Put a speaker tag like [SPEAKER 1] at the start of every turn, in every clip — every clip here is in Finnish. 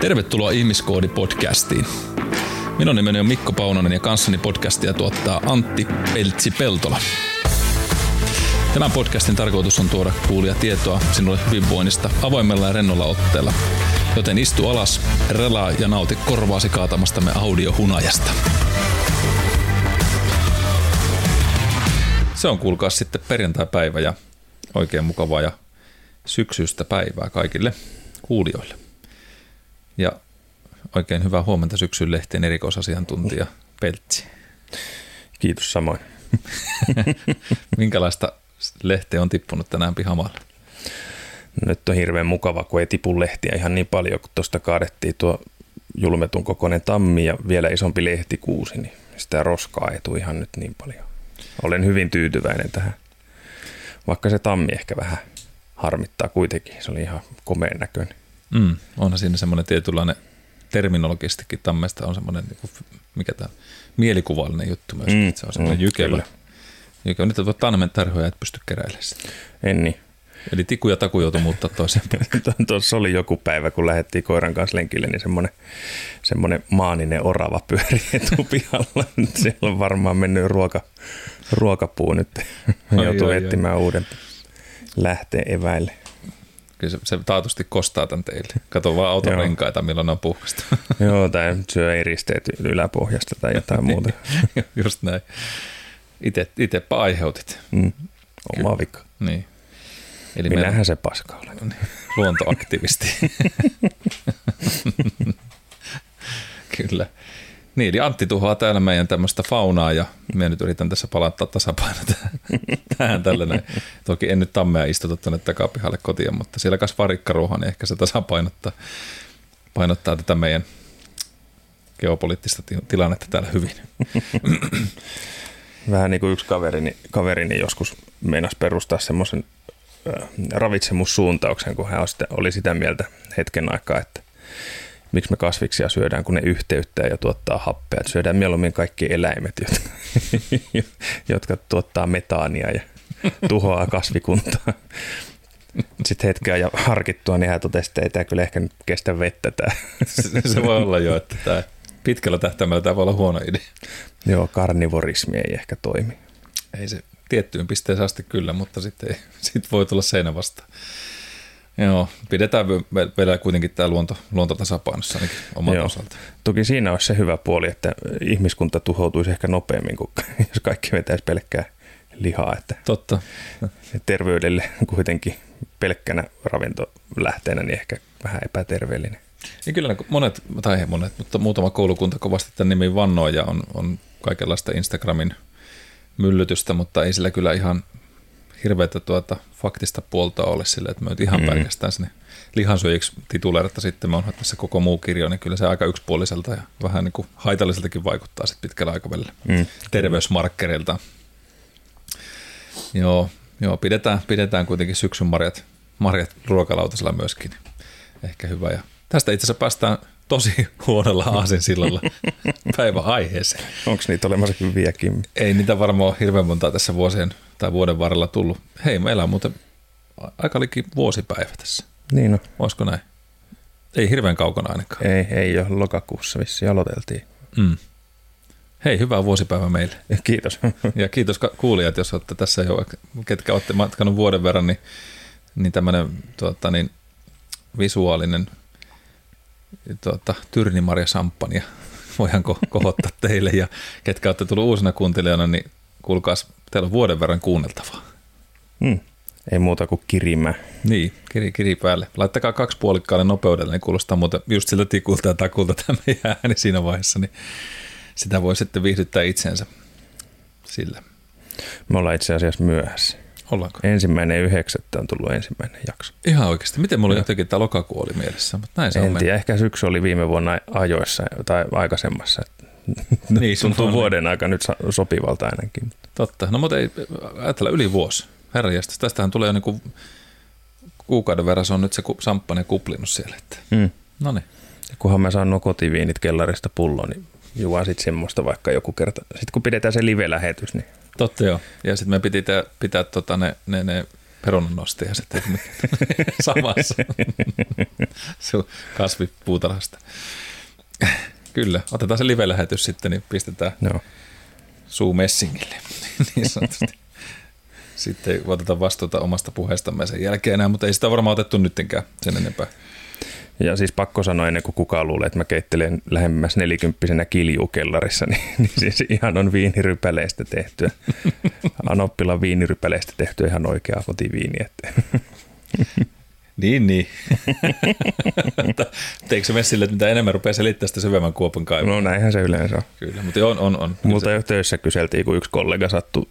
[SPEAKER 1] Tervetuloa Ihmiskoodi-podcastiin. Minun nimeni on Mikko Paunonen ja kanssani podcastia tuottaa Antti Peltsi-Peltola. Tämän podcastin tarkoitus on tuoda kuulia tietoa sinulle hyvinvoinnista avoimella ja rennolla otteella. Joten istu alas, relaa ja nauti korvaasi kaatamastamme audiohunajasta. Se on kuulkaa sitten perjantai-päivä ja oikein mukavaa ja syksyistä päivää kaikille kuulijoille. Ja oikein hyvää huomenta syksyn lehteen erikoisasiantuntija Peltsi.
[SPEAKER 2] Kiitos samoin.
[SPEAKER 1] Minkälaista lehteä on tippunut tänään pihamaalla?
[SPEAKER 2] Nyt on hirveän mukava, kun ei tipu lehtiä ihan niin paljon, kun tuosta kaadettiin tuo julmetun kokoinen tammi ja vielä isompi lehtikuusi, niin sitä roskaa ei tule ihan nyt niin paljon. Olen hyvin tyytyväinen tähän, vaikka se tammi ehkä vähän harmittaa kuitenkin. Se oli ihan komeen näköinen.
[SPEAKER 1] Mm, onhan siinä semmoinen tietynlainen terminologistikin tammesta on semmoinen, niin kuin, mikä tämä mielikuvallinen juttu myös, mm, että se on semmoinen mm, jykevä. Jykevä. Nyt voi tanmen tarhoja, et pysty keräilemään sitä.
[SPEAKER 2] En niin.
[SPEAKER 1] Eli tiku ja taku joutui muuttaa toiseen
[SPEAKER 2] Tuossa oli joku päivä, kun lähdettiin koiran kanssa lenkille, niin semmoinen, semmoinen maaninen orava pyöri etupihalla. Siellä on varmaan mennyt ruoka, ruokapuu nyt. Joutuu etsimään uuden lähteen eväille.
[SPEAKER 1] Kyllä se, se taatusti kostaa tämän teille. Kato vaan auton renkaita, milloin ne on puhkasta.
[SPEAKER 2] Joo, tai syö eristeet yläpohjasta tai jotain muuta.
[SPEAKER 1] Just näin. Ite, itepä aiheutit.
[SPEAKER 2] Mm. Oma vika.
[SPEAKER 1] Niin.
[SPEAKER 2] Eli Minähän meillä... se paska olen. Niin.
[SPEAKER 1] Luontoaktivisti. Kyllä. Niin, eli Antti tuhoaa täällä meidän tämmöistä faunaa ja minä nyt yritän tässä palauttaa tasapaino tähän tällainen. Toki en nyt tammea istuta tuonne takapihalle kotiin, mutta siellä kas varikkaruoha, niin ehkä se tasapainottaa painottaa tätä meidän geopoliittista tilannetta täällä hyvin.
[SPEAKER 2] Vähän niin kuin yksi kaverini, kaverini joskus meinasi perustaa semmoisen ravitsemussuuntauksen, kun hän oli sitä mieltä hetken aikaa, että miksi me kasviksia syödään, kun ne yhteyttää ja tuottaa happea. Että syödään mieluummin kaikki eläimet, jotka, jotka tuottaa metaania ja tuhoaa kasvikuntaa. Sitten hetkeä ja harkittua, niin hän totesi, että ei tämä kyllä ehkä nyt kestä vettä. Tämä.
[SPEAKER 1] Se voi olla jo, että tämä pitkällä tähtäimellä tämä voi olla huono idea.
[SPEAKER 2] Joo, karnivorismi ei ehkä toimi.
[SPEAKER 1] Ei se tiettyyn pisteeseen asti kyllä, mutta sitten sit voi tulla seinä vastaan. Joo, pidetään vielä kuitenkin tämä luonto, luonto tasapainossa ainakin omalta osalta.
[SPEAKER 2] Toki siinä olisi se hyvä puoli, että ihmiskunta tuhoutuisi ehkä nopeammin, kuin jos kaikki vetäisi pelkkää lihaa. Että
[SPEAKER 1] Totta.
[SPEAKER 2] Terveydelle kuitenkin pelkkänä ravintolähteenä niin ehkä vähän epäterveellinen.
[SPEAKER 1] Niin kyllä monet, tai monet, mutta muutama koulukunta kovasti tämän nimi vannoo ja on, on kaikenlaista Instagramin myllytystä, mutta ei sillä kyllä ihan hirveätä tuota faktista puolta ole sille, että me ihan mm. pelkästään sinne lihansyöjiksi tituleeratta sitten me on tässä koko muu kirjo, niin kyllä se aika yksipuoliselta ja vähän niin kuin haitalliseltakin vaikuttaa sitten pitkällä aikavälillä mm. terveysmarkkereilta. Joo, joo pidetään, pidetään kuitenkin syksyn marjat, marjat ruokalautasella myöskin. Ehkä hyvä. Ja tästä itse asiassa päästään tosi huonolla aasinsillalla päivän aiheeseen.
[SPEAKER 2] Onko niitä olemassa hyviäkin?
[SPEAKER 1] Ei niitä varmaan hirveän montaa tässä vuosien tai vuoden varrella tullut. Hei, meillä on muuten aika liki vuosipäivä tässä.
[SPEAKER 2] Niin on.
[SPEAKER 1] Olisiko näin? Ei hirveän kaukana ainakaan.
[SPEAKER 2] Ei, ei ole lokakuussa vissi aloiteltiin.
[SPEAKER 1] Mm. Hei, hyvää vuosipäivää meille.
[SPEAKER 2] Kiitos.
[SPEAKER 1] Ja kiitos kuulijat, jos olette tässä jo, ketkä olette matkanut vuoden verran, niin, niin tämmöinen tuota, niin, visuaalinen tuota, Tyrnimarja Samppania voidaan ko- kohottaa teille. Ja ketkä olette tullut uusina kuuntelijana, niin kuulkaas, teillä on vuoden verran kuunneltavaa.
[SPEAKER 2] Hmm. Ei muuta kuin kirimä.
[SPEAKER 1] Niin, kiri, kiri päälle. Laittakaa kaksi puolikkaalle nopeudelle, niin kuulostaa muuten just siltä tikulta ja takulta tämä meidän ääni siinä vaiheessa, niin sitä voi sitten viihdyttää itsensä sillä.
[SPEAKER 2] Me ollaan itse asiassa myöhässä.
[SPEAKER 1] Ollaanko?
[SPEAKER 2] Ensimmäinen yhdeksättä on tullut ensimmäinen jakso.
[SPEAKER 1] Ihan oikeasti. Miten mulla jotenkin tämä lokakuu oli mielessä? Mutta näin se
[SPEAKER 2] en tiedä, ehkä syksy oli viime vuonna ajoissa tai aikaisemmassa. niin, tuntuu vuoden aika nyt sopivalta ainakin.
[SPEAKER 1] Totta. No mutta ei, ajatella yli vuosi. Herra jästäs, tästähän tulee jo niin kuukauden verran, se on nyt se samppane kuplinut siellä. Että.
[SPEAKER 2] Mm.
[SPEAKER 1] No niin.
[SPEAKER 2] Kunhan mä saan nuo kotiviinit kellarista pulloon, niin juo sitten semmoista vaikka joku kerta. Sitten kun pidetään se live-lähetys, niin
[SPEAKER 1] Totta joo. Ja sitten me piti pitää, pitää tota ne, ne, ne perunan nosti ja sitten samassa sun kasvipuutarhasta. Kyllä, otetaan se live-lähetys sitten, niin pistetään no. Suu messingille niin sanotusti. Sitten otetaan vastuuta omasta puheestamme sen jälkeen enää, mutta ei sitä varmaan otettu nyttenkään sen enempää.
[SPEAKER 2] Ja siis pakko sanoa ennen kuin kukaan luulee, että mä keittelen lähemmäs nelikymppisenä kiljukellarissa, niin, niin siis ihan on viinirypäleistä tehtyä. Anoppilan viinirypäleistä tehtyä ihan oikeaa kotiviini.
[SPEAKER 1] Niin, niin. Teikö se mene sille, että mitä enemmän rupeaa selittämään sitä syvemmän kuopan kaivaa?
[SPEAKER 2] No näinhän se yleensä on.
[SPEAKER 1] Kyllä, mutta on, on, on.
[SPEAKER 2] Multa jo töissä kyseltiin, kun yksi kollega sattui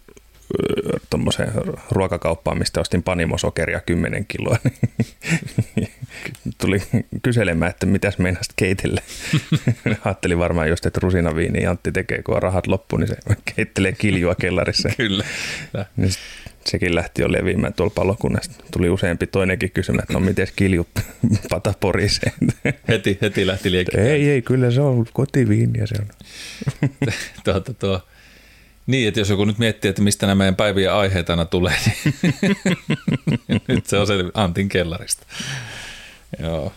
[SPEAKER 2] tuommoiseen ruokakauppaan, mistä ostin panimosokeria 10 kiloa. Niin tuli kyselemään, että mitäs meinasit keitelle. Ajattelin varmaan just, että rusinaviini Antti tekee, kun rahat loppu, niin se keittelee kiljua kellarissa.
[SPEAKER 1] Kyllä.
[SPEAKER 2] Niin sekin lähti jo leviämään tuolla palokunnassa. Tuli useampi toinenkin kysymä, että no miten kilju pata porisee.
[SPEAKER 1] heti, heti lähti liekkiä.
[SPEAKER 2] Ei, ei, kyllä se on kotiviiniä se on.
[SPEAKER 1] tuota, tuo, niin, että jos joku nyt miettii, että mistä nämä meidän päivien aiheet aina tulee, niin nyt se on se Antin kellarista. Joo.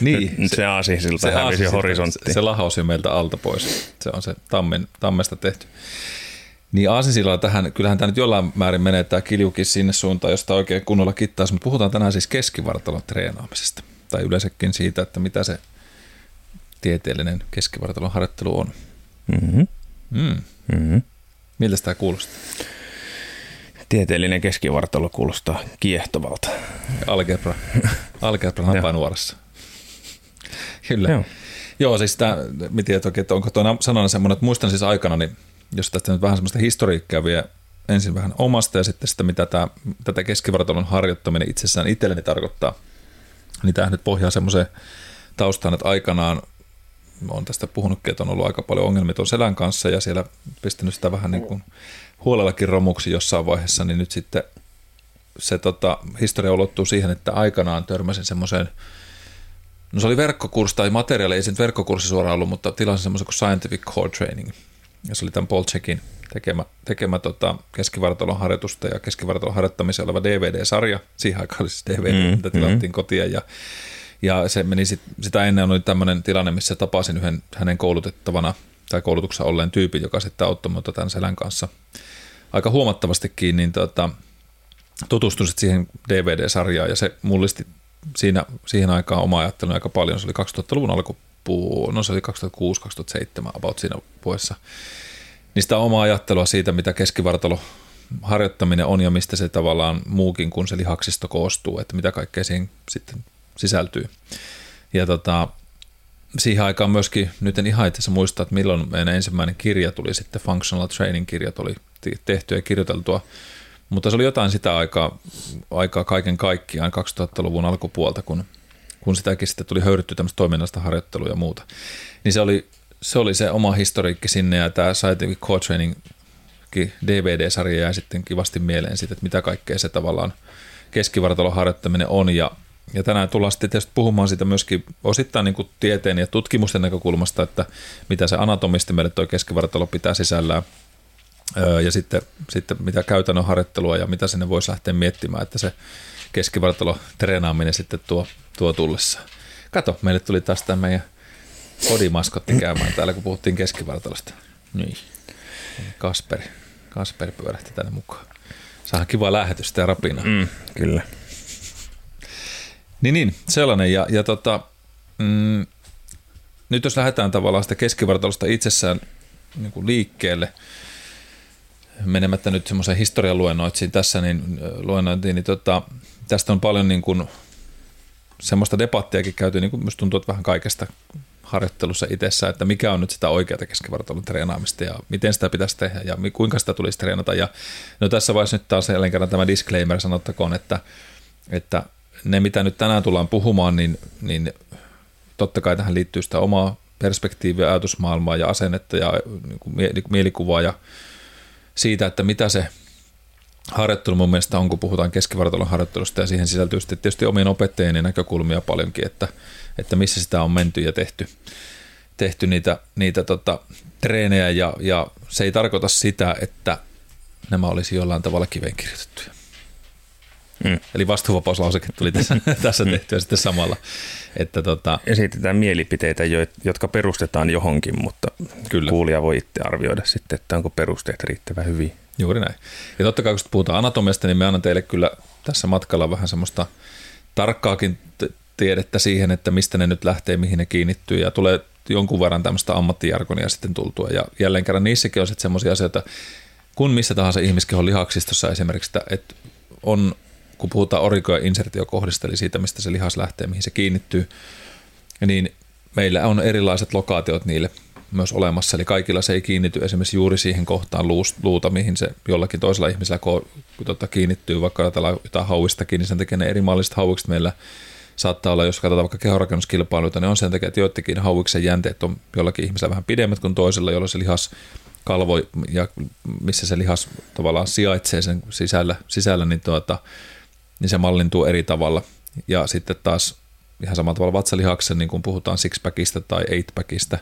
[SPEAKER 2] niin, nyt se, se aasisilta se hävisi horisonttiin.
[SPEAKER 1] Se, se lahausi meiltä alta pois. Se on se tammen, tammesta tehty. Niin Aasinsilalla tähän, kyllähän tämä nyt jollain määrin menee tämä kiljukin sinne suuntaan, josta oikein kunnolla kittaisi, mutta puhutaan tänään siis keskivartalon treenaamisesta. Tai yleensäkin siitä, että mitä se tieteellinen keskivartalon harjoittelu on.
[SPEAKER 2] Mm-hmm. Mm.
[SPEAKER 1] Mm-hmm. Miltä tämä kuulostaa?
[SPEAKER 2] Tieteellinen keskivartalo kuulostaa kiehtovalta.
[SPEAKER 1] Algebra. Algebra hapanuorassa. Kyllä. Joo. Joo, siis tämä, mietin, että, että onko tuo sanana semmoinen, että muistan siis aikana, niin jos tästä nyt vähän semmoista historiikkaa vie ensin vähän omasta ja sitten sitä, mitä tämä, tätä keskivartalon harjoittaminen itsessään itselleni tarkoittaa, niin tämä nyt pohjaa semmoiseen taustaan, että aikanaan olen tästä puhunutkin, että on ollut aika paljon ongelmia tuon selän kanssa ja siellä pistänyt sitä vähän niin kuin huolellakin romuksi jossain vaiheessa, niin nyt sitten se tota, historia ulottuu siihen, että aikanaan törmäsin semmoiseen, no se oli verkkokurssi tai materiaali, ei se nyt verkkokurssi suoraan ollut, mutta tilasin semmoisen kuin Scientific Core Training. Ja se oli tämän Paul Checkin tekemä, tekemä tota, keskivartalon harjoitusta ja keskivartalon harjoittamisen oleva DVD-sarja. Siihen aikaan oli siis DVD, mm, mitä tilattiin mm. kotiin ja ja se meni sit, sitä ennen oli tämmöinen tilanne, missä tapasin yhden hänen koulutettavana tai koulutuksessa olleen tyypin, joka sitten auttoi minua tämän selän kanssa aika huomattavastikin, niin tota, tutustuin siihen DVD-sarjaan ja se mullisti siinä, siihen aikaan oma ajattelun aika paljon. Se oli 2000-luvun alkupuu, no se oli 2006-2007 about siinä vuodessa. Niin sitä omaa ajattelua siitä, mitä keskivartalo harjoittaminen on ja mistä se tavallaan muukin kuin se lihaksisto koostuu, että mitä kaikkea siihen sitten sisältyy. Ja tota, siihen aikaan myöskin, nyt en ihan itse muista, että milloin meidän ensimmäinen kirja tuli sitten, Functional Training-kirjat oli tehty ja kirjoiteltua, mutta se oli jotain sitä aikaa, aikaa kaiken kaikkiaan 2000-luvun alkupuolta, kun, kun sitäkin sitten tuli höyrytty tämmöistä toiminnasta harjoittelua ja muuta. Niin se oli se, oli se oma historiikki sinne ja tämä Scientific Core Training DVD-sarja jäi sitten kivasti mieleen siitä, että mitä kaikkea se tavallaan keskivartalon harjoittaminen on ja ja tänään tullaan sitten tietysti puhumaan siitä myöskin osittain niin kuin tieteen ja tutkimusten näkökulmasta, että mitä se anatomisti meille tuo keskivartalo pitää sisällään. Ja sitten, sitten mitä käytännön harjoittelua ja mitä sinne voisi lähteä miettimään, että se keskivartalo treenaaminen sitten tuo, tuo tullessa. Kato, meille tuli taas tämä meidän kodimaskotti käymään täällä, kun puhuttiin keskivartalosta. Niin. Kasperi. Kasperi pyörähti tänne mukaan. Saadaan kiva lähetystä ja rapina.
[SPEAKER 2] Mm, kyllä.
[SPEAKER 1] Niin, niin sellainen. Ja, ja tota, mm, nyt jos lähdetään tavallaan sitä keskivartalosta itsessään niin kuin liikkeelle, menemättä nyt semmoisen historian luennoitsiin tässä, niin luennointiin, niin tota, tästä on paljon niin kuin semmoista debattiakin käyty, niin kuin tuntuu, että vähän kaikesta harjoittelussa itsessä, että mikä on nyt sitä oikeaa keskivartalon treenaamista ja miten sitä pitäisi tehdä ja kuinka sitä tulisi treenata. Ja no tässä vaiheessa nyt taas jälleen kerran tämä disclaimer sanottakoon, että, että ne, mitä nyt tänään tullaan puhumaan, niin, niin totta kai tähän liittyy sitä omaa perspektiiviä, ajatusmaailmaa ja asennetta ja niin kuin mielikuvaa ja siitä, että mitä se harjoittelu mun mielestä on, kun puhutaan keskivartalon harjoittelusta ja siihen sisältyy sitten tietysti omien opettajien näkökulmia paljonkin, että, että missä sitä on menty ja tehty, tehty niitä, niitä tota, treenejä ja, ja se ei tarkoita sitä, että nämä olisi jollain tavalla kiven kirjoitettuja. Mm. Eli vastuuvapauslauseke tuli tässä, tässä tehtyä sitten samalla. Että tota...
[SPEAKER 2] Esitetään mielipiteitä, jotka perustetaan johonkin, mutta Kyllä. kuulija voi itse arvioida sitten, että onko perusteet riittävän hyvin.
[SPEAKER 1] Juuri näin. Ja totta kai kun puhutaan anatomiasta, niin me annan teille kyllä tässä matkalla vähän semmoista tarkkaakin tiedettä siihen, että mistä ne nyt lähtee, mihin ne kiinnittyy ja tulee jonkun verran tämmöistä ammattijargonia sitten tultua. Ja jälleen kerran niissäkin on sitten semmoisia asioita, kun missä tahansa ihmiskehon lihaksistossa esimerkiksi, että on, kun puhutaan oriko- ja insertiokohdista, eli siitä, mistä se lihas lähtee, mihin se kiinnittyy, niin meillä on erilaiset lokaatiot niille myös olemassa, eli kaikilla se ei kiinnity esimerkiksi juuri siihen kohtaan luuta, mihin se jollakin toisella ihmisellä tota, kiinnittyy, vaikka ajatellaan jotain hauistakin, niin sen takia ne eri malliset hauikset meillä saattaa olla, jos katsotaan vaikka kehorakennuskilpailuita, niin on sen takia, että joidenkin hauiksen jänteet on jollakin ihmisellä vähän pidemmät kuin toisella, jolloin se lihas kalvo ja missä se lihas tavallaan sijaitsee sen sisällä, sisällä niin, tuota, niin se mallintuu eri tavalla. Ja sitten taas ihan samalla tavalla vatsalihaksen, niin kun puhutaan sixpackista tai eightpackista,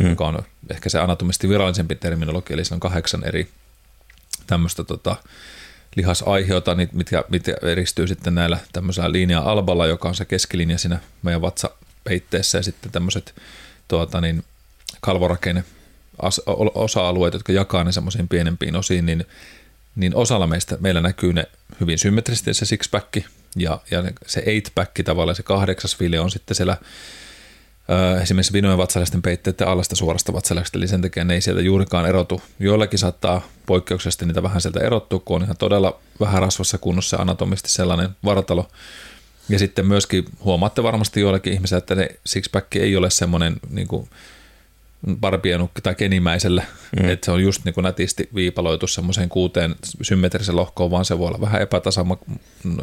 [SPEAKER 1] mm. joka on ehkä se anatomisesti virallisempi terminologia, eli se on kahdeksan eri tämmöistä tota, lihasaiheota, mitkä, mitkä eristyy sitten näillä tämmöisellä linja alballa, joka on se keskilinja siinä meidän vatsapeitteessä ja sitten tämmöiset tuota, niin, kalvorakenne osa-alueet, jotka jakaa ne semmoisiin pienempiin osiin, niin, niin osalla meistä meillä näkyy ne hyvin symmetrisesti se six-pack ja, ja se eight-pack tavallaan, se kahdeksas file on sitten siellä esimerkiksi vinojen vatsalaisten peitteiden alasta suorasta vatsalaisesta, eli sen takia ne ei sieltä juurikaan erotu. Joillakin saattaa poikkeuksellisesti niitä vähän sieltä erottua, kun on ihan todella vähän rasvassa kunnossa anatomisesti sellainen vartalo. Ja sitten myöskin huomaatte varmasti joillakin ihmisillä, että ne sixpack ei ole semmoinen niin kuin barbienukki tai kenimäisellä, mm. että se on just niin kuin nätisti viipaloitu semmoiseen kuuteen symmetrisen lohkoon, vaan se voi olla vähän epätasama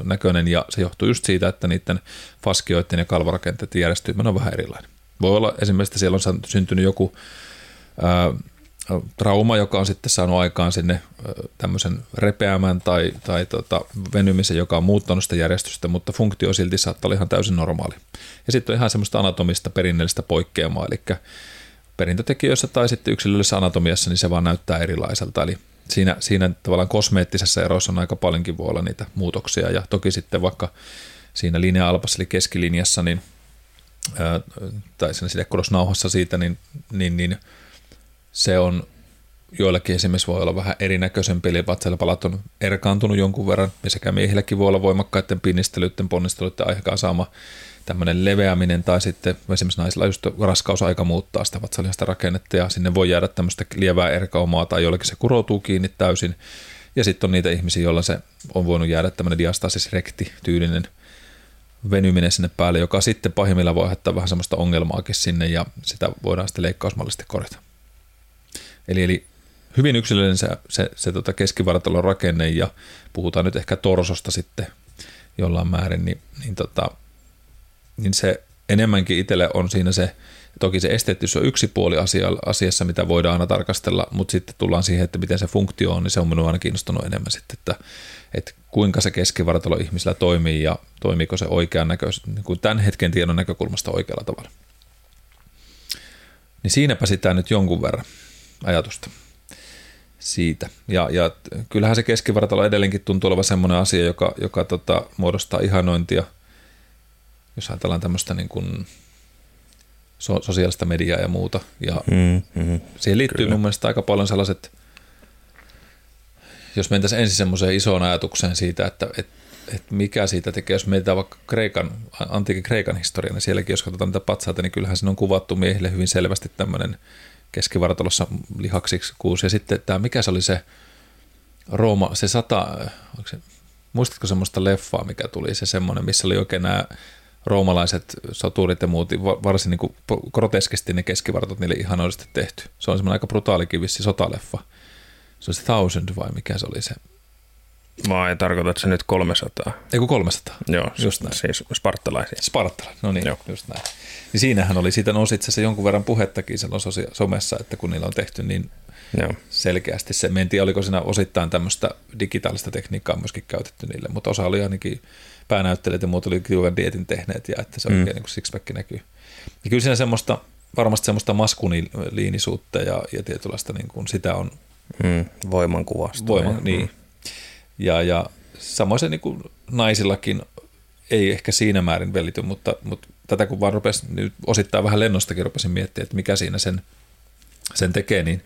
[SPEAKER 1] näköinen ja se johtuu just siitä, että niiden faskioiden ja kalvorakenteiden järjestyminen on vähän erilainen. Voi olla esimerkiksi, että siellä on syntynyt joku ää, trauma, joka on sitten saanut aikaan sinne tämmöisen repeämän tai, tai tota, venymisen, joka on muuttanut sitä järjestystä, mutta funktio silti saattaa olla ihan täysin normaali. Ja sitten on ihan semmoista anatomista perinnöllistä poikkeamaa, eli perintötekijöissä tai sitten yksilöllisessä anatomiassa, niin se vaan näyttää erilaiselta. Eli siinä, siinä tavallaan kosmeettisessa erossa on aika paljonkin voi olla niitä muutoksia. Ja toki sitten vaikka siinä linja-alpassa eli keskilinjassa, niin, tai siinä sidekurosnauhassa siitä, niin, niin, niin se on joillakin esimerkiksi voi olla vähän erinäköisempi, eli vatsapalat on erkaantunut jonkun verran, ja sekä miehilläkin voi olla voimakkaiden pinnistelyiden, ponnisteluiden aikaan saama tämmöinen leveäminen tai sitten esimerkiksi naisilla just raskausaika muuttaa sitä vatsalihasta rakennetta ja sinne voi jäädä tämmöistä lievää erkaumaa tai jollekin se kuroutuu kiinni täysin. Ja sitten on niitä ihmisiä, joilla se on voinut jäädä tämmöinen diastasis rekti tyylinen venyminen sinne päälle, joka sitten pahimmillaan voi aiheuttaa vähän semmoista ongelmaakin sinne ja sitä voidaan sitten leikkausmallisesti korjata. Eli, eli hyvin yksilöllinen se, se, se tota keskivartalon rakenne ja puhutaan nyt ehkä torsosta sitten jollain määrin, niin, niin tota, niin se enemmänkin itselle on siinä se, toki se esteettisyys on yksi puoli asia, asiassa, mitä voidaan aina tarkastella, mutta sitten tullaan siihen, että miten se funktio on, niin se on minua aina kiinnostunut enemmän sitten, että, että kuinka se keskivartalo ihmisellä toimii ja toimiiko se oikean näköis, niin kuin tämän hetken tiedon näkökulmasta oikealla tavalla. Niin siinäpä sitä nyt jonkun verran ajatusta siitä. Ja, ja kyllähän se keskivartalo edelleenkin tuntuu olevan semmoinen asia, joka, joka tota, muodostaa ihanointia – jos ajatellaan tämmöistä niin kuin so- sosiaalista mediaa ja muuta. Ja mm, mm, siihen liittyy kyllä. mun mielestä aika paljon sellaiset, jos mentäisiin ensin semmoiseen isoon ajatukseen siitä, että, että, että mikä siitä tekee, jos mietitään vaikka Kreikan, antiikin Kreikan historiaa, niin sielläkin jos katsotaan niitä patsaita, niin kyllähän siinä on kuvattu miehille hyvin selvästi tämmöinen keskivartalossa lihaksiksi kuusi. Ja sitten tämä, mikä se oli se Rooma, se sata, se, muistatko semmoista leffaa, mikä tuli, se semmoinen, missä oli oikein nämä roomalaiset soturit ja muut, varsin niin groteskisti ne keskivartot niille ihanoisesti tehty. Se on semmoinen aika brutaalikin vissi sotaleffa. Se on se Thousand vai mikä se oli se?
[SPEAKER 2] Vai tarkoitat se nyt 300?
[SPEAKER 1] Ei kun 300.
[SPEAKER 2] Joo, just näin. siis spartalaisia.
[SPEAKER 1] Spartalaisia, no niin, Joo. just näin. Niin siinähän oli, siitä nousi itse asiassa jonkun verran puhettakin silloin somessa, että kun niillä on tehty niin Joo. selkeästi se. Me en tiedä, oliko siinä osittain tämmöistä digitaalista tekniikkaa myöskin käytetty niille, mutta osa oli ainakin päänäyttelijät ja muut oli tiukan dietin tehneet ja että se mm. oikein niin sixpack näkyy. Ja kyllä siinä semmoista, varmasti semmoista maskuliinisuutta ja, ja tietynlaista niin kuin sitä on.
[SPEAKER 2] Mm, voimankuvasta.
[SPEAKER 1] Voima, niin. Mm. Ja, ja samoin se niin kuin naisillakin ei ehkä siinä määrin velity, mutta, mutta tätä kun vaan rupesi, nyt osittain vähän lennostakin rupesin miettimään, että mikä siinä sen, sen tekee, niin,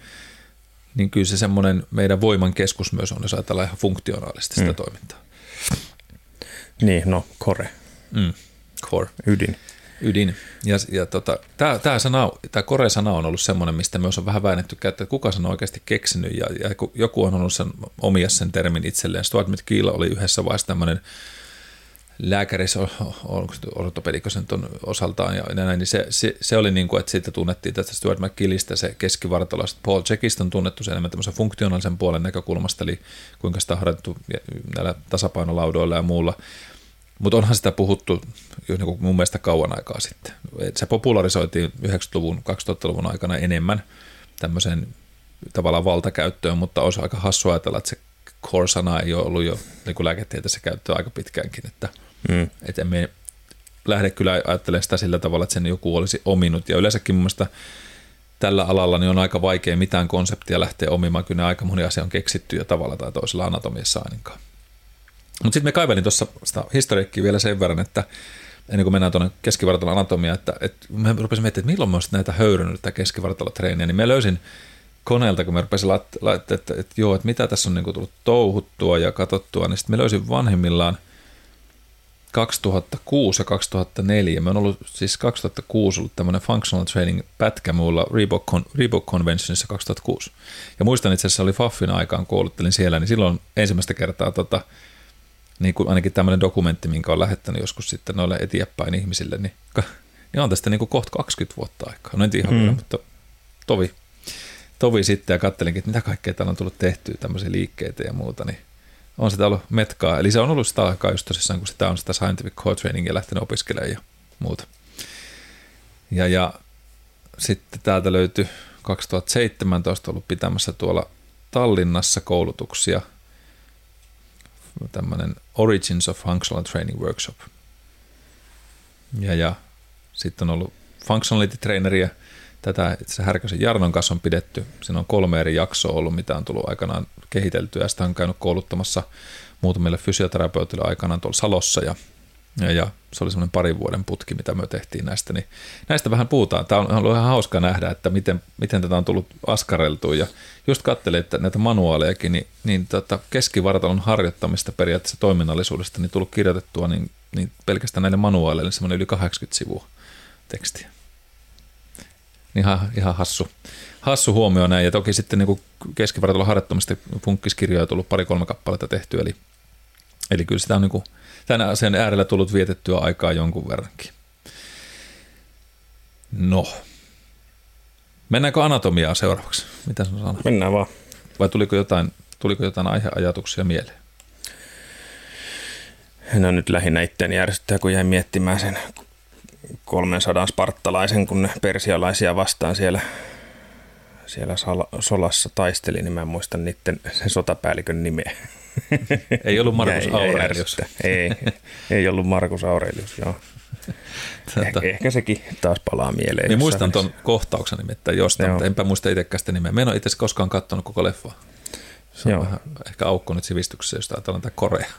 [SPEAKER 1] niin kyllä se semmoinen meidän voiman keskus myös on, jos ajatellaan ihan funktionaalisesti sitä mm. toimintaa.
[SPEAKER 2] Niin, no core.
[SPEAKER 1] Mm. Core.
[SPEAKER 2] Ydin.
[SPEAKER 1] Ydin. Ja, ja tota, tämä, sana, tämä kore-sana on ollut semmoinen, mistä myös on vähän väännetty käyttää, että kuka sen on oikeasti keksinyt, ja, ja joku on ollut sen, omia sen termin itselleen. Stuart McKeel oli yhdessä vaiheessa tämmöinen lääkärissä, ortopedikko sen ton osaltaan ja näin, niin se, se, se, oli niin kuin, että siitä tunnettiin tästä Stuart McKillistä se keskivartalo. Paul Checkista on tunnettu se enemmän tämmöisen funktionaalisen puolen näkökulmasta, eli kuinka sitä on harjoitettu näillä tasapainolaudoilla ja muulla. Mutta onhan sitä puhuttu jo niin mun mielestä kauan aikaa sitten. Se popularisoitiin 90-luvun, 2000-luvun aikana enemmän tämmöiseen tavallaan valtakäyttöön, mutta olisi aika hassu ajatella, että se core-sana ei ole ollut jo niin kuin lääketieteessä käyttöä aika pitkäänkin, että, mm. että emme lähde kyllä ajattelemaan sitä sillä tavalla, että sen joku olisi ominut. Ja yleensäkin mun mielestä tällä alalla niin on aika vaikea mitään konseptia lähteä omimaan, kyllä aika moni asia on keksitty jo tavalla tai toisella anatomiassa ainakaan. Mutta sitten me kaivelin tuossa sitä historiikkiä vielä sen verran, että ennen kuin mennään tuonne keskivartalon anatomiaan, että, että mä rupesin miettimään, että milloin mä näitä höyrynyt tätä keskivartalotreeniä, niin mä löysin koneelta, kun mä rupesin laittamaan, että, että, että, joo, että mitä tässä on niin tullut touhuttua ja katsottua, niin sitten mä löysin vanhemmillaan 2006 ja 2004. Mä oon ollut siis 2006 ollut tämmöinen functional training pätkä mulla Reebok, Reebok Conventionissa 2006. Ja muistan itse asiassa oli Faffin aikaan, kouluttelin siellä, niin silloin ensimmäistä kertaa tota, niin kuin ainakin tämmöinen dokumentti, minkä on lähettänyt joskus sitten noille eteenpäin ihmisille, niin, niin on tästä niin kuin kohta 20 vuotta aikaa. No en tiedä ihan mm. vielä, mutta tovi tovi sitten ja kattelinkin, että mitä kaikkea täällä on tullut tehtyä, tämmöisiä liikkeitä ja muuta, niin on sitä ollut metkaa. Eli se on ollut sitä aikaa just tosissaan, kun sitä on sitä scientific core trainingia lähtenyt opiskelemaan ja muuta. Ja, ja sitten täältä löytyi 2017 ollut pitämässä tuolla Tallinnassa koulutuksia, tämmöinen Origins of Functional Training Workshop. Ja, ja sitten on ollut functionality traineria – Tätä itse Härkösen Jarnon kanssa on pidetty. Siinä on kolme eri jaksoa ollut, mitä on tullut aikanaan kehiteltyä. Sitä on käynyt kouluttamassa muutamille fysioterapeutille aikanaan tuolla Salossa ja, ja, ja se oli semmoinen parin vuoden putki, mitä me tehtiin näistä. Niin näistä vähän puhutaan. Tämä on ollut ihan hauska nähdä, että miten, miten tätä on tullut askareltua ja just katselin, että näitä manuaalejakin, niin, niin tota keskivartalon harjoittamista periaatteessa toiminnallisuudesta niin tullut kirjoitettua niin, niin pelkästään näille manuaaleille semmoinen yli 80 sivua tekstiä. Niin ihan, ihan hassu, hassu huomio näin. Ja toki sitten niin keskivartalo harjoittamista funkkiskirjoja on tullut pari-kolme kappaletta tehty, eli, eli kyllä sitä on niin kuin, tämän asian äärellä tullut vietettyä aikaa jonkun verrankin. No, mennäänkö anatomiaan seuraavaksi? Mitä sanoo?
[SPEAKER 2] Mennään vaan.
[SPEAKER 1] Vai tuliko jotain, tuliko jotain aiheajatuksia mieleen?
[SPEAKER 2] No nyt lähinnä itseäni järjestää, kun jäin miettimään sen 300 sparttalaisen, kun ne persialaisia vastaan siellä, siellä solassa taisteli, niin mä en muista niiden sen sotapäällikön nimeä.
[SPEAKER 1] Ei ollut Markus Aurelius.
[SPEAKER 2] Ei, ei ollut Markus Aurelius, joo. Tätä. Eh, ehkä sekin taas palaa mieleen.
[SPEAKER 1] Minä muistan tuon kohtauksen nimittäin jostain, mutta enpä muista itsekään sitä nimeä. Mä en ole itse koskaan katsonut koko leffaa. Se on Joo. vähän ehkä aukko nyt sivistyksessä, jos ajatellaan tätä Korea.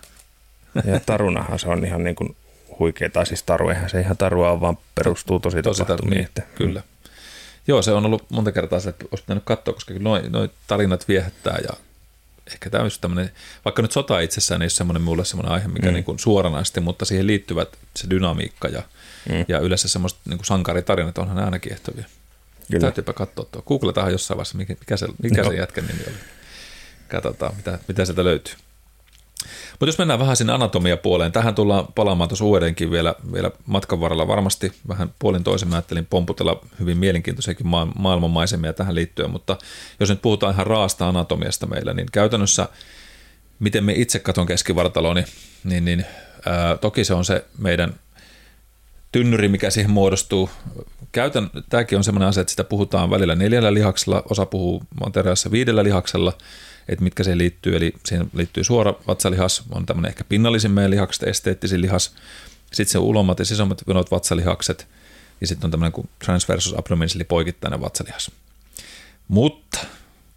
[SPEAKER 2] Ja tarunahan se on ihan niin kuin huikea, tai siis taru, eihän se ihan tarua on, vaan perustuu tosi, tosi tapahtumiin. Niin,
[SPEAKER 1] että, kyllä. Joo, se on ollut monta kertaa se, että olisi pitänyt katsoa, koska noin noi tarinat viehättää ja ehkä tämä on just tämmöinen, vaikka nyt sota itsessään ei ole semmoinen mulle semmoinen aihe, mikä mm. niin kuin suoranaisesti, mutta siihen liittyvät se dynamiikka ja, mm. ja yleensä semmoista niin kuin sankaritarinat onhan aina kiehtovia. Kyllä. Täytyypä katsoa tuo. Googletahan jossain vaiheessa, mikä se, mikä se jätkän nimi oli. Katsotaan, mitä, mitä sieltä löytyy. Mutta jos mennään vähän sinne anatomiapuoleen, tähän tullaan palaamaan tuossa uudenkin vielä, vielä matkan varrella. Varmasti vähän puolin toisen mä ajattelin pomputella hyvin mielenkiintoisiakin ma- maailmanmaisemia tähän liittyen, mutta jos nyt puhutaan ihan raasta anatomiasta meillä, niin käytännössä miten me itse katon keskivartalo, niin, niin, niin ää, toki se on se meidän tynnyri, mikä siihen muodostuu. Käytän, tämäkin on sellainen asia, että sitä puhutaan välillä neljällä lihaksella, osa puhuu materiaalissa viidellä lihaksella, että mitkä se liittyy. Eli siihen liittyy suora vatsalihas, on tämmöinen ehkä pinnallisin meidän lihakset, esteettisin lihas. Sitten se ulommat ja sisommat venot vatsalihakset. Ja sitten on tämmöinen kuin transversus abdominis, eli poikittainen vatsalihas. Mutta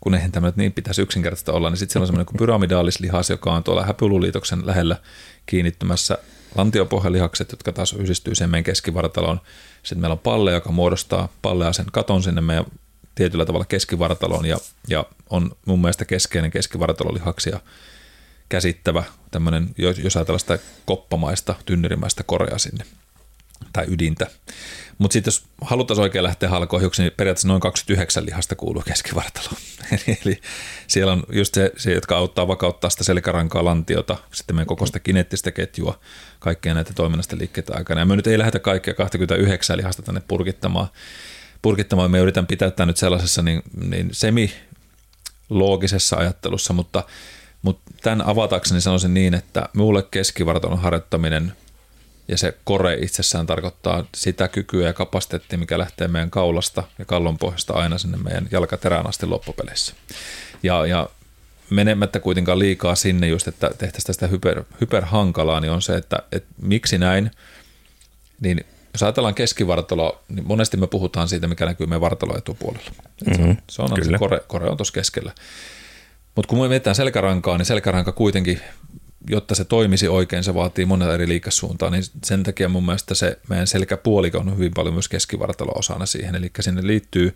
[SPEAKER 1] kun eihän tämä niin pitäisi yksinkertaista olla, niin sitten siellä on semmoinen kuin pyramidaalislihas, joka on tuolla häpyluliitoksen lähellä kiinnittymässä lantiopohjalihakset, jotka taas yhdistyy sen meidän keskivartaloon. Sitten meillä on palle, joka muodostaa pallea sen katon sinne meidän tietyllä tavalla keskivartaloon ja, ja on mun mielestä keskeinen keskivartalolihaksia käsittävä tämmöinen, jos ajatellaan sitä koppamaista, tynnyrimäistä korea sinne tai ydintä. Mutta sitten jos haluttaisiin oikein lähteä halkoihuksi, niin periaatteessa noin 29 lihasta kuuluu keskivartaloon. eli, eli siellä on just se, se, jotka auttaa vakauttaa sitä selkärankaa, lantiota, sitten meidän koko sitä kineettistä ketjua, kaikkea näitä toiminnasta liikkeitä aikana. Ja me nyt ei lähdetä kaikkia 29 lihasta tänne purkittamaan. Purkittamaan. Me yritän pitää tämä nyt sellaisessa niin, niin semi-loogisessa ajattelussa, mutta, mutta tämän avatakseni sanoisin niin, että minulle keskivartalon harjoittaminen – ja se kore itsessään tarkoittaa sitä kykyä ja kapasiteettia, mikä lähtee meidän kaulasta ja kallon pohjasta aina sinne meidän jalkaterään asti loppupeleissä. Ja, ja menemättä kuitenkaan liikaa sinne just, että tehtäisiin tästä hyper, hyperhankalaa, niin on se, että, että miksi näin, niin jos ajatellaan keskivartaloa, niin monesti me puhutaan siitä, mikä näkyy meidän vartalo etupuolella. Mm-hmm. Se on, se, on se kore, kore on tuossa keskellä. Mutta kun me mietitään selkärankaa, niin selkäranka kuitenkin jotta se toimisi oikein, se vaatii monella eri liikasuuntaa, niin sen takia mun mielestä se meidän selkäpuoliko on hyvin paljon myös keskivartalo osana siihen, eli sinne liittyy,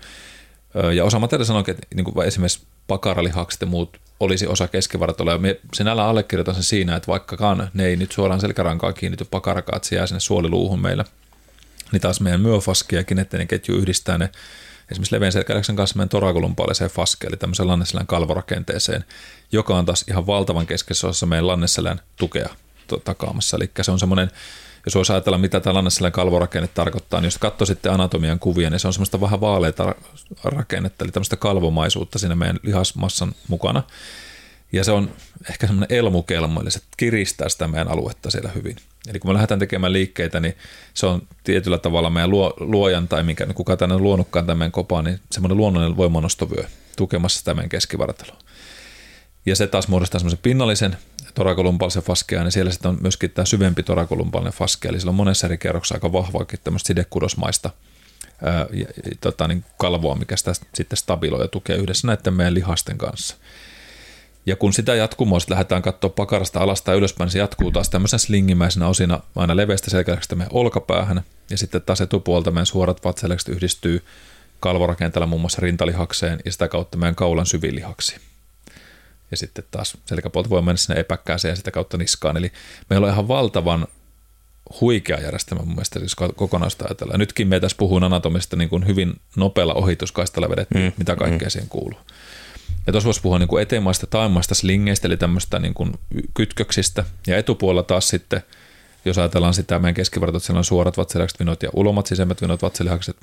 [SPEAKER 1] ja osa materiaalia sanoo, että niin kuin esimerkiksi pakaralihakset ja muut olisi osa keskivartaloa, ja me sinällä allekirjoitan sen siinä, että vaikkakaan ne ei nyt suoraan selkärankaan kiinnity pakarakaat, se jää sinne suoliluuhun meillä, niin taas meidän myofaski ja kineettinen ketju yhdistää ne esimerkiksi leveän selkäläksen kanssa meidän torakolumpaaliseen faske, eli tämmöiseen lanneselän kalvorakenteeseen, joka on taas ihan valtavan keskeisessä osassa meidän lanneselän tukea takaamassa. Eli se on semmoinen, jos voisi ajatella, mitä tämä lanneselän kalvorakenne tarkoittaa, niin jos katsoo sitten anatomian kuvia, niin se on semmoista vähän vaaleita rakennetta, eli tämmöistä kalvomaisuutta siinä meidän lihasmassan mukana. Ja se on ehkä semmoinen elmukelmo, eli se kiristää sitä meidän aluetta siellä hyvin. Eli kun me lähdetään tekemään liikkeitä, niin se on tietyllä tavalla meidän luo, luojan tai mikä, kuka tänne on luonutkaan tämän kopaan, niin semmoinen luonnollinen voimanostovyö tukemassa sitä meidän keskivartaloa. Ja se taas muodostaa semmoisen pinnallisen torakolumpaalisen faskea, niin siellä sitten on myöskin tämä syvempi torakolumpaalinen faskea, eli sillä on monessa eri kerroksessa aika vahvaakin tämmöistä sidekudosmaista ää, ja, tota, niin kalvoa, mikä sitä sitten stabiloi ja tukee yhdessä näiden meidän lihasten kanssa. Ja kun sitä jatkumoa sitten lähdetään katsoa pakarasta alasta ja ylöspäin, niin se jatkuu taas tämmöisen slingimäisenä osina aina leveästä selkäläksestä meidän olkapäähän. Ja sitten taas etupuolta meidän suorat vatsalihakset yhdistyy kalvorakenteella muun muassa rintalihakseen ja sitä kautta meidän kaulan syvilihaksi. Ja sitten taas selkäpuolta voi mennä sinne epäkkääseen ja sitä kautta niskaan. Eli meillä on ihan valtavan huikea järjestelmä mun mielestä, jos kokonaista ajatellaan. Nytkin me tässä puhun anatomista niin kuin hyvin nopealla ohituskaistalla vedettiin, mm, mitä kaikkea mm. siihen kuuluu. Ja tuossa voisi puhua niin kuin eteenmaista taimmaista slingeistä, eli tämmöistä niin kuin kytköksistä. Ja etupuolella taas sitten, jos ajatellaan sitä meidän keskivartot, siellä on suorat vatsalihakset, vinot ja ulomat sisemmät vinot vatsalihakset.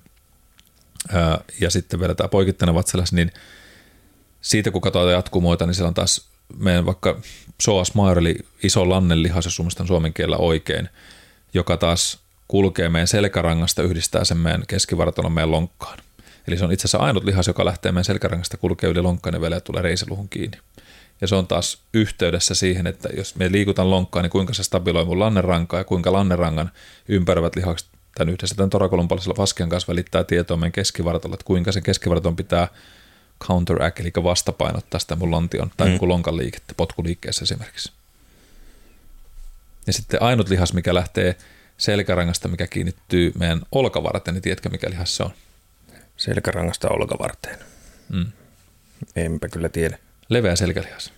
[SPEAKER 1] Ja sitten vielä tämä poikittainen vatsalihas, niin siitä kun katsotaan jatkumoita, niin siellä on taas meidän vaikka psoas major, eli iso lannenlihas, jos suomen kielellä oikein, joka taas kulkee meidän selkärangasta, yhdistää sen meidän keskivartalon meidän lonkkaan. Eli se on itse asiassa ainut lihas, joka lähtee meidän selkärangasta, kulkee yli lonkkaan ja vielä tulee reisiluhun kiinni. Ja se on taas yhteydessä siihen, että jos me liikutaan lonkkaan, niin kuinka se stabiloi mun lannerankaa ja kuinka lannerangan ympäröivät lihakset tämän yhdessä tämän torakolumpalisella faskean kanssa välittää tietoa meidän keskivartalolle, että kuinka sen keskivartalon pitää counteract, eli vastapainottaa sitä mun lantion tai mm. lonkan liikettä, potkuliikkeessä esimerkiksi. Ja sitten ainut lihas, mikä lähtee selkärangasta, mikä kiinnittyy meidän olkavarteen, niin tiedätkö mikä lihas se on?
[SPEAKER 2] Selkärangasta olkavarteen. Mm. Enpä kyllä tiedä.
[SPEAKER 1] Leveä selkälihas.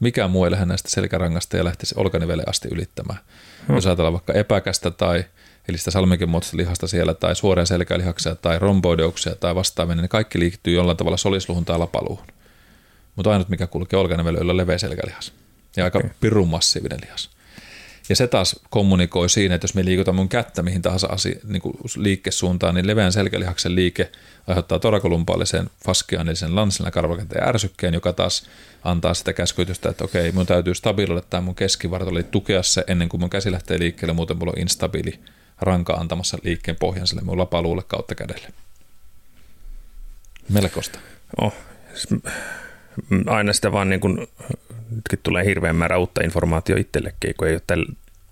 [SPEAKER 1] Mikä muu ei lähde näistä selkärangasta ja lähtisi olkanivelle asti ylittämään. Hmm. Jos ajatellaan vaikka epäkästä tai eli sitä salmikin muotoista lihasta siellä, tai suoria selkälihaksia, tai romboideuksia, tai vastaavia, niin kaikki liittyy jollain tavalla solisluhun tai lapaluuhun. Mutta ainut, mikä kulkee olkanivelle, on leveä selkälihas. Ja aika okay. pirun massiivinen lihas. Ja se taas kommunikoi siinä, että jos me liikutaan mun kättä mihin tahansa asia, niin kuin liikkesuuntaan, niin leveän selkälihaksen liike aiheuttaa torakolumpaalisen faskeanillisen lanssilla karvakenteen ärsykkeen, joka taas antaa sitä käskytystä, että okei, mun täytyy stabiloida tämä mun keskivartalo, tukea se ennen kuin mun käsi lähtee liikkeelle, muuten mulla on instabiili ranka antamassa liikkeen pohjan sille mun lapaluulle kautta kädelle. Melkoista.
[SPEAKER 2] Oh, aina sitä vaan niin kuin nytkin tulee hirveän määrä uutta informaatiota itsellekin, kun ei ole täl,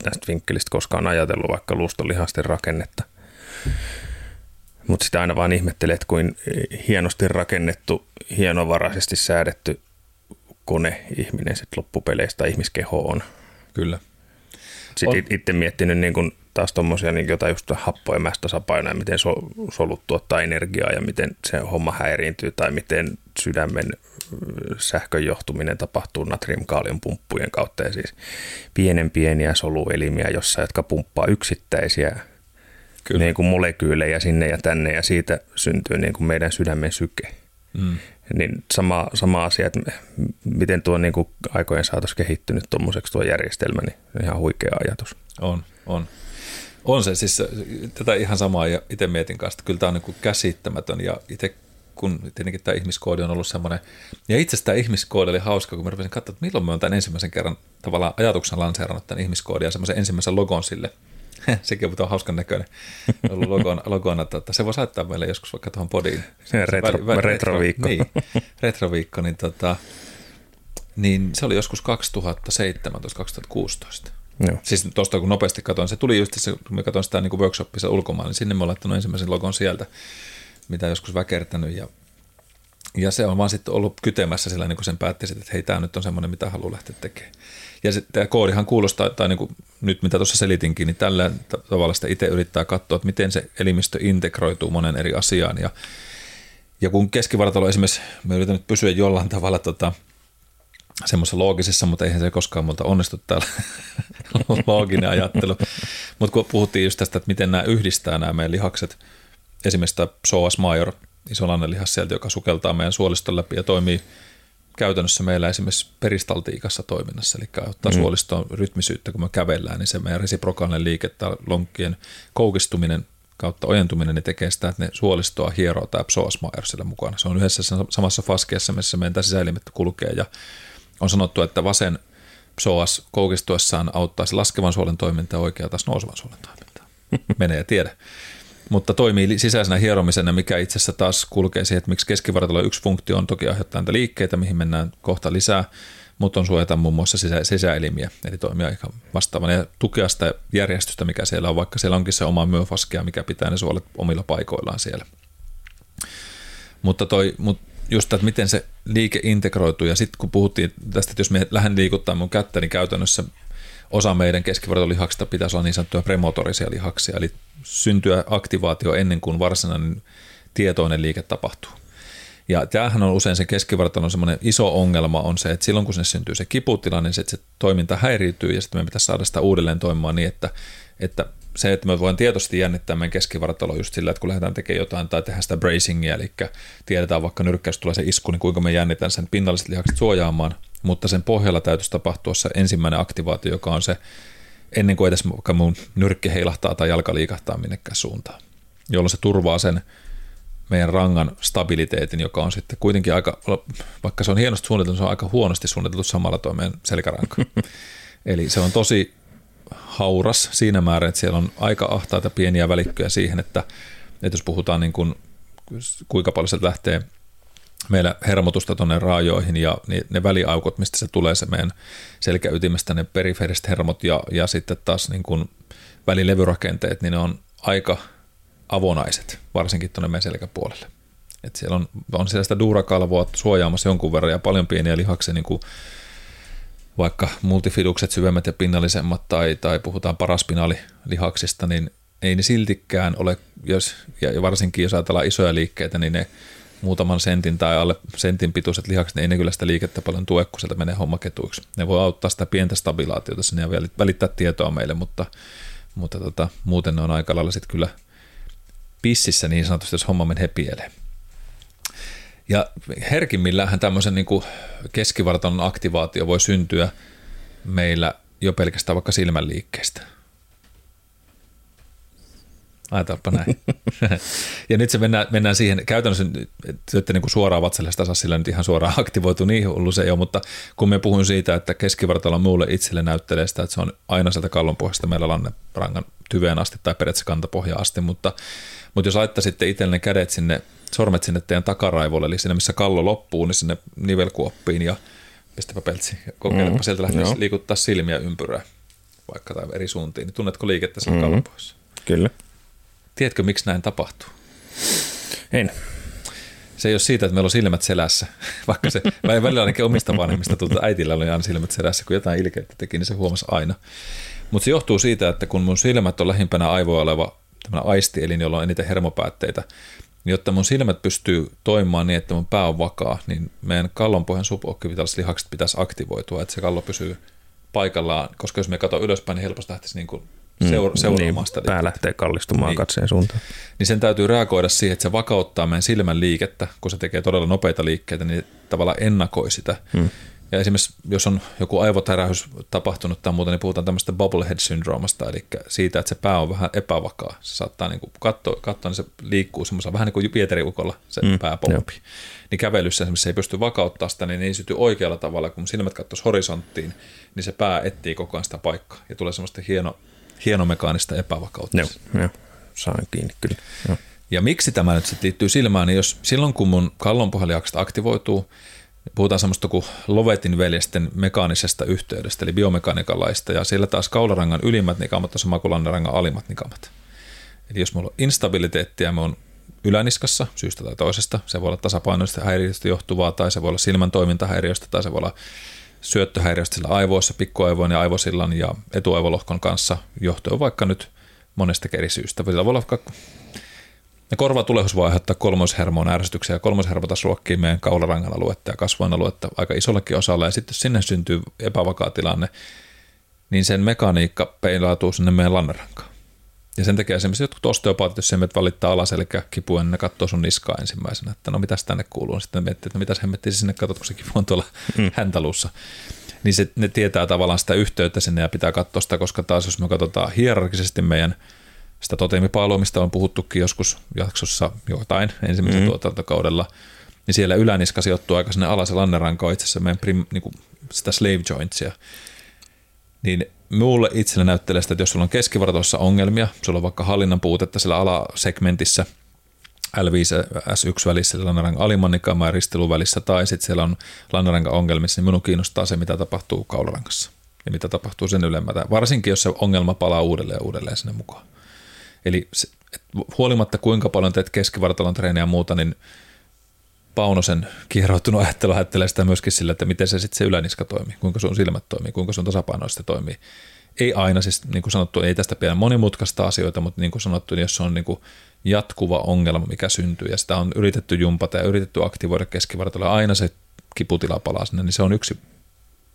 [SPEAKER 2] tästä vinkkelistä koskaan ajatellut vaikka luustolihasten rakennetta. Mutta sitä aina vaan ihmettelet, että kuin hienosti rakennettu, hienovaraisesti säädetty kone ihminen sitten loppupeleistä ihmiskeho on.
[SPEAKER 1] Kyllä.
[SPEAKER 2] Sitten on. itse miettinyt niin kun taas tuommoisia niin jotain just happoja mästösapainoja, miten solut tuottaa energiaa ja miten se homma häiriintyy tai miten sydämen sähkön johtuminen tapahtuu natriumkaalion pumppujen kautta ja siis pienen pieniä soluelimiä, jossa, jotka pumppaa yksittäisiä Kyllä. Niin kuin molekyylejä sinne ja tänne ja siitä syntyy niin kuin meidän sydämen syke. Mm. Niin sama, sama asia, että miten tuo niin kuin aikojen saatossa kehittynyt tuommoiseksi tuo järjestelmä, niin ihan huikea ajatus.
[SPEAKER 1] On, on. On se, siis tätä ihan samaa ja itse mietin kanssa, että kyllä tämä on niin käsittämätön ja itse kun tietenkin tämä ihmiskoodi on ollut semmoinen, ja itse asiassa tämä ihmiskoodi oli hauska, kun mä rupesin katsoa, että milloin mä oon tämän ensimmäisen kerran tavallaan ajatuksen lanseerannut tämän ihmiskoodin ja semmoisen ensimmäisen logon sille. Sekin on hauskan näköinen ollut logona, logona että se voi saattaa meille joskus vaikka tuohon podiin.
[SPEAKER 2] Se retro, retroviikko.
[SPEAKER 1] Niin, retroviikko, niin, tota, niin se oli joskus 2017-2016. Joo. Siis tuosta kun nopeasti katsoin, se tuli just se, kun mä katsoin sitä niin workshopissa ulkomaan, niin sinne mä oon laittanut ensimmäisen logon sieltä, mitä joskus väkertänyt ja ja se on vaan sitten ollut kytemässä sillä niin kuin sen päätti, että hei, tämä nyt on semmoinen, mitä haluaa lähteä tekemään. Ja sitten tämä koodihan kuulostaa, tai niin kuin nyt mitä tuossa selitinkin, niin tällä tavalla sitä itse yrittää katsoa, että miten se elimistö integroituu monen eri asiaan. Ja, ja kun keskivartalo esimerkiksi, me yritän nyt pysyä jollain tavalla tota, semmoisessa loogisessa, mutta eihän se koskaan multa onnistu täällä looginen ajattelu. Mutta kun puhuttiin just tästä, että miten nämä yhdistää nämä meidän lihakset, esimerkiksi tämä psoas major, isolainen lihas sieltä, joka sukeltaa meidän suoliston läpi ja toimii käytännössä meillä esimerkiksi peristaltiikassa toiminnassa, eli ottaa mm. suolistoon rytmisyyttä, kun me kävellään, niin se meidän resiprokaalinen liike tai lonkkien koukistuminen kautta ojentuminen niin tekee sitä, että ne suolistoa hieroo tämä psoasmaier sillä mukana. Se on yhdessä samassa faskeassa, missä meidän sisäelimet kulkee ja on sanottu, että vasen psoas koukistuessaan auttaisi laskevan suolen toimintaa ja oikea taas nousevan suolen toimintaa. Menee ja tiedä mutta toimii sisäisenä hieromisena, mikä itse asiassa taas kulkee siihen, että miksi keskivartalo yksi funktio on toki aiheuttaa näitä liikkeitä, mihin mennään kohta lisää, mutta on suojata muun muassa sisä, sisäelimiä, eli toimia ihan vastaavana ja tukea sitä järjestystä, mikä siellä on, vaikka siellä onkin se oma myöfaskea, mikä pitää ne suolet omilla paikoillaan siellä. Mutta toi, mut just että miten se liike integroituu, ja sitten kun puhuttiin tästä, että jos me lähden liikuttaa mun kättä, niin käytännössä osa meidän keskivartalihaksista pitäisi olla niin sanottuja premotorisia lihaksia, eli syntyä aktivaatio ennen kuin varsinainen tietoinen liike tapahtuu. Ja tämähän on usein se keskivartalon semmoinen iso ongelma on se, että silloin kun sinne syntyy se kiputila, niin se, se toiminta häiriytyy ja sitten me pitäisi saada sitä uudelleen toimimaan niin, että, että se, että me voin tietoisesti jännittää meidän keskivartalo just sillä, että kun lähdetään tekemään jotain tai tehdään sitä bracingia, eli tiedetään vaikka nyrkkäys tulee se isku, niin kuinka me jännitään sen pinnalliset lihakset suojaamaan, mutta sen pohjalla täytyisi tapahtua se ensimmäinen aktivaatio, joka on se ennen kuin edes mun nyrkki heilahtaa tai jalka liikahtaa minnekään suuntaan, jolloin se turvaa sen meidän rangan stabiliteetin, joka on sitten kuitenkin aika, vaikka se on hienosti suunniteltu, se on aika huonosti suunniteltu samalla tuo meidän selkäranka. Eli se on tosi hauras siinä määrin, että siellä on aika ahtaita pieniä välikköjä siihen, että, että jos puhutaan niin kuin, kuinka paljon se lähtee meillä hermotusta tuonne raajoihin ja ne väliaukot, mistä se tulee se meidän selkäytimestä, ne periferiset hermot ja, ja sitten taas niin kuin välilevyrakenteet, niin ne on aika avonaiset, varsinkin tuonne meidän selkäpuolelle. Et siellä on, on siellä sitä duurakalvoa suojaamassa jonkun verran ja paljon pieniä lihaksia, niin kuin vaikka multifidukset syvemmät ja pinnallisemmat tai, tai puhutaan paraspinaalilihaksista, niin ei ne siltikään ole, jos, ja varsinkin jos ajatellaan isoja liikkeitä, niin ne muutaman sentin tai alle sentin pituiset lihakset, niin ei ne kyllä sitä liikettä paljon tue, kun sieltä menee homma ketuiksi. Ne voi auttaa sitä pientä stabilaatiota sinne ja välittää tietoa meille, mutta, mutta tota, muuten ne on aika lailla sitten kyllä pississä niin sanotusti, jos homma menee pieleen. Ja herkimmillähän tämmöisen niin keskivartalon aktivaatio voi syntyä meillä jo pelkästään vaikka silmän Ajatelpa näin. ja nyt se mennään, mennään siihen, käytännössä että niin kuin suoraan vatsalle sitä sillä nyt ihan suoraan aktivoitu, niin hullu se ei ole, mutta kun me puhun siitä, että keskivartalo muulle itselle näyttelee sitä, että se on aina sieltä kallonpohjasta meillä rangan tyveen asti tai periaatteessa kantapohja asti, mutta, mutta jos laittaisitte itsellenne kädet sinne, sormet sinne teidän takaraivolle, eli sinne missä kallo loppuu, niin sinne nivelkuoppiin ja pistäpä peltsi, kokeilepa mm-hmm. sieltä lähteä liikuttaa silmiä ympyrää vaikka tai eri suuntiin, niin tunnetko liikettä siellä mm-hmm. kallonpohjassa?
[SPEAKER 2] Kyllä.
[SPEAKER 1] Tiedätkö, miksi näin tapahtuu?
[SPEAKER 2] En.
[SPEAKER 1] Se ei ole siitä, että meillä on silmät selässä, vaikka se välillä ainakin omista vanhemmista tuntuu, että äitillä oli aina silmät selässä, kun jotain ilkeyttä teki, niin se huomasi aina. Mutta se johtuu siitä, että kun mun silmät on lähimpänä aivoa oleva aistielin, jolla on eniten hermopäätteitä, niin jotta mun silmät pystyy toimimaan niin, että mun pää on vakaa, niin meidän kallonpohjan subokkivitaaliset lihakset pitäisi aktivoitua, että se kallo pysyy paikallaan, koska jos me katsotaan ylöspäin, niin helposti lähtisi niin kuin seura- seuraamaan niin, sitä.
[SPEAKER 2] Pää lähtee kallistumaan niin. katseen suuntaan.
[SPEAKER 1] Niin sen täytyy reagoida siihen, että se vakauttaa meidän silmän liikettä, kun se tekee todella nopeita liikkeitä, niin tavallaan ennakoi sitä. Mm. Ja esimerkiksi jos on joku aivotärähys tapahtunut tai muuta, niin puhutaan tämmöistä bubblehead-syndroomasta, eli siitä, että se pää on vähän epävakaa. Se saattaa niin katsoa, katsoa, niin se liikkuu semmoisella vähän niin kuin Pietariukolla se mm, pääpompi. Niin kävelyssä esimerkiksi se ei pysty vakauttaa sitä, niin ei syty oikealla tavalla, kun silmät katsoisi horisonttiin, niin se pää etsii koko ajan sitä paikkaa ja tulee semmoista hieno, hienomekaanista epävakautta.
[SPEAKER 2] Joo, joo. saan kiinni kyllä. Joo.
[SPEAKER 1] Ja miksi tämä nyt sitten liittyy silmään, niin jos silloin kun mun kallonpohjalihakset aktivoituu, puhutaan semmoista kuin Lovetin veljesten mekaanisesta yhteydestä, eli biomekaniikan laista, ja siellä taas kaularangan ylimmät nikamat on sama kuin lannerangan alimmat nikamat. Eli jos mulla on instabiliteettia, me on yläniskassa syystä tai toisesta, se voi olla tasapainoista häiriöstä johtuvaa, tai se voi olla silmän toimintahäiriöstä, tai se voi olla syöttöhäiriöstä sillä aivoissa, pikkuaivoin ja aivosillan ja etuaivolohkon kanssa, johtuen vaikka nyt monesta eri syystä. Sillä voi olla vaikka ja korvatulehus voi aiheuttaa kolmoshermon ärsytyksiä ja kolmoshermo taas ruokkii meidän kaularangan aluetta ja kasvojen aluetta aika isollekin osalla ja sitten sinne syntyy epävakaa tilanne, niin sen mekaniikka peilautuu sinne meidän lannerankaan. Ja sen takia esimerkiksi jotkut osteopaatit, jos meidät valittaa alas, eli kipua, niin ne katsoo sun niskaa ensimmäisenä, että no mitäs tänne kuuluu. Sitten miettii, että no mitäs hemmettiin sinne katsot, kun se kipu on tuolla mm. häntäluussa. Niin se, ne tietää tavallaan sitä yhteyttä sinne ja pitää katsoa sitä, koska taas jos me katsotaan hierarkisesti meidän – sitä totemipalua, mistä on puhuttukin joskus jaksossa jotain ensimmäisellä mm. tuotantokaudella, niin siellä yläniska sijoittuu aika sinne alas ja lanneranko itse asiassa meidän prim, niin kuin sitä slave jointsia. Niin mulle itselle näyttelee sitä, että jos sulla on keskivartoissa ongelmia, sulla on vaikka hallinnan puutetta sillä alasegmentissä, L5 S1 välissä, nikaman ja ristelun välissä, tai sitten siellä on lannerangan ongelmissa, niin minun kiinnostaa se, mitä tapahtuu kaularankassa ja mitä tapahtuu sen ylemmältä. Varsinkin, jos se ongelma palaa uudelleen ja uudelleen sinne mukaan. Eli se, huolimatta kuinka paljon teet keskivartalon treeniä ja muuta, niin Paunosen kieroutunut ajattelu ajattelee sitä myöskin sillä, että miten se sitten se yläniska toimii, kuinka sun silmät toimii, kuinka sun tasapainoista toimii. Ei aina, siis niin kuin sanottu, ei tästä pidä monimutkaista asioita, mutta niin kuin sanottu, niin jos se on niin kuin jatkuva ongelma, mikä syntyy, ja sitä on yritetty jumpata ja yritetty aktivoida keskivartaloa, aina se kiputila palaa sinne, niin se on yksi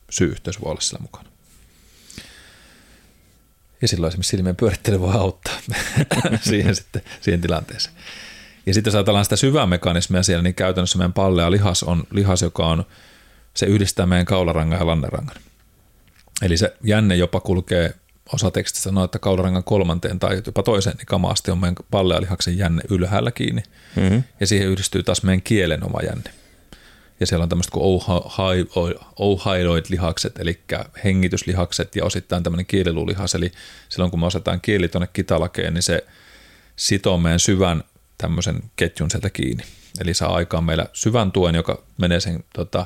[SPEAKER 1] syy, jos voi olla sillä mukana. Ja silloin esimerkiksi silmien pyörittely voi auttaa siihen, sitten, siihen tilanteeseen. Ja sitten jos ajatellaan sitä syvää mekanismia siellä, niin käytännössä meidän pallea lihas on lihas, joka on, se yhdistää meidän kaularangan ja lannerangan. Eli se jänne jopa kulkee, osa tekstistä sanoo, että kaularangan kolmanteen tai jopa toiseen niin kamaasti on meidän pallealihaksen jänne ylhäällä kiinni. Mm-hmm. Ja siihen yhdistyy taas meidän kielen oma jänne ja siellä on tämmöiset kuin ohaioid-lihakset, eli hengityslihakset ja osittain tämmöinen kieliluulihas, eli silloin kun me osataan kieli tuonne kitalakeen, niin se sitoo meidän syvän tämmöisen ketjun sieltä kiinni. Eli saa aikaan meillä syvän tuen, joka menee sen tota,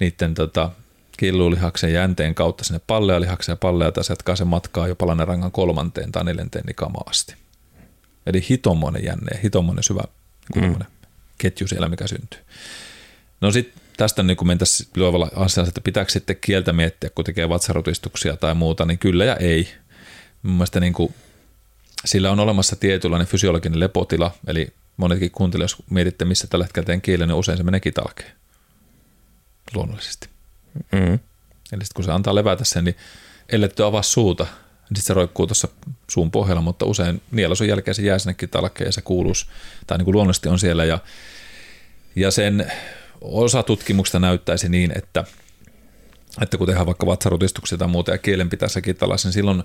[SPEAKER 1] niiden tota, kieliluulihaksen jänteen kautta sinne pallealihakseen ja pallea taas jatkaa sen matkaa jo palanerangan kolmanteen tai neljänteen nikamaan asti. Eli hitomoinen jänne hitomoinen syvä mm. ketju siellä, mikä syntyy. No sitten tästä niin mentäisiin luovalla asialla, että pitääkö sitten kieltä miettiä, kun tekee vatsarutistuksia tai muuta, niin kyllä ja ei. Mun mielestä niin kuin, sillä on olemassa tietynlainen fysiologinen lepotila, eli monetkin kuuntelijat, jos mietitte, missä tällä hetkellä teen kielen, niin usein se menee talkeen. Luonnollisesti. Mm. Eli sitten kun se antaa levätä sen, niin elletty avaa suuta, niin sitten se roikkuu tuossa suun pohjalla, mutta usein nielasun jälkeen se jää sinne talkeen ja se kuuluus, tai niin kuin luonnollisesti on siellä. Ja, ja sen osa tutkimuksista näyttäisi niin, että, että kun tehdään vaikka vatsarutistuksia tai muuta ja kielen pitäisi tällaisen, niin silloin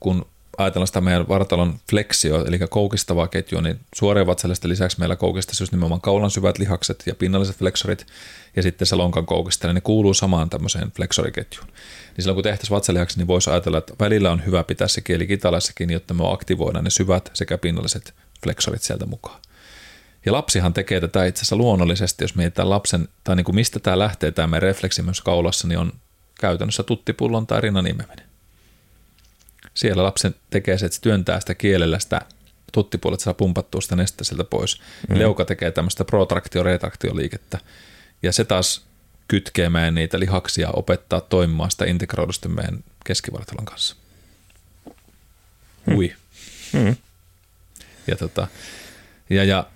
[SPEAKER 1] kun ajatellaan sitä meidän vartalon fleksio, eli koukistavaa ketjua, niin suorien vatsalisten lisäksi meillä koukista just nimenomaan kaulan syvät lihakset ja pinnalliset fleksorit ja sitten se lonkan koukista, ne kuuluu samaan tämmöiseen fleksoriketjuun. Niin silloin kun tehtäisiin vatsalihaksi, niin voisi ajatella, että välillä on hyvä pitää se kieli kitalassakin, jotta me aktivoidaan ne syvät sekä pinnalliset fleksorit sieltä mukaan. Ja lapsihan tekee tätä itse asiassa luonnollisesti, jos mietitään lapsen, tai niin kuin mistä tämä lähtee, tämä meidän refleksi myös kaulassa, niin on käytännössä tuttipullon tai rinnan imeminen. Siellä lapsen tekee se, että se työntää sitä kielellä sitä tuttipuolet saa pumpattua sitä nestettä sieltä pois. Mm. Leuka tekee tämmöistä protraktio-retraktio-liikettä. Ja se taas kytkee meidän niitä lihaksia opettaa toimimaan sitä integroidusti meidän keskivartalon kanssa. Hui. Mm. Ja, tota, ja, ja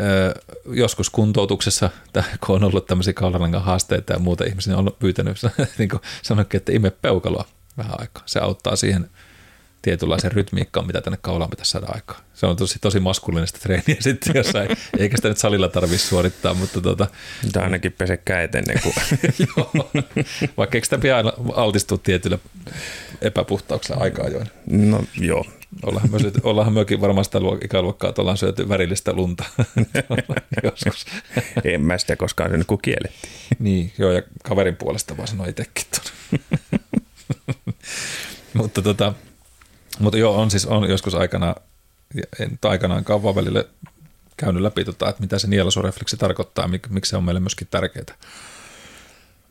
[SPEAKER 1] ö, joskus kuntoutuksessa, kun on ollut tämmöisiä kaularangan haasteita ja muuta ihmisiä, on pyytänyt niin sanoikin, että ime peukaloa vähän aikaa. Se auttaa siihen tietynlaisen rytmiikkaan, mitä tänne kaulaan pitäisi saada aikaa. Se on tosi, tosi maskuliinista treeniä sitten jossain, eikä sitä nyt salilla tarvitse suorittaa, mutta tota...
[SPEAKER 2] Tämä ainakin pese käet ennen kuin...
[SPEAKER 1] Joo, vaikka eikö sitä pian altistua tietyllä epäpuhtauksella aikaa ajoin?
[SPEAKER 2] No joo.
[SPEAKER 1] Ollaan, me syöty, ollaanhan myökin varmaan sitä ikäluokkaa, että ollaan syöty värillistä lunta joskus.
[SPEAKER 2] En mä sitä koskaan syönyt, kun kiellettiin.
[SPEAKER 1] niin, joo, ja kaverin puolesta vaan sanoi itsekin mutta tota, mutta joo, on siis on joskus aikana, en aikanaan kauan välillä käynyt läpi, tota, että mitä se nielusurefleksi tarkoittaa, mik, miksi se on meille myöskin tärkeää.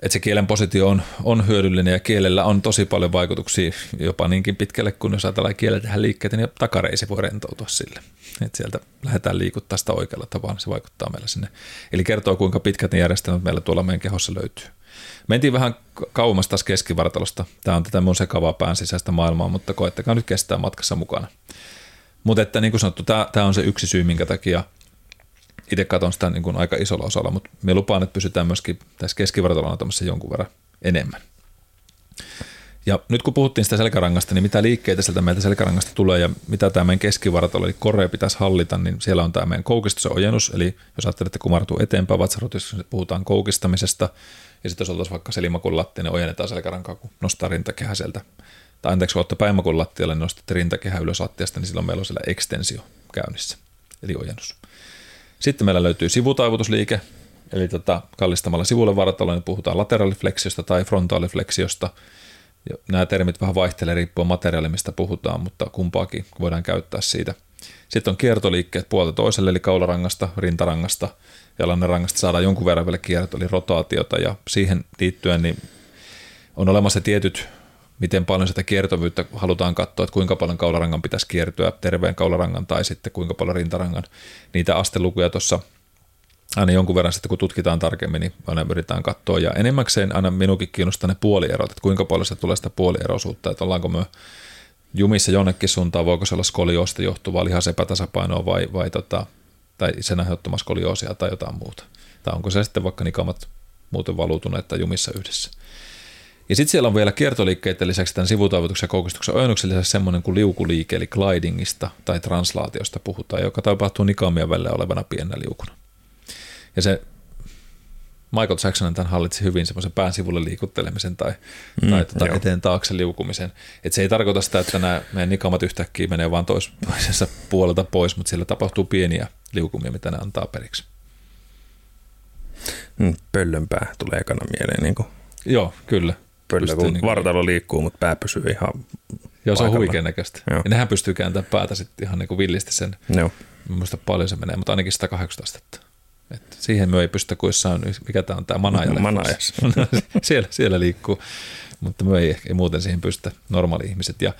[SPEAKER 1] Että se kielen positio on, on hyödyllinen ja kielellä on tosi paljon vaikutuksia jopa niinkin pitkälle, kun jos ajatellaan kielellä tehdä liikkeitä, niin takareisi voi rentoutua sille. Että sieltä lähdetään liikuttaa sitä oikealla tavalla, niin se vaikuttaa meillä sinne. Eli kertoo, kuinka pitkät ne järjestelmät meillä tuolla meidän kehossa löytyy. Mentiin vähän kauemmas taas keskivartalosta. Tämä on tätä mun sekavaa pään sisäistä maailmaa, mutta koettakaa nyt kestää matkassa mukana. Mutta että niin kuin sanottu, tämä, tämä on se yksi syy, minkä takia itse katson sitä niin kuin aika isolla osalla, mutta me lupaan, että pysytään myöskin tässä keskivartalon tämmössä jonkun verran enemmän. Ja nyt kun puhuttiin sitä selkärangasta, niin mitä liikkeitä sieltä meiltä selkärangasta tulee ja mitä tämä meidän keskivartalo, eli korea pitäisi hallita, niin siellä on tämä meidän koukistus ja ojennus, eli jos ajattelette kumartuu eteenpäin vatsarotus, puhutaan koukistamisesta, ja sitten jos oltaisiin vaikka se limakun lattia, niin ojennetaan selkärankaa, kun nostaa rintakehä sieltä. Tai anteeksi, kun olette päivämakun lattialle, niin nostatte rintakehä ylös lattiasta, niin silloin meillä on siellä ekstensio käynnissä, eli ojennus. Sitten meillä löytyy sivutaivutusliike, eli tota, kallistamalla sivulle vartaloon niin puhutaan lateraalifleksiosta tai frontaalifleksiosta. Ja nämä termit vähän vaihtelee riippuen materiaali, mistä puhutaan, mutta kumpaakin voidaan käyttää siitä. Sitten on kiertoliikkeet puolta toiselle, eli kaularangasta, rintarangasta – ja lannerangasta saadaan jonkun verran vielä kierto, eli rotaatiota, ja siihen liittyen niin on olemassa tietyt, miten paljon sitä kiertovyyttä halutaan katsoa, että kuinka paljon kaularangan pitäisi kiertyä, terveen kaularangan tai sitten kuinka paljon rintarangan. Niitä astelukuja tuossa aina jonkun verran sitten, kun tutkitaan tarkemmin, niin aina yritetään katsoa. Ja enemmäkseen aina minunkin kiinnostaa ne puolierot, että kuinka paljon se tulee sitä puolieroisuutta, että ollaanko me jumissa jonnekin suuntaan, voiko se olla skolioosta johtuvaa lihasepätasapainoa vai, vai tota, tai sen aiheuttama skolioosia tai jotain muuta. Tai onko se sitten vaikka nikamat muuten valuutuneet tai jumissa yhdessä. Ja sitten siellä on vielä kiertoliikkeiden lisäksi tämän sivutaivutuksen ja koukistuksen ojennuksen lisäksi semmoinen kuin liukuliike, eli glidingista tai translaatiosta puhutaan, joka tapahtuu nikamia välillä olevana pienenä liukuna. Ja se Michael Jackson tämän hallitsi hyvin semmoisen pään sivulle liikuttelemisen tai, mm, tai tuota, eteen taakse liukumisen. Et se ei tarkoita sitä, että nämä meidän nikamat yhtäkkiä menee vaan tois, toisessa puolelta pois, mutta siellä tapahtuu pieniä liukumia, mitä ne antaa periksi.
[SPEAKER 2] Mm, pöllönpää tulee ekana mieleen. Niin kuin.
[SPEAKER 1] Joo, kyllä.
[SPEAKER 2] Pöllö, kun niin vartalo liikkuu, mutta pää pysyy ihan
[SPEAKER 1] Joo, se on huikean näköistä. Ja nehän pystyy kääntämään päätä sitten ihan niin kuin villisti sen. Joo. Muista paljon se menee, mutta ainakin 118 astetta. Et siihen me ei pystytä, kun jossain, mikä tämä on tämä manaja.
[SPEAKER 2] Manajas.
[SPEAKER 1] siellä, siellä liikkuu, mutta me ei, ei muuten siihen pystytä normaali-ihmiset. Ja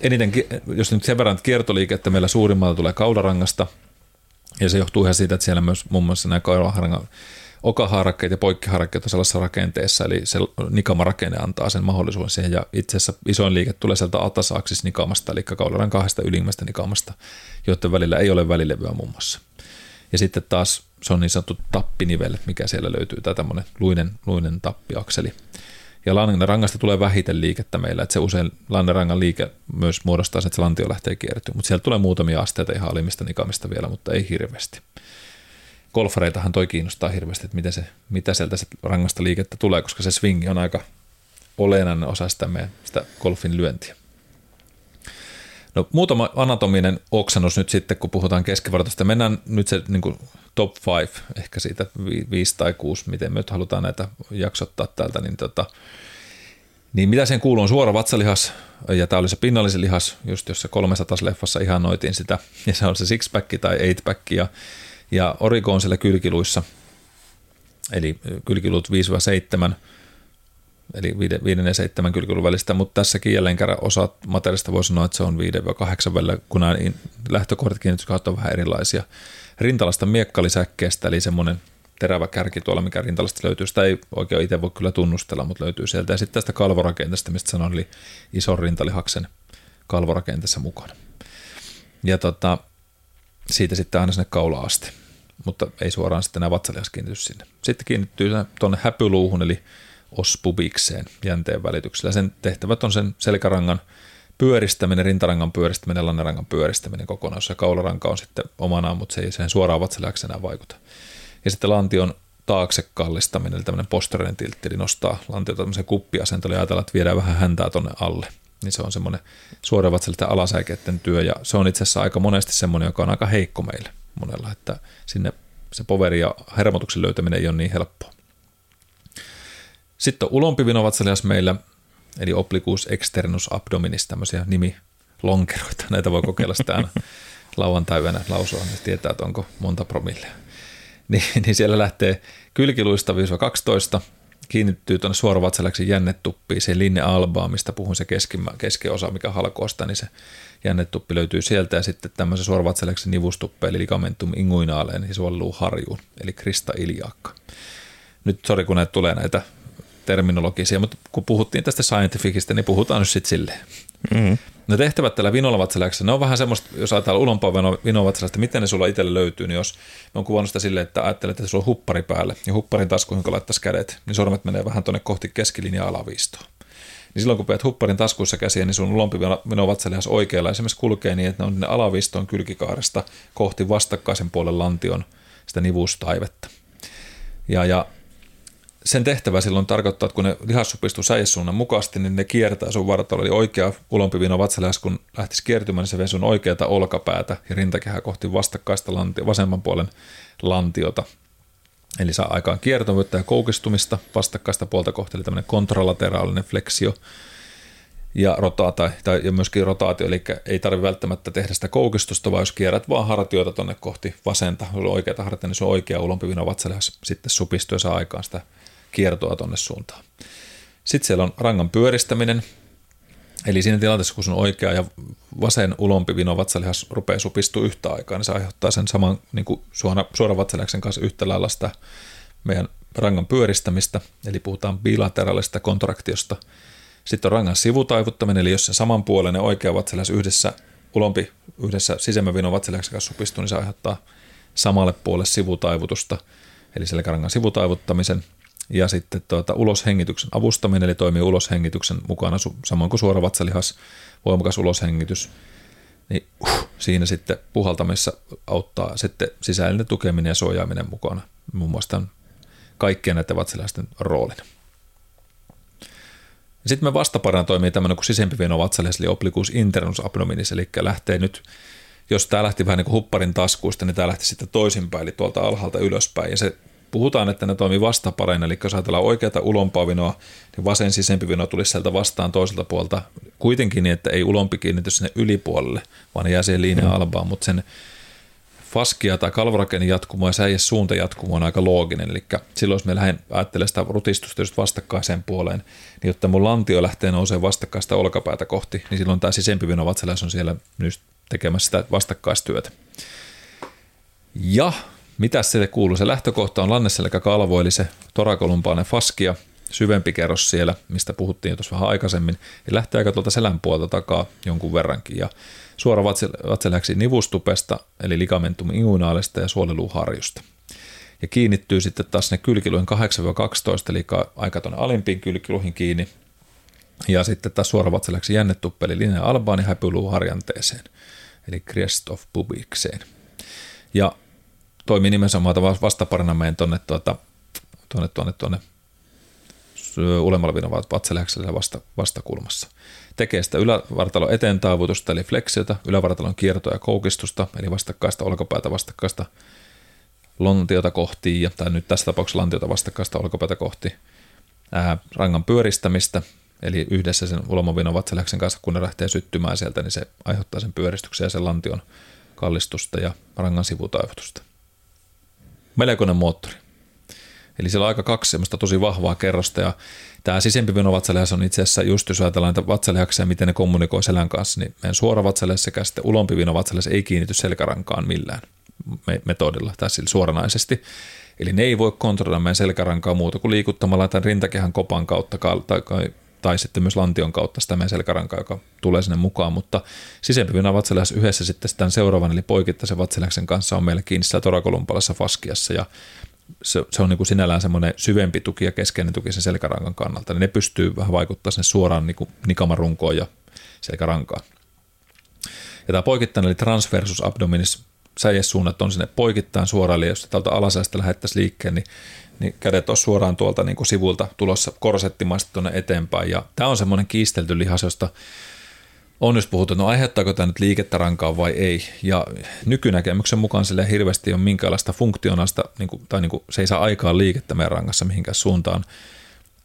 [SPEAKER 1] eniten, jos nyt sen verran kiertoliikettä meillä suurimmalla tulee kaularangasta, ja se johtuu ihan siitä, että siellä myös muun muassa nämä kaularangan okaharakkeet ja poikkiharakkeet on sellaisessa rakenteessa, eli se nikamarakenne antaa sen mahdollisuuden siihen, ja itse asiassa isoin liike tulee sieltä atasaksis nikamasta, eli kaularan kahdesta ylimmästä nikamasta, joiden välillä ei ole välilevyä muun muassa. Ja sitten taas se on niin sanottu tappinivel, mikä siellä löytyy, tai tämmöinen luinen, luinen tappiakseli. Ja rangasta tulee vähiten liikettä meillä, että se usein lannerangan liike myös muodostaa sen, että se lantio lähtee kiertymään. Mutta sieltä tulee muutamia asteita ihan alimmista nikamista vielä, mutta ei hirveästi. Golfareitahan toi kiinnostaa hirveästi, että mitä, se, mitä sieltä se rangasta liikettä tulee, koska se swingi on aika olennainen osa sitä, meidän, sitä golfin lyöntiä. No muutama anatominen oksannus nyt sitten, kun puhutaan keskivartalosta. Mennään nyt se niin kuin top five, ehkä siitä viisi tai kuusi, miten me nyt halutaan näitä jaksottaa täältä, niin, tota, niin mitä sen kuuluu? On suora vatsalihas, ja tämä oli se pinnallisen lihas, just jossa 300 leffassa noitiin sitä, ja se on se six-pack tai eight-pack, ja, ja origo on siellä kylkiluissa, eli kylkiluut 5-7, eli 5 ja 7 kylkiluvun välistä, mutta tässäkin jälleen kerran osa materiaalista voi sanoa, että se on 5-8 välillä, kun nämä lähtökohdat kiinnityskautta on vähän erilaisia. Rintalasta miekkalisäkkeestä, eli semmoinen terävä kärki tuolla, mikä rintalasta löytyy. Sitä ei oikein itse voi kyllä tunnustella, mutta löytyy sieltä. Ja sitten tästä kalvorakenteesta, mistä sanoin, eli ison rintalihaksen kalvorakenteessa mukana. Ja tota, siitä sitten aina sinne kaula asti, mutta ei suoraan sitten nämä vatsalihas kiinnity sinne. Sitten kiinnittyy tuonne häpyluuhun, eli ospubikseen jänteen välityksellä. Sen tehtävät on sen selkärangan pyöristäminen, rintarangan pyöristäminen, lannerangan pyöristäminen kokonaan, ja kaularanka on sitten omanaan, mutta se ei sen suoraan vatsalihaksen enää vaikuta. Ja sitten lantion taakse kallistaminen, eli tämmöinen posteriorinen tiltti, eli nostaa lantiota tämmöisen kuppiasentoon ja ajatella, että viedään vähän häntää tonne alle. Niin se on semmoinen suoravatsalisten alasäikeiden työ, ja se on itse asiassa aika monesti semmoinen, joka on aika heikko meille monella, että sinne se poveri ja hermotuksen löytäminen ei ole niin helppoa. Sitten on ulompi vinovatsalias meillä, eli obliquus externus abdominis, tämmöisiä nimilonkeroita. Näitä voi kokeilla sitä aina lauantai lausua, niin tietää, että onko monta promillea. Niin, niin siellä lähtee kylkiluista 12, kiinnittyy tuonne suoravatsaläksi jännetuppiin, se linne albaa, mistä puhun se keskimä, keskiosa, mikä halkoo niin se jännetuppi löytyy sieltä ja sitten tämmöisen suoravatsaläksi nivustuppe, eli ligamentum inguinaaleen, niin suolluu harjuun, eli krista iliakka. Nyt sori, kun näitä tulee näitä terminologisia, mutta kun puhuttiin tästä scientificista, niin puhutaan nyt sitten silleen. Mm. Ne tehtävät tällä vinolavatsalaksella, ne on vähän semmoista, jos ajatellaan ulompaa vinolavatsalaista, miten ne sulla itselle löytyy, niin jos me on kuvannut sitä silleen, että ajattelet, että sulla on huppari päälle ja hupparin taskuun, kun laittaisi kädet, niin sormet menee vähän tuonne kohti keskilinjaa alaviistoa. Niin silloin kun peet hupparin taskuissa käsiä, niin sun ulompi vinovatsalihas oikealla esimerkiksi kulkee niin, että ne on ne alaviistoon kylkikaaresta kohti vastakkaisen puolen lantion sitä nivustaivetta. Ja, ja sen tehtävä silloin tarkoittaa, että kun ne lihas supistuu säijessuunnan mukaisesti, niin ne kiertää sun vartalo, eli oikea ulompivino vatsalihas, kun lähtisi kiertymään, niin se vie sun oikeata olkapäätä ja rintakehää kohti vastakkaista lantio, vasemman puolen lantiota. Eli saa aikaan kiertävyyttä ja koukistumista vastakkaista puolta kohti, eli tämmöinen kontralateraalinen fleksio ja, rotaata, tai, ja myöskin rotaatio, eli ei tarvitse välttämättä tehdä sitä koukistusta, vaan jos kierrät vaan hartioita tuonne kohti vasenta, oikeata hartia, niin se on oikea ulompivino vatsalihas sitten supistuu ja saa aikaan sitä kiertoa tuonne suuntaan. Sitten siellä on rangan pyöristäminen, eli siinä tilanteessa, kun sun oikea ja vasen ulompi vino vatsalihas rupeaa supistua yhtä aikaa, niin se aiheuttaa sen saman niin kuin suora, suoran vatsalihaksen kanssa yhtä lailla sitä meidän rangan pyöristämistä, eli puhutaan bilateraalista kontraktiosta. Sitten on rangan sivutaivuttaminen, eli jos se samanpuolinen oikea vatsalihas yhdessä ulompi yhdessä sisemmän vinon vatsalihaksen kanssa supistuu, niin se aiheuttaa samalle puolelle sivutaivutusta, eli selkärangan sivutaivuttamisen – ja sitten tuota, uloshengityksen avustaminen, eli toimii uloshengityksen mukana, samoin kuin suora vatsalihas, voimakas uloshengitys, niin uh, siinä sitten puhaltamissa auttaa sitten sisällinen tukeminen ja suojaaminen mukana. Muun muassa kaikkien näiden vatsalihasten roolin. Sitten me vastaparana toimii tämmöinen kuin sisempi veno vatsalihas, eli obliquus internus abdominis, eli lähtee nyt jos tämä lähti vähän niin kuin hupparin taskuista, niin tämä lähti sitten toisinpäin, eli tuolta alhaalta ylöspäin, ja se puhutaan, että ne toimii vastapareina, eli jos ajatellaan oikeata ulompaa vinoa, niin vasen sisempi vino tulisi sieltä vastaan toiselta puolta, kuitenkin niin, että ei ulompi kiinnity sinne ylipuolelle, vaan jää siihen linjaan mm. albaan, mutta sen faskia tai kalvorakenin jatkumo ja säijes suunta jatkumo on aika looginen, eli silloin jos me lähden ajattelemaan sitä rutistusta just vastakkaiseen puoleen, niin jotta mun lantio lähtee nousemaan vastakkaista olkapäätä kohti, niin silloin tämä sisempi vino vatsaläs on siellä nyt tekemässä sitä vastakkaistyötä. Ja mitä se kuuluu? Se lähtökohta on lanneselkä kalvo, eli se torakolumpainen faskia, syvempi kerros siellä, mistä puhuttiin tuossa vähän aikaisemmin, ja lähtee aika tuolta selän puolta takaa jonkun verrankin, ja suora vatseläksi nivustupesta, eli ligamentum inguinaalista ja suoliluuharjusta. Ja kiinnittyy sitten taas ne kylkiluihin 8-12, eli aika tuonne alimpiin kylkiluihin kiinni, ja sitten taas suora vatseläksi jännetuppe, eli linja albaani häpyluuharjanteeseen, eli crest of pubikseen. Ja toimii nimensä maata vastaparina meidän tuonne, tuota, tuonne, tuonne, tuonne ulemalla vatsalihäksellä vasta, vastakulmassa. Tekee sitä ylävartalon eteen taavutusta, eli fleksiota, ylävartalon kiertoa ja koukistusta, eli vastakkaista olkapäätä vastakkaista lontiota kohti, ja, tai nyt tässä tapauksessa lantiota vastakkaista olkapäätä kohti, ää, rangan pyöristämistä, eli yhdessä sen ulomavinon vatsalihäksen kanssa, kun ne lähtee syttymään sieltä, niin se aiheuttaa sen pyöristyksen ja sen lantion kallistusta ja rangan sivutaivutusta melkoinen moottori. Eli siellä on aika kaksi semmoista tosi vahvaa kerrosta ja tämä sisempi vinovatsalihas on itse asiassa just jos ajatellaan vatsalihaksia, miten ne kommunikoi selän kanssa, niin meidän suora vatsalihas sekä sitten ulompi vinovatsalihas ei kiinnity selkärankaan millään metodilla tai sillä suoranaisesti. Eli ne ei voi kontrolloida meidän selkärankaa muuta kuin liikuttamalla tämän rintakehän kopan kautta tai, tai sitten myös lantion kautta sitä meidän selkärankaa, joka tulee sinne mukaan, mutta sisempi vatsalihas yhdessä sitten tämän seuraavan, eli poikittaisen vatsalihaksen kanssa on meillä kiinni siellä torakolumpalassa faskiassa. Ja se, se on niin kuin sinällään semmoinen syvempi tuki ja keskeinen tuki sen selkärankan kannalta, niin ne pystyy vähän vaikuttaa sinne suoraan niin kuin nikamarunkoon ja selkärankaan. Ja tämä poikittainen eli transversus abdominis säijessuunnat on sinne poikittain suoraan, eli jos tältä alasäästä lähettäisiin liikkeen, niin, niin kädet on suoraan tuolta niin kuin sivulta tulossa korsettimaisesti tuonne eteenpäin. Ja tämä on semmoinen kiistelty lihas, josta on just puhuttu, no aiheuttaako tämä nyt liikettä rankaan vai ei. Ja nykynäkemyksen mukaan sille hirveästi ole minkäänlaista funktionaista, niin kuin, tai niin kuin, se ei saa aikaan liikettä meidän rangassa mihinkään suuntaan.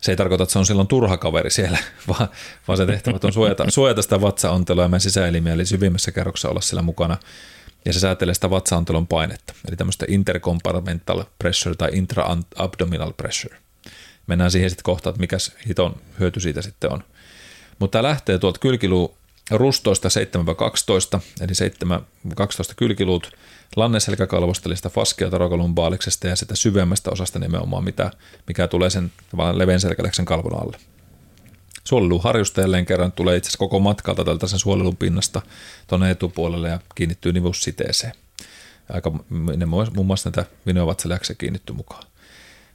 [SPEAKER 1] Se ei tarkoita, että se on silloin turha kaveri siellä, vaan, vaan se tehtävä on suojata, suojata sitä vatsaontelua ja meidän sisäelimiä, eli syvimmässä kerroksessa olla siellä mukana. Ja se säätelee sitä vatsaontelon painetta, eli tämmöistä intercompartmental pressure tai intra-abdominal pressure. Mennään siihen sitten kohtaan, että mikä hiton hyöty siitä sitten on. Mutta tämä lähtee tuolta kylkiluu rustoista 7-12, eli 7-12 kylkiluut, lanneselkäkalvosta, eli sitä faskeatarokalumbaaliksesta ja sitä syvemmästä osasta nimenomaan, mitä, mikä tulee sen leveän selkäläksen kalvon alle. Jälleen kerran tulee itse asiassa koko matkalta tältä sen suolelun pinnasta tuonne etupuolelle ja kiinnittyy nivussiteeseen. Aika, ne muun muassa näitä viniovatsaläksiä kiinnitty mukaan.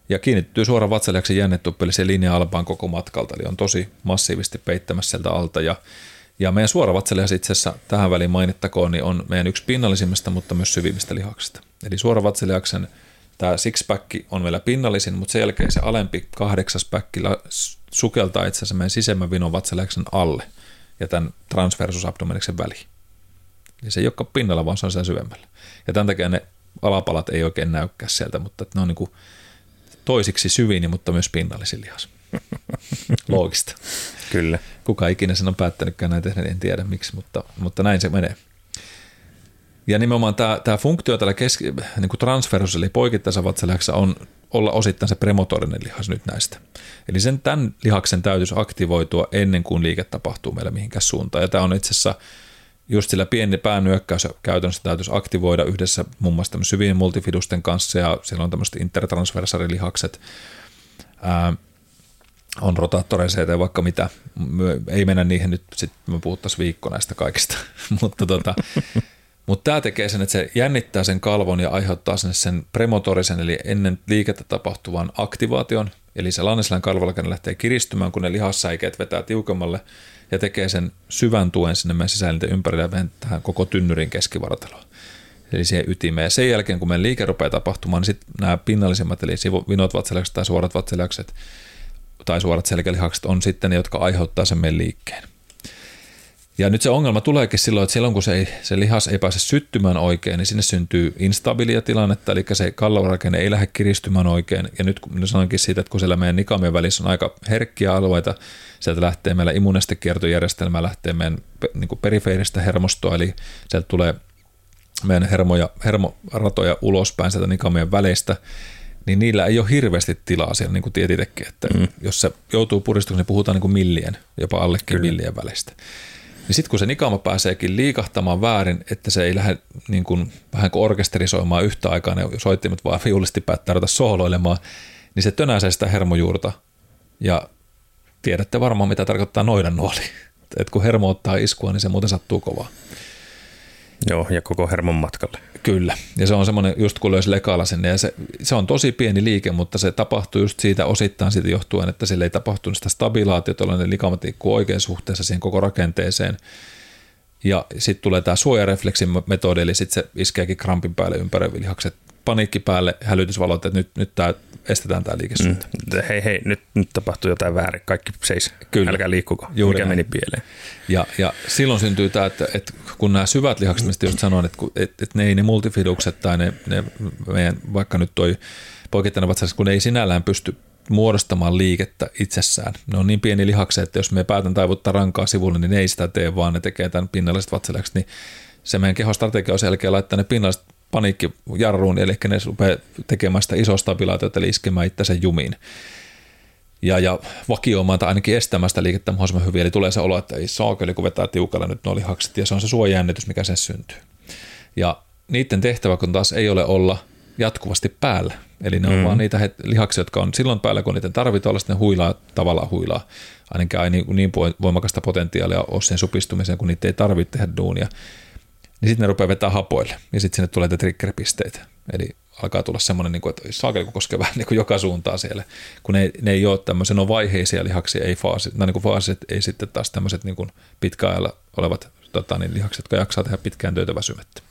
[SPEAKER 1] Ja kiinnittyy suoraan vatsaläksen jännetuppeli se linja alpaan koko matkalta, eli on tosi massiivisesti peittämässä sieltä alta ja ja meidän suora vatsalihas itse asiassa tähän väliin mainittakoon, niin on meidän yksi pinnallisimmista, mutta myös syvimmistä lihaksista. Eli suora vatsalihaksen tämä six-pack on vielä pinnallisin, mutta sen jälkeen se alempi kahdeksas päkki sukeltaa itse asiassa meidän sisemmän vinon vatsalihaksen alle ja tämän transversus abdomeniksen väliin. Eli se ei olekaan pinnalla, vaan se on siellä syvemmällä. Ja tämän takia ne alapalat ei oikein näykää sieltä, mutta ne on niin kuin toisiksi syvin, mutta myös pinnallisin lihas. Loogista.
[SPEAKER 2] Kyllä.
[SPEAKER 1] Kuka ikinä sen on päättänytkään näin tehdä, en tiedä miksi, mutta, mutta näin se menee. Ja nimenomaan tämä, tämä funktio tällä keski, niin kuin transferus, eli poikittaisessa on olla osittain se premotorinen lihas nyt näistä. Eli sen tämän lihaksen täytyisi aktivoitua ennen kuin liike tapahtuu meillä mihinkään suuntaan. Ja tämä on itse asiassa just sillä pieni päänyökkäys käytännössä täytyisi aktivoida yhdessä muun muassa syvien multifidusten kanssa ja siellä on tämmöiset intertransversarilihakset. Ää, on rotaattoreita ja vaikka mitä. Me ei mennä niihin nyt, sitten me puhuttaisiin viikko näistä kaikista. mutta tota, mutta tämä tekee sen, että se jännittää sen kalvon ja aiheuttaa sen, sen premotorisen, eli ennen liikettä tapahtuvan aktivaation. Eli se lanneslän kalvolakenne lähtee kiristymään, kun ne lihassäikeet vetää tiukemmalle ja tekee sen syvän tuen sinne meidän sisäelinten ympärille ja tähän koko tynnyrin keskivartaloon. Eli siihen ytimeen. Sen jälkeen, kun meidän liike rupeaa tapahtumaan, niin sitten nämä pinnallisimmat, eli vinot vatsalihakset tai suorat vatsalihakset, tai suorat selkälihakset on sitten ne, jotka aiheuttaa sen meidän liikkeen. Ja nyt se ongelma tuleekin silloin, että silloin kun se, ei, se lihas ei pääse syttymään oikein, niin sinne syntyy instabilia tilannetta, eli se kallorakenne ei lähde kiristymään oikein. Ja nyt kun sanoinkin siitä, että kun siellä meidän nikamien välissä on aika herkkiä alueita, sieltä lähtee meillä immunestekiertojärjestelmä, lähtee meidän niin perifeeristä hermostoa, eli sieltä tulee meidän hermoja, hermoratoja ulospäin sieltä nikamien välistä, niin niillä ei ole hirveästi tilaa siellä, niin kuin tiedät itsekin, että mm. jos se joutuu puristukseen, niin puhutaan niin kuin millien, jopa allekin Kyllä. millien välistä. Niin sitten kun se nikama pääseekin liikahtamaan väärin, että se ei lähde niin kuin, vähän kuin orkesterisoimaan yhtä aikaa, ne soittimet vaan viulisti päättää ruveta sooloilemaan, niin se tönäisee sitä hermojuurta. Ja tiedätte varmaan, mitä tarkoittaa noidan nuoli. että kun hermo ottaa iskua, niin se muuten sattuu kovaa.
[SPEAKER 2] Joo, ja koko hermon matkalle.
[SPEAKER 1] Kyllä, ja se on semmoinen, just kun löysi lekalla sinne, ja se, se on tosi pieni liike, mutta se tapahtuu just siitä osittain siitä johtuen, että sille ei tapahtunut sitä stabilaatiota, jolloin likamat oikein suhteessa siihen koko rakenteeseen, ja sitten tulee tämä suojarefleksin metodi, eli sitten se iskeekin krampin päälle ympäröivät lihakset, paniikki päälle, hälytysvalot, että nyt, nyt tämä estetään tämä liikesuunta.
[SPEAKER 2] Mm. Hei, hei, nyt, nyt tapahtuu jotain väärin, kaikki seis, Kyllä. älkää liikkuko,
[SPEAKER 1] Juuri
[SPEAKER 2] mikä näin. meni pieleen.
[SPEAKER 1] Ja, ja silloin syntyy tämä, että, että kun nämä syvät lihakset, mistä just sanoin, että, että, että ne ei ne multifidukset tai ne, ne meidän, vaikka nyt toi poikittainen vatsas, kun ne ei sinällään pysty muodostamaan liikettä itsessään. Ne on niin pieni lihakset, että jos me päätän taivuttaa rankaa sivulle, niin ne ei sitä tee, vaan ne tekee tämän pinnalliset vatsalihakset, niin se meidän kehostrategia on selkeä laittaa ne pinnalliset paniikkijarruun, eli ne rupeaa tekemään sitä isoa stabilaatiota, eli iskemään sen jumiin. Ja, ja vakioimaan tai ainakin estämään sitä liikettä mahdollisimman hyvin, eli tulee se olo, että ei saakeli, kun vetää tiukalla nyt nuo lihakset, ja se on se suojajännitys, mikä sen syntyy. Ja niiden tehtävä kun taas ei ole olla jatkuvasti päällä, eli ne on mm. vaan niitä lihaksia, jotka on silloin päällä, kun niiden tarvitaan olla, sitten huilaa tavallaan huilaa. Ainakin ei niin, niin voimakasta potentiaalia ole sen supistumiseen, kun niitä ei tarvitse tehdä duunia niin sitten ne rupeaa vetää hapoille. Ja sitten sinne tulee triggeripisteitä. Eli alkaa tulla semmoinen, niin kuin, että saakeli koskee vähän niin kuin joka suuntaan siellä, kun ne, ne ei ole tämmöisen, on vaiheisia lihaksia, ei faasit, no niin kuin faasit, ei sitten taas tämmöiset niin pitkäajalla olevat tota, niin lihakset, jotka jaksaa tehdä pitkään töitä väsymättä.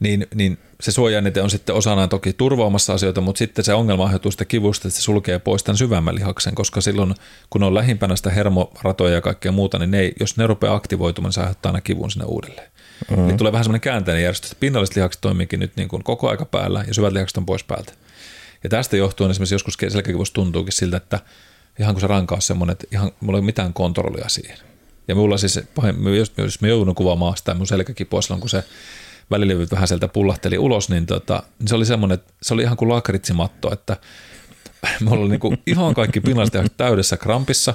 [SPEAKER 1] Niin, niin se suojainite on sitten osana toki turvaamassa asioita, mutta sitten se ongelma aiheutuu sitä kivusta, että se sulkee pois tämän syvemmän lihaksen, koska silloin kun on lähimpänä sitä hermoratoja ja kaikkea muuta, niin ne ei, jos ne rupeaa aktivoitumaan, niin se aiheuttaa aina kivun sinne uudelleen. Mm-hmm. Niin tulee vähän semmoinen käänteinen järjestys, että pinnalliset lihakset toimiikin nyt niin kuin koko aika päällä ja syvät lihakset on pois päältä. Ja tästä johtuen esimerkiksi joskus selkäkivussa tuntuukin siltä, että ihan kun se rankaa semmoinen, että ihan mulla ei ole mitään kontrollia siihen. Ja mulla siis, jos, jos mä joudun kuvaamaan sitä mun selkäkipua silloin, kun se välilevyt vähän sieltä pullahteli ulos, niin, tota, niin se oli semmoinen, että se oli ihan kuin lakritsimatto, että mulla oli niinku ihan kaikki pinnalliset täydessä krampissa,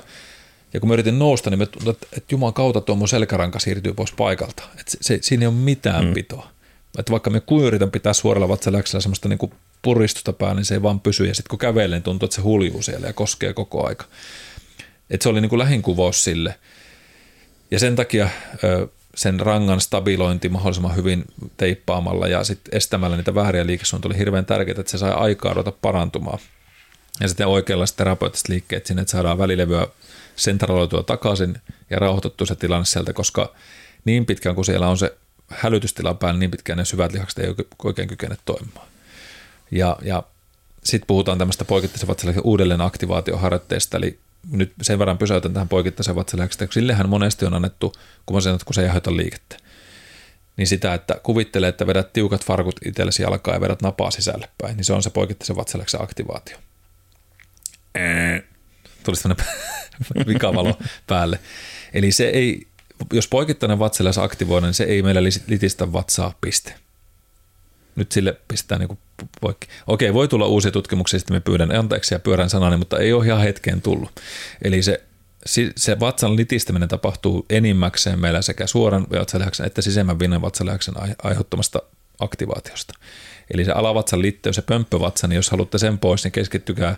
[SPEAKER 1] ja kun mä yritin nousta, niin me tuntui, että, että Jumalan kautta tuo mun selkäranka siirtyy pois paikalta. Että se, se, siinä ei ole mitään mm. pitoa. Että vaikka me kuin yritän pitää suoralla vatsaläksellä semmoista niinku puristusta päällä, niin se ei vaan pysy. Ja sitten kun kävelee, niin tuntuu, että se huljuu siellä ja koskee koko aika. Että se oli niinku lähinkuvaus sille. Ja sen takia sen rangan stabilointi mahdollisimman hyvin teippaamalla ja sitten estämällä niitä vääriä liikesuuntia oli hirveän tärkeää, että se sai aikaa ruveta parantumaan. Ja sitten oikeanlaiset terapeuttiset liikkeet sinne, että saadaan välilevyä sentraloitua takaisin ja rauhoitettua se tilanne sieltä, koska niin pitkään kuin siellä on se hälytystila päällä, niin pitkään ne syvät lihakset ei oikein kykene toimimaan. Ja, ja sitten puhutaan tämmöistä poikittaisen vatsalihaksen uudelleen aktivaatioharjoitteesta, eli nyt sen verran pysäytän tähän poikittaisen vatsalihaksen, sillehän monesti on annettu, kun mä sanon, että kun se ei aiheuta liikettä, niin sitä, että kuvittelee, että vedät tiukat farkut itsellesi jalkaa ja vedät napaa sisälle päin, niin se on se poikittaisen vatsalihaksen aktivaatio. Tuli sellainen vikavalo päälle. Eli se ei, jos poikittainen vatsalihas aktivoidaan, niin se ei meillä litistä vatsaa piste nyt sille pistää niin poikki. Okei, voi tulla uusia tutkimuksia, sitten me pyydän anteeksi ja pyörän sanani, mutta ei ole ihan hetkeen tullut. Eli se, se vatsan litistäminen tapahtuu enimmäkseen meillä sekä suoran vatsalihaksen että sisemmän vinnan vatsalihaksen aiheuttamasta aktivaatiosta. Eli se alavatsan litteys ja pömppövatsa, niin jos haluatte sen pois, niin keskittykää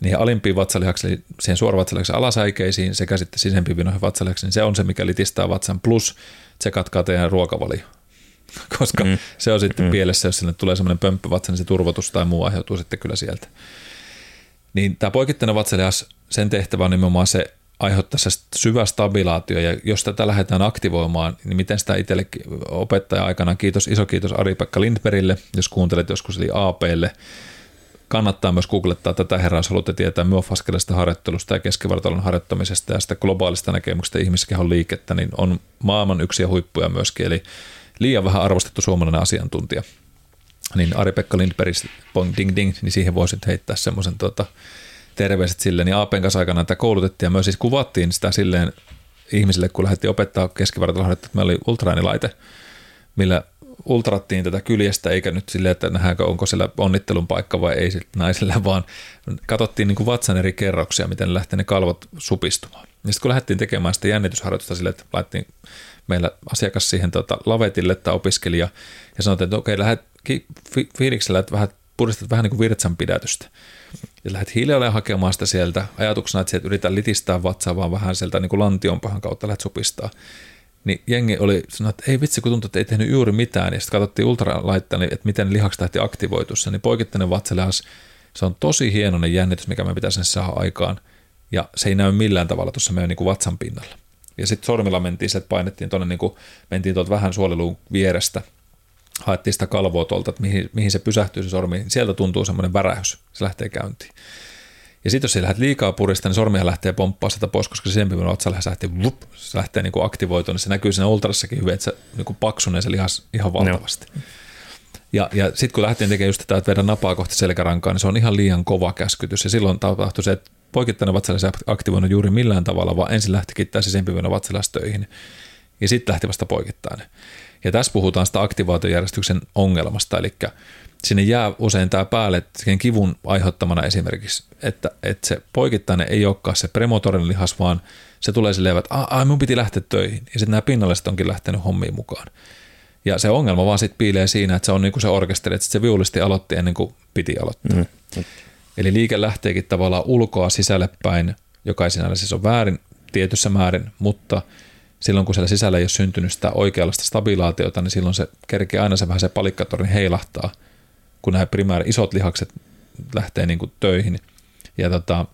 [SPEAKER 1] niihin alimpiin vatsalihaksiin, siihen suoravatsalihaksen alasäikeisiin sekä sitten sisempiin vinoihin vatsalihaksiin. Se on se, mikä litistää vatsan, plus tsekatkaa teidän ruokavalio koska mm. se on sitten mm. pielessä, jos sinne tulee semmoinen pömppövatsa, niin se turvotus tai muu aiheutuu sitten kyllä sieltä. Niin tämä poikittainen vatsalihas, sen tehtävä on nimenomaan se aiheuttaa se syvä stabilaatio, ja jos tätä lähdetään aktivoimaan, niin miten sitä itselle opettaja aikana, kiitos, iso kiitos Ari-Pekka Lindbergille, jos kuuntelet joskus, eli APlle, kannattaa myös googlettaa tätä herraa, jos haluatte tietää myofaskelista harjoittelusta ja keskivartalon harjoittamisesta ja sitä globaalista näkemyksestä ihmiskehon liikettä, niin on maailman yksiä huippuja myöskin, eli liian vähän arvostettu suomalainen asiantuntija. Niin Ari-Pekka Lindberg, bong ding ding, niin siihen voisit heittää semmoisen tota, terveiset silleen. Niin Aapen kanssa aikana tätä koulutettiin ja myös siis kuvattiin sitä silleen ihmisille, kun lähdettiin opettaa keskivartaloharjoittelua, että meillä oli ultraanilaite, millä ultrattiin tätä kyljestä, eikä nyt silleen, että nähdäänkö onko siellä onnittelun paikka vai ei sitten naiselle, vaan katsottiin niin kuin vatsan eri kerroksia, miten lähtee ne kalvot supistumaan. Ja sitten kun lähdettiin tekemään sitä jännitysharjoitusta silleen, että laitettiin meillä asiakas siihen tota, lavetille tai opiskelija ja sanoi, että okei, lähdet fi- fiiliksellä, että vähän, puristat vähän niin kuin virtsan pidätystä. Ja lähdet hiljalleen hakemaan sitä sieltä ajatuksena, että sieltä yrität litistää vatsaa vaan vähän sieltä niin kuin lantionpahan kautta lähdet supistaa. Niin jengi oli sanoi, että ei vitsi, kun tuntuu, että ei tehnyt juuri mitään. Ja sitten katsottiin ultralaittaa, niin että miten lihakset lähti aktivoitussa. Niin poikittainen vatsalihas, se on tosi hienoinen jännitys, mikä me pitäisi saada aikaan. Ja se ei näy millään tavalla tuossa meidän niin kuin vatsan pinnalla. Ja sitten sormilla mentiin, että painettiin tuonne, niin kuin, mentiin tuolta vähän suoliluun vierestä, haettiin sitä kalvoa tuolta, että mihin, mihin se pysähtyy se sormi. Sieltä tuntuu semmoinen värähys, se lähtee käyntiin. Ja sitten jos sä lähdet liikaa purista, niin sormia lähtee pomppaa sitä pois, koska se sempi otsalla lähtee, vup, se lähtee niin kuin aktivoitumaan. Niin se näkyy siinä ultrassakin hyvin, että se niin kuin paksunee se lihas ihan valtavasti. No. Ja, ja sitten kun lähtiin tekemään just tätä, että vedä napaa kohti selkärankaa, niin se on ihan liian kova käskytys. Ja silloin tapahtui se, että poikittainen vatsalihas aktivoinut juuri millään tavalla, vaan ensin lähti kittää sisempivyönä vatsalihas töihin. ja sitten lähti vasta poikittain. Ja tässä puhutaan sitä aktivaatiojärjestyksen ongelmasta, eli sinne jää usein tämä päälle sen kivun aiheuttamana esimerkiksi, että, että se poikittainen ei olekaan se premotorinen lihas, vaan se tulee silleen, että ai mun piti lähteä töihin. Ja sitten nämä pinnalliset onkin lähtenyt hommiin mukaan. Ja se ongelma vaan sitten piilee siinä, että se on niin kuin se orkesteri, että se viulisti aloitti ennen kuin piti aloittaa. Mm. Eli liike lähteekin tavallaan ulkoa sisälle päin, joka ei sinällä siis on väärin tietyssä määrin, mutta silloin kun siellä sisällä ei ole syntynyt sitä oikeanlaista stabilaatiota, niin silloin se kerkee aina se vähän se palikkatorin heilahtaa, kun nämä primääri isot lihakset lähtee niin kuin töihin. Ja, tota,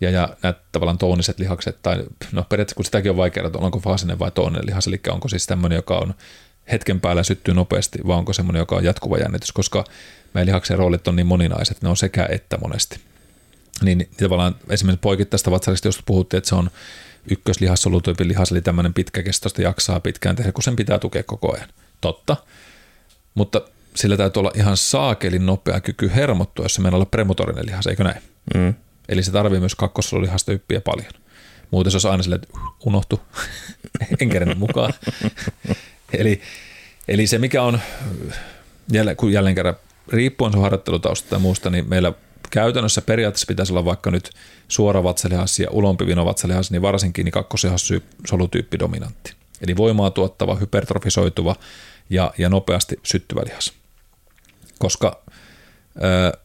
[SPEAKER 1] ja, ja nämä tavallaan tooniset lihakset, tai no periaatteessa kun sitäkin on vaikea, että onko faasinen vai tooninen lihas, eli onko siis tämmöinen, joka on hetken päällä syttyy nopeasti, vai onko semmoinen, joka on jatkuva jännitys, koska meidän lihaksen roolit on niin moninaiset, ne on sekä että monesti. Niin, tavallaan esimerkiksi poikittaista vatsalista, jos puhuttiin, että se on ykköslihassolutypin lihas, eli tämmöinen pitkäkestoista jaksaa pitkään tehdä, kun sen pitää tukea koko ajan. Totta. Mutta sillä täytyy olla ihan saakelin nopea kyky hermottua, jos se meillä on premotorinen lihas, eikö näin? Mm. Eli se tarvii myös kakkosolulihastyyppiä paljon. Muuten se olisi aina silleen, että unohtu, en mukaan. eli, eli se mikä on, jälleen, kun jälleen kerran riippuen sun harjoittelutausta ja muusta, niin meillä käytännössä periaatteessa pitäisi olla vaikka nyt suora vatsalihas ja ulompi vatsalihas, niin varsinkin niin solutyyppi dominantti. Eli voimaa tuottava, hypertrofisoituva ja, ja nopeasti syttyvä lihas. Koska ö,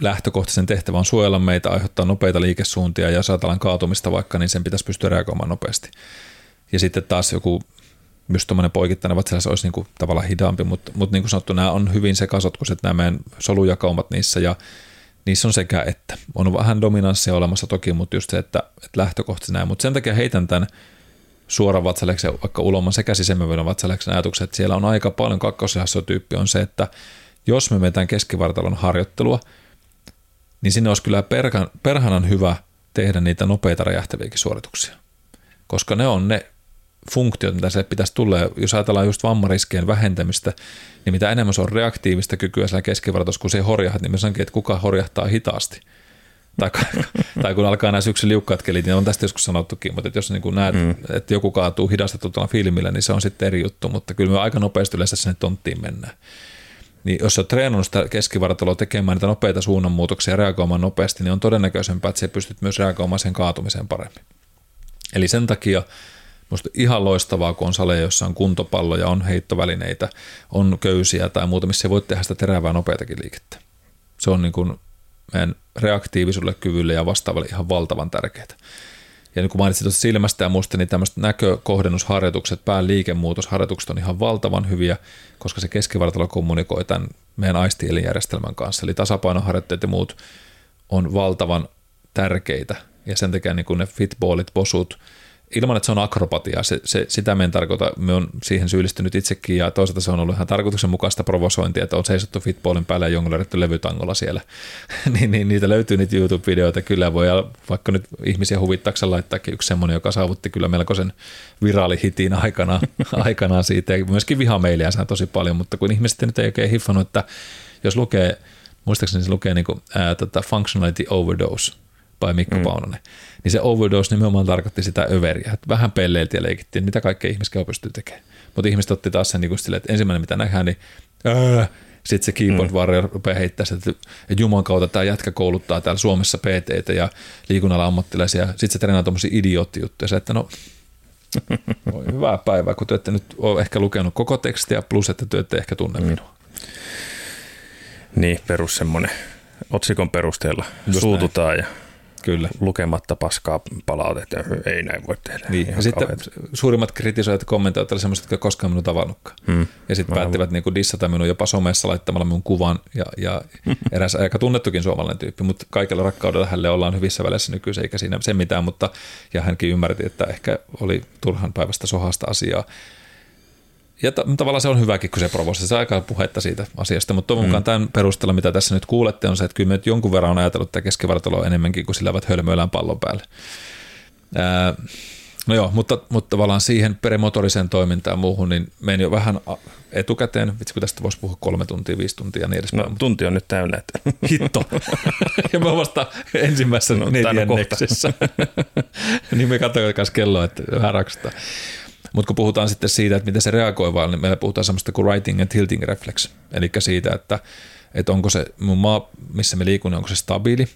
[SPEAKER 1] lähtökohtaisen tehtävä on suojella meitä, aiheuttaa nopeita liikesuuntia ja jos ajatellaan kaatumista vaikka, niin sen pitäisi pystyä reagoimaan nopeasti. Ja sitten taas joku myös tuommoinen poikittainen vatsalihas olisi niin kuin tavallaan hidaampi, mutta, mutta niin kuin sanottu, nämä on hyvin sekasotkuiset nämä meidän solujakaumat niissä ja niissä on sekä että. On vähän dominanssia olemassa toki, mutta just se, että, että lähtökohtaisesti näin. Mutta sen takia heitän tämän suoran vatsaleksen, vaikka ulomman sekä sisemmävyyden vatsaleksen ajatuksen, että siellä on aika paljon kakkoslihassotyyppi on se, että jos me metään keskivartalon harjoittelua, niin sinne olisi kyllä perhan, perhanan hyvä tehdä niitä nopeita räjähtäviäkin suorituksia. Koska ne on ne funktiot, mitä se pitäisi tulla. Jos ajatellaan just vammariskien vähentämistä, niin mitä enemmän se on reaktiivista kykyä siellä keskivartossa, kun se horjahtaa, niin me sanonkin, että kuka horjahtaa hitaasti. Tai, tai kun alkaa nämä syksyn liukkaat kelit, niin on tästä joskus sanottukin, mutta että jos niin kuin näet, mm. että joku kaatuu hidastetulla filmillä, niin se on sitten eri juttu, mutta kyllä me aika nopeasti yleensä sinne tonttiin mennään. Niin jos olet treenannut sitä keskivartaloa tekemään niitä nopeita suunnanmuutoksia ja reagoimaan nopeasti, niin on todennäköisempää, että sä pystyt myös reagoimaan sen kaatumiseen paremmin. Eli sen takia Musta ihan loistavaa, kun on saleja, jossa on kuntopalloja, on heittovälineitä, on köysiä tai muuta, missä voit tehdä sitä terävää nopeatakin liikettä. Se on niin kuin meidän reaktiivisuudelle, kyvylle ja vastaavalle ihan valtavan tärkeää. Ja niin kuin mainitsin tuosta silmästä ja musta, niin tämmöiset näkökohdennusharjoitukset, pään liikemuutosharjoitukset on ihan valtavan hyviä, koska se keskivartalo kommunikoi tämän meidän aistielinjärjestelmän kanssa. Eli tasapainoharjoitteet ja muut on valtavan tärkeitä. Ja sen takia niin kuin ne fitballit, posut, ilman, että se on akrobatia, se, se, sitä me en tarkoita, me on siihen syyllistynyt itsekin ja toisaalta se on ollut ihan tarkoituksenmukaista provosointia, että on seisottu fitballin päällä ja jonglerittu levytangolla siellä, niin, niin, niitä löytyy niitä YouTube-videoita. Kyllä, voi vaikka nyt ihmisiä huvittakseen laittaakin yksi semmoinen, joka saavutti kyllä melkoisen viraalihitin aikana, aikanaan siitä. Ja myöskin vihameiliä saa tosi paljon, mutta kun ihmiset nyt ei oikein hiffannut, että jos lukee, muistaakseni se lukee niin kuin, ää, tota functionality overdose by Mikko mm. Paunonen, niin se overdose nimenomaan tarkoitti sitä överiä, että vähän pelleiltiin ja leikittiin, mitä kaikkea ihmiskeho pystyy tekemään. Mutta ihmiset otti taas sen niin silleen, että ensimmäinen mitä nähdään, niin sitten se keyboard mm. warrior rupeaa heittämään sitä, että Juman kautta tämä jätkä kouluttaa täällä Suomessa PT ja liikunnalla ammattilaisia. Sitten se treenaa tuommoisia idioottijuttuja. Että no, hyvää päivää, kun te ette nyt ole ehkä lukenut koko tekstiä, plus että te ette ehkä tunne mm. minua.
[SPEAKER 2] Niin, perus semmoinen otsikon perusteella Just suututaan näin. ja Kyllä. lukematta paskaa palautetta, ei näin voi tehdä.
[SPEAKER 1] Niin. Ja sitten suurimmat kritisoijat kommentoivat olivat sellaiset, jotka koskaan minun tavannutkaan. Hmm. Ja sitten päättivät niin kuin dissata minun jopa somessa laittamalla minun kuvan ja, ja eräs aika tunnettukin suomalainen tyyppi, mutta kaikella rakkaudella hänelle ollaan hyvissä väleissä nykyisin, eikä siinä se mitään, mutta ja hänkin ymmärti, että ehkä oli turhan päivästä sohasta asiaa ja t- tavallaan se on hyväkin, kun se provosoi. Se aikaa puhetta siitä asiasta, mutta toivon mukaan mm. tämän perusteella, mitä tässä nyt kuulette, on se, että kyllä me nyt jonkun verran on ajatellut tätä keskivartaloa enemmänkin kuin sillä ovat hölmöillään pallon päälle. Ää, no joo, mutta, mutta tavallaan siihen premotoriseen toimintaan muuhun, niin meni jo vähän etukäteen. Vitsi, kun tästä voisi puhua kolme tuntia, viisi tuntia ja niin edespäin.
[SPEAKER 2] No, tunti on nyt täynnä. Että.
[SPEAKER 1] Hitto. ja mä vasta ensimmäisessä no, neljänneksessä. niin me katsoin kelloa, että vähän. Mutta kun puhutaan sitten siitä, että miten se reagoi vaan, niin meillä puhutaan semmoista kuin writing and tilting reflex. Eli siitä, että, että onko se mun maa, missä me liikun, onko se stabiili,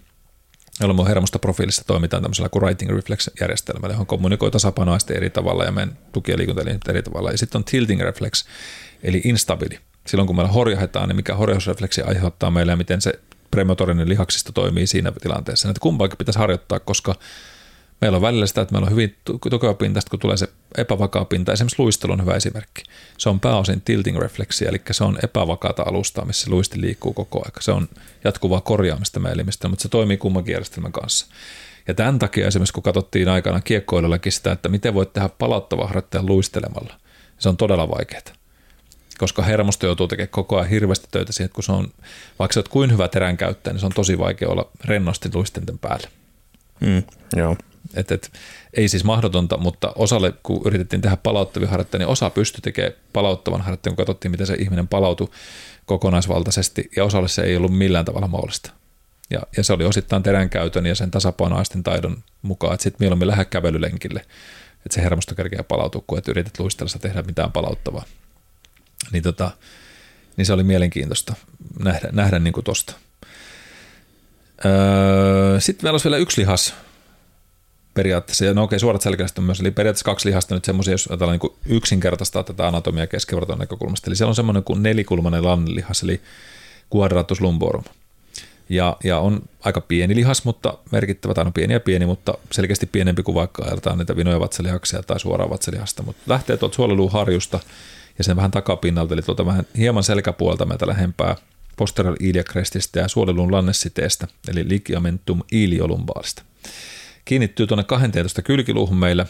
[SPEAKER 1] jolloin mun hermostoprofiilissa toimitaan tämmöisellä kuin writing reflex-järjestelmällä, johon kommunikoi tasapainoisesti eri tavalla ja meidän tuki- ja eri tavalla. Ja sitten on tilting reflex, eli instabiili. Silloin kun meillä horjahetaan, niin mikä horjausrefleksi aiheuttaa meille ja miten se premotorinen lihaksisto toimii siinä tilanteessa. Näitä kumpaakin pitäisi harjoittaa, koska meillä on välillä sitä, että meillä on hyvin tukeva pinta, kun tulee se epävakaa pinta. Esimerkiksi luistelu on hyvä esimerkki. Se on pääosin tilting refleksi, eli se on epävakaata alustaa, missä luisti liikkuu koko ajan. Se on jatkuvaa korjaamista meidän elimistä, mutta se toimii kummankin järjestelmän kanssa. Ja tämän takia esimerkiksi, kun katsottiin aikana kiekkoilullakin sitä, että miten voit tehdä palauttava harjoittajan luistelemalla, se on todella vaikeaa koska hermosto joutuu tekemään koko ajan hirveästi töitä siihen, että kun se on, vaikka sä oot kuin hyvä terän käyttäjä, niin se on tosi vaikea olla rennosti luistenten päällä.
[SPEAKER 2] Mm, joo.
[SPEAKER 1] Et, et, ei siis mahdotonta, mutta osalle, kun yritettiin tehdä palauttavia harjoitteita, niin osa pystyi tekemään palauttavan harjoitteen, kun katsottiin, miten se ihminen palautui kokonaisvaltaisesti, ja osalle se ei ollut millään tavalla mahdollista. Ja, ja se oli osittain teränkäytön ja sen tasapainoaisten taidon mukaan, että sitten mieluummin lähde kävelylenkille, että se hermosto kerkeä palautuu, kun et yrität luistellessa tehdä mitään palauttavaa. Niin, tota, niin se oli mielenkiintoista nähdä, nähdä niin kuin tosta. Öö, sitten meillä olisi vielä yksi lihas, periaatteessa, ja no okei, suorat selkeästi on myös, eli periaatteessa kaksi lihasta nyt semmoisia, jos ajatellaan niin yksinkertaistaa tätä anatomia keskivartalon näkökulmasta, eli siellä on semmoinen kuin nelikulmainen lannelihas, eli quadratus lumborum. Ja, ja on aika pieni lihas, mutta merkittävä, tai on pieni ja pieni, mutta selkeästi pienempi kuin vaikka ajatellaan niitä vinoja vatsalihaksia tai suoraa vatsalihasta, mutta lähtee tuolta suoliluun harjusta ja sen vähän takapinnalta, eli tuolta vähän hieman selkäpuolta meitä lähempää posterior iliakrestistä ja suoliluun lannessiteestä, eli ligamentum iliolumbaalista kiinnittyy tuonne 12 kylkiluuhun meillä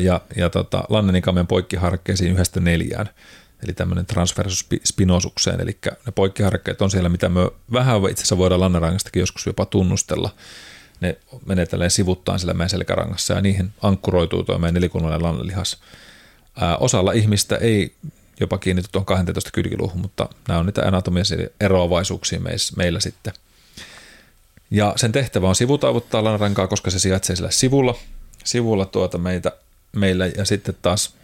[SPEAKER 1] ja, ja tota, lannenikamen poikkiharkkeisiin yhdestä neljään, eli tämmöinen transversus spinosukseen, eli ne poikkiharkkeet on siellä, mitä me vähän itse asiassa voidaan lannerangastakin joskus jopa tunnustella. Ne menee tälleen sivuttaan sillä meidän selkärangassa ja niihin ankkuroituu tuo meidän nelikulmainen lannelihas. Osalla ihmistä ei jopa kiinnity tuon 12 kylkiluuhun, mutta nämä on niitä anatomisia eroavaisuuksia meillä sitten – ja sen tehtävä on sivutaivuttaa lanarankaa, koska se sijaitsee sillä sivulla, sivulla tuota meitä, meillä ja sitten taas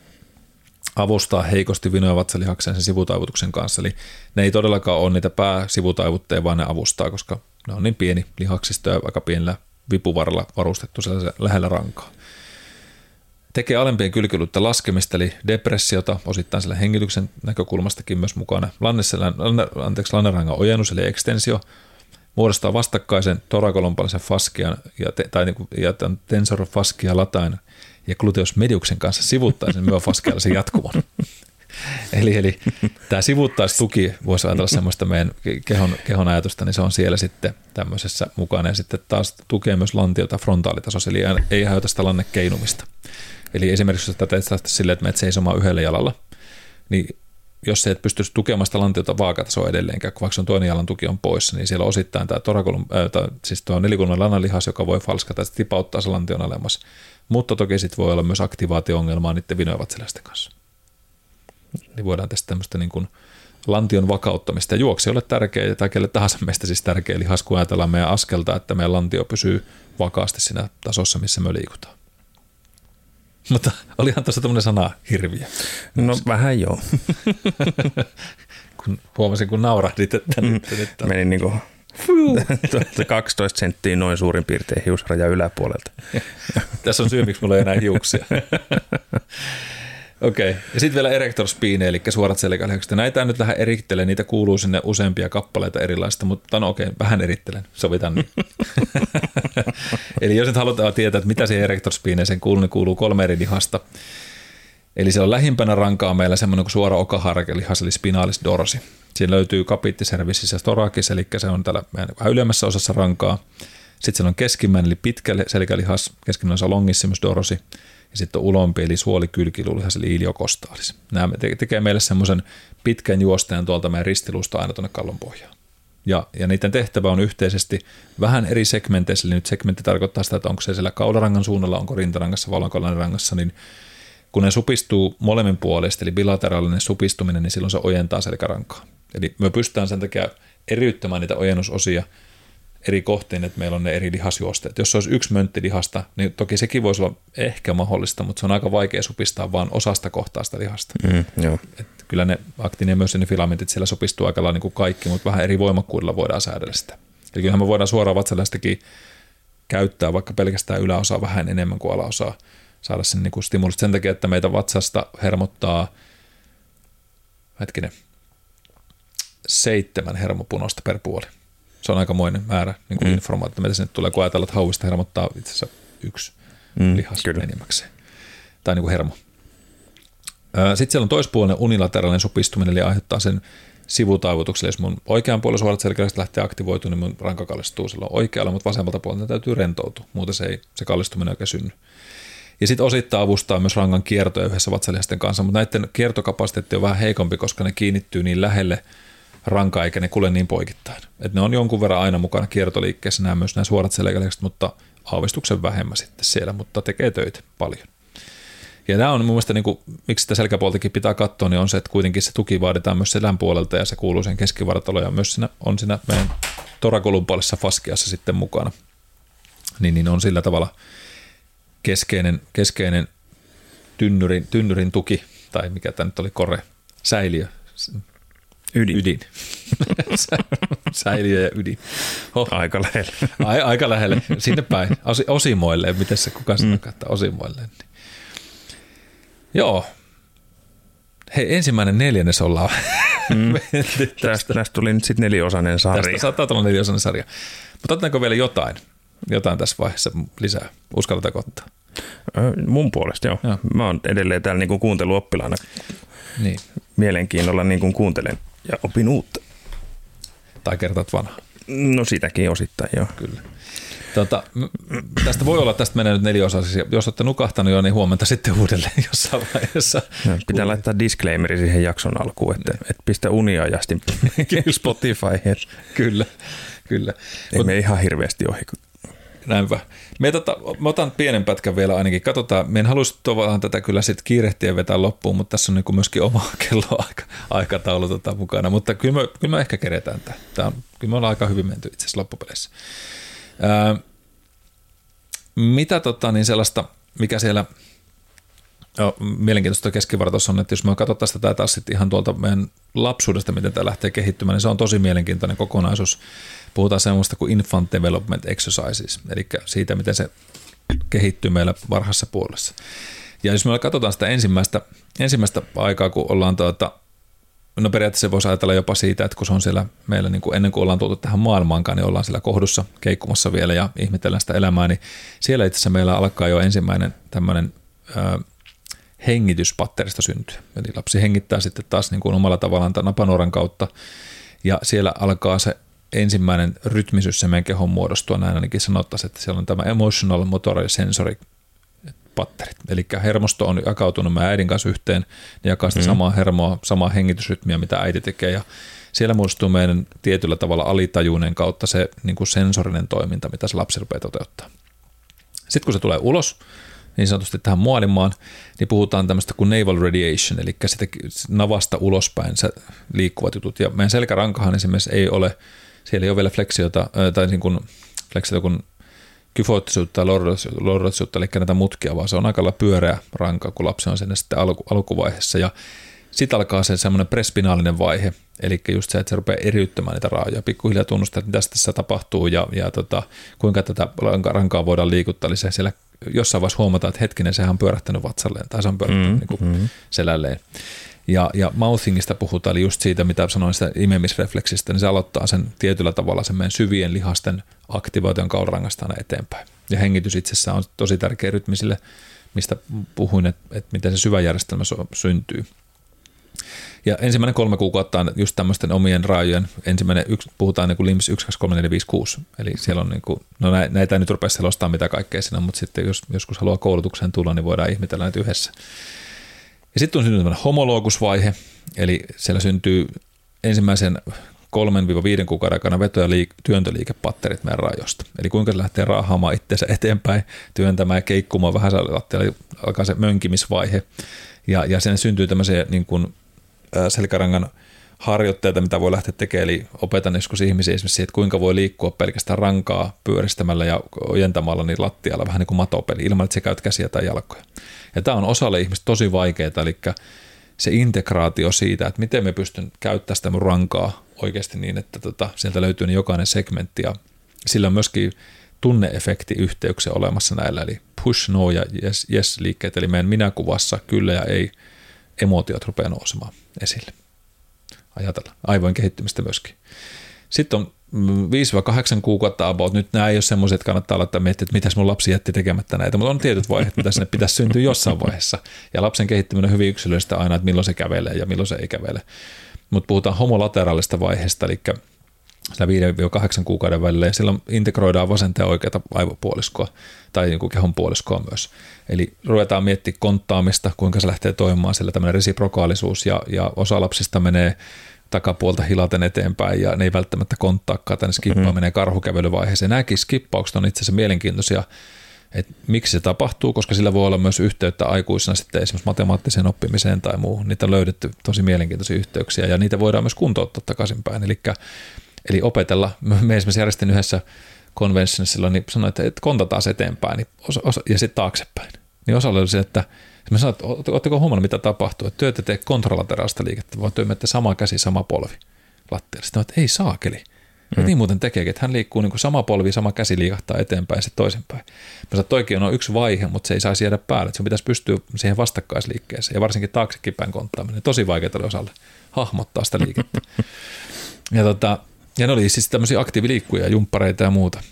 [SPEAKER 1] avustaa heikosti vinoja vatsalihaksen sen sivutaivutuksen kanssa. Eli ne ei todellakaan ole niitä pääsivutaivutteja, vaan ne avustaa, koska ne on niin pieni lihaksisto ja aika pienellä vipuvaralla varustettu lähellä rankaa. Tekee alempien kylkilyyttä laskemista, eli depressiota, osittain sillä hengityksen näkökulmastakin myös mukana. Lannessellä, anteeksi, lannerangan ojennus, eli ekstensio, muodostaa vastakkaisen torakolompalisen faskian ja, te, tai niin kuin, ja tensor faskia latain ja gluteus mediuksen kanssa sivuttaisen myofascialisen jatkumon. eli, eli tämä sivuttaistuki, voisi ajatella semmoista meidän kehon, kehon ajatusta, niin se on siellä sitten tämmöisessä mukana ja sitten taas tukee myös lantiota frontaalitasossa, eli ei aiheuta sitä lannekeinumista. Eli esimerkiksi jos tätä teet silleen, että menet seisomaan yhdellä jalalla, niin jos se et pystyisi tukemaan sitä lantiota vaakatasoa edelleenkään, kun vaikka on toinen jalan tuki on poissa, niin siellä osittain tämä torakolum, äh, tai, siis tuo nelikulman lanalihas, joka voi falskata, että tipauttaa se lantion alemmas. Mutta toki sitten voi olla myös aktivaatio-ongelmaa niiden vinoivat selästen kanssa. Niin voidaan tästä tämmöistä niin kuin lantion vakauttamista. Juoksijoille tärkeä, tai kelle tahansa meistä siis tärkeä lihas, kun ajatellaan meidän askelta, että meidän lantio pysyy vakaasti siinä tasossa, missä me liikutaan. Mutta olihan tuossa tämmöinen sana hirviö.
[SPEAKER 2] No vähän joo.
[SPEAKER 1] kun huomasin, kun naurahdit, että
[SPEAKER 2] nyt, mm. nyt on... Meni niin kuin 12 senttiä noin suurin piirtein hiusraja yläpuolelta.
[SPEAKER 1] Tässä on syy, miksi mulla ei enää hiuksia. Okei. Okay. Ja sitten vielä erector spine, eli suorat selkälihakset. Näitä en nyt lähde erittele, niitä kuuluu sinne useampia kappaleita erilaista, mutta no okei, okay, vähän erittelen, sovitan niin. eli jos nyt halutaan tietää, että mitä se erector sen kuuluu, niin kuuluu kolme eri lihasta. Eli se on lähimpänä rankaa meillä semmoinen kuin suora okaharkelihas, eli spinalis dorsi. Siinä löytyy kapittiservissis ja storakis, eli se on täällä vähän ylemmässä osassa rankaa. Sitten siellä on keskimmäinen, eli pitkä selkälihas, keskimmäinen on longissimus dorsi ja sitten on ulompi, eli suolikylkiluulihas, eli iliokostaalis. Nämä tekee meille semmoisen pitkän juosteen tuolta meidän ristiluusta aina tuonne kallon pohjaan. Ja, ja niiden tehtävä on yhteisesti vähän eri segmenteissä, eli nyt segmentti tarkoittaa sitä, että onko se siellä kaularangan suunnalla, onko rintarangassa vai rangassa, niin kun ne supistuu molemmin puolesta, eli bilateraalinen supistuminen, niin silloin se ojentaa selkärankaa. Eli me pystytään sen takia eriyttämään niitä ojennusosia eri kohtiin, että meillä on ne eri lihasjuosteet. Jos se olisi yksi möntti lihasta, niin toki sekin voisi olla ehkä mahdollista, mutta se on aika vaikea supistaa vain osasta kohtaa sitä lihasta.
[SPEAKER 2] Mm, joo.
[SPEAKER 1] Et kyllä ne aktiini ja ne filamentit siellä sopistuu aika lailla niin kuin kaikki, mutta vähän eri voimakkuudella voidaan säädellä sitä. Eli kyllähän me voidaan suoraan vatsalästäkin käyttää vaikka pelkästään yläosaa vähän enemmän kuin alaosaa, saada sen niin stimulista sen takia, että meitä vatsasta hermottaa, hetkinen, seitsemän hermopunosta per puoli. Se on aikamoinen määrä niin kuin mm. informaatiota, mitä sinne tulee, kun ajatellaan, että hauista hermottaa itse asiassa yksi mm, lihas kyllä. enimmäkseen. Tai niin kuin hermo. Sitten siellä on toispuolinen unilateraalinen supistuminen, eli aiheuttaa sen sivutaivutukselle. Jos mun oikean puolen suorat selkälästä lähtee aktivoitumaan, niin mun ranka kallistuu silloin oikealla, mutta vasemmalta puolelta täytyy rentoutua. Muuten se, ei, se kallistuminen oikein synny. Ja sitten osittain avustaa myös rangan kiertoja yhdessä vatsalihasten kanssa, mutta näiden kiertokapasiteetti on vähän heikompi, koska ne kiinnittyy niin lähelle rankaa eikä ne kulje niin poikittain. Et ne on jonkun verran aina mukana kiertoliikkeessä nämä myös nämä suorat selkälihakset, mutta aavistuksen vähemmän sitten siellä, mutta tekee töitä paljon. Ja tämä on mun mielestä, niin kuin, miksi sitä selkäpuoltakin pitää katsoa, niin on se, että kuitenkin se tuki vaaditaan myös selän puolelta ja se kuuluu sen keskivartaloon ja myös siinä, on siinä meidän torakolun puolessa faskiassa sitten mukana. Niin, niin on sillä tavalla keskeinen, keskeinen tynnyrin, tynnyrin tuki, tai mikä tämä nyt oli, kore, säiliö,
[SPEAKER 2] Ydin.
[SPEAKER 1] ydin. Säiliö ja ydin.
[SPEAKER 2] Oh. Aika lähelle.
[SPEAKER 1] A, aika lähelle. Sinne päin. Osi, osimoilleen. Miten se kuka sanoo, mm. osimoilleen. Niin. Joo. Hei, ensimmäinen neljännes ollaan
[SPEAKER 2] mm. tästä. tästä tuli nyt sitten neliosainen sarja.
[SPEAKER 1] Tästä saattaa tulla neliosainen sarja. Mutta otetaanko vielä jotain? Jotain tässä vaiheessa lisää? Uskalletaanko ottaa?
[SPEAKER 2] Mun puolesta joo. joo. Mä oon edelleen täällä niinku kuunteluoppilaana. Niin. Mielenkiinnolla niin kuin kuuntelen ja opin uutta.
[SPEAKER 1] Tai kertat vanhaa.
[SPEAKER 2] No sitäkin osittain, joo.
[SPEAKER 1] Kyllä. Tota, tästä voi olla, tästä menee nyt neliosaisesti. Jos olette nukahtanut jo, niin huomenta sitten uudelleen jossain vaiheessa.
[SPEAKER 2] No, pitää laittaa disclaimeri siihen jakson alkuun, että, että pistä uniajasti Spotify.
[SPEAKER 1] kyllä, kyllä.
[SPEAKER 2] Ei Mut, me ihan hirveästi ohi.
[SPEAKER 1] Näinpä. Me, tota, mä otan pienen pätkän vielä ainakin. Katsotaan, me en halua tavallaan tätä kyllä sitten kiirehtiä vetää loppuun, mutta tässä on niin myöskin oma kelloaika aikataulu tota mukana. Mutta kyllä me, kyllä me ehkä keretään tämä. tämä on, kyllä me ollaan aika hyvin menty itse asiassa loppupeleissä. Ää, mitä tota, niin sellaista, mikä siellä No, mielenkiintoista keskivartossa on, että jos me katsotaan tätä taas sitten ihan tuolta meidän lapsuudesta, miten tämä lähtee kehittymään, niin se on tosi mielenkiintoinen kokonaisuus. Puhutaan semmoista kuin infant development exercises, eli siitä, miten se kehittyy meillä varhassa puolessa. Ja jos me katsotaan sitä ensimmäistä, ensimmäistä aikaa, kun ollaan tuota, no periaatteessa voisi ajatella jopa siitä, että kun se on siellä meillä niin kuin ennen kuin ollaan tultu tähän maailmaankaan, niin ollaan siellä kohdussa keikkumassa vielä ja ihmetellään sitä elämää, niin siellä itse asiassa meillä alkaa jo ensimmäinen tämmöinen hengityspatterista syntyä. Eli lapsi hengittää sitten taas niin kuin omalla tavallaan napanuoran kautta ja siellä alkaa se ensimmäinen rytmisyys se meidän kehon muodostua, näin ainakin sanottaisiin, että siellä on tämä emotional, motor ja sensory patterit. Eli hermosto on jakautunut meidän äidin kanssa yhteen, ne jakaa sitä mm. samaa hermoa, samaa hengitysrytmiä, mitä äiti tekee, ja siellä muodostuu meidän tietyllä tavalla alitajuinen kautta se niin kuin sensorinen toiminta, mitä se lapsi rupeaa toteuttaa. Sitten kun se tulee ulos, niin sanotusti tähän maailmaan, niin puhutaan tämmöistä kuin naval radiation, eli sitä navasta ulospäin liikkuvat jutut. Ja meidän selkärankahan esimerkiksi ei ole, siellä ei ole vielä fleksiota, tai niin kuin fleksiota kuin kyfoottisuutta ja lordottisuutta, eli näitä mutkia, vaan se on aika pyöreä ranka, kun lapsi on sinne sitten alku, alkuvaiheessa. Ja sitten alkaa se semmoinen prespinaalinen vaihe, eli just se, että se rupeaa eriyttämään niitä raajoja, pikkuhiljaa tunnustaa, että mitä tässä tapahtuu ja, ja tota, kuinka tätä rankaa voidaan liikuttaa, eli se siellä jossain vaiheessa huomata, että hetkinen, sehän on pyörähtänyt vatsalleen tai se on pyörähtänyt mm, niin kuin mm. selälleen. Ja, ja mouthingista puhutaan, eli just siitä, mitä sanoin sitä imemisrefleksistä, niin se aloittaa sen tietyllä tavalla sen meidän syvien lihasten aktivaation kaurangasta aina eteenpäin. Ja hengitys itsessään on tosi tärkeä rytmi sille, mistä puhuin, että, että miten se syvä järjestelmä syntyy. Ja ensimmäinen kolme kuukautta on just tämmöisten omien raajojen, ensimmäinen yksi, puhutaan niin kuin LIMS 1, 2, 3, 4, 5, 6. Eli siellä on niin kuin, no näitä ei nyt rupea selostaa mitä kaikkea siinä, mutta sitten jos joskus haluaa koulutukseen tulla, niin voidaan ihmetellä näitä yhdessä. Ja sitten on syntynyt tämmöinen homologusvaihe, eli siellä syntyy ensimmäisen 3-5 kuukauden aikana veto- ja liik- työntöliikepatterit meidän rajoista. Eli kuinka se lähtee raahaamaan itseensä eteenpäin, työntämään ja keikkumaan vähän lattialla, alkaa se mönkimisvaihe. Ja, ja sen syntyy tämmöisiä niin kuin selkärangan harjoitteita, mitä voi lähteä tekemään, eli opetan joskus ihmisiä esimerkiksi että kuinka voi liikkua pelkästään rankaa pyöristämällä ja ojentamalla niin lattialla, vähän niin kuin matopeli, ilman että sä käyt käsiä tai jalkoja. Ja tämä on osalle ihmistä tosi vaikeaa, eli se integraatio siitä, että miten me pystyn käyttämään sitä mun rankaa oikeasti niin, että tota, sieltä löytyy niin jokainen segmentti ja sillä on myöskin tunneefektiyhteyksiä olemassa näillä, eli push, no ja yes, yes liikkeet, eli meidän minäkuvassa kyllä ja ei emotiot rupeaa nousemaan esille. Ajatella. Aivojen kehittymistä myöskin. Sitten on 5-8 kuukautta about. Nyt nämä ei ole semmoisia, että kannattaa laittaa miettiä, että mitäs mun lapsi jätti tekemättä näitä, mutta on tietyt vaiheet, mitä sinne pitäisi syntyä jossain vaiheessa. Ja lapsen kehittyminen on hyvin yksilöllistä aina, että milloin se kävelee ja milloin se ei kävele. Mutta puhutaan homolateraalista vaiheesta, eli sillä 5-8 kuukauden välillä, ja silloin integroidaan vasenta ja oikeata aivopuoliskoa tai niin kuin kehon puoliskoa myös. Eli ruvetaan miettimään konttaamista, kuinka se lähtee toimimaan, sillä tämmöinen resiprokaalisuus, ja, ja osa lapsista menee takapuolta hilaten eteenpäin, ja ne ei välttämättä konttaakaan, tänne skippaa mm-hmm. menee karhukävelyvaiheeseen. Nämäkin skippaukset on itse asiassa mielenkiintoisia, että miksi se tapahtuu, koska sillä voi olla myös yhteyttä aikuisena sitten esimerkiksi matemaattiseen oppimiseen tai muuhun. Niitä on löydetty tosi mielenkiintoisia yhteyksiä ja niitä voidaan myös kuntouttaa takaisinpäin. Eli, eli opetella, me esimerkiksi järjestin yhdessä silloin, niin sanoin, että, että kontataan eteenpäin niin osa, osa, ja sitten taaksepäin. Niin osalle oli se, että mä sanoin, että oletteko huomannut, mitä tapahtuu, että työtä tee kontralateraalista liikettä, vaan työmme sama käsi, sama polvi lattialla. Sitten että ei saakeli. Mm. niin muuten tekeekin, että hän liikkuu niin kuin sama polvi, sama käsi liikahtaa eteenpäin ja sitten toisinpäin. Mä sanoin, että toikin on yksi vaihe, mutta se ei saisi jäädä päälle. Että se pitäisi pystyä siihen vastakkaisliikkeeseen ja varsinkin taaksekin päin konttaaminen. Tosi vaikeaa osalle hahmottaa sitä liikettä. ja, tota, ja ne oli siis tämmöisiä aktiiviliikkuja, jumppareita ja muuta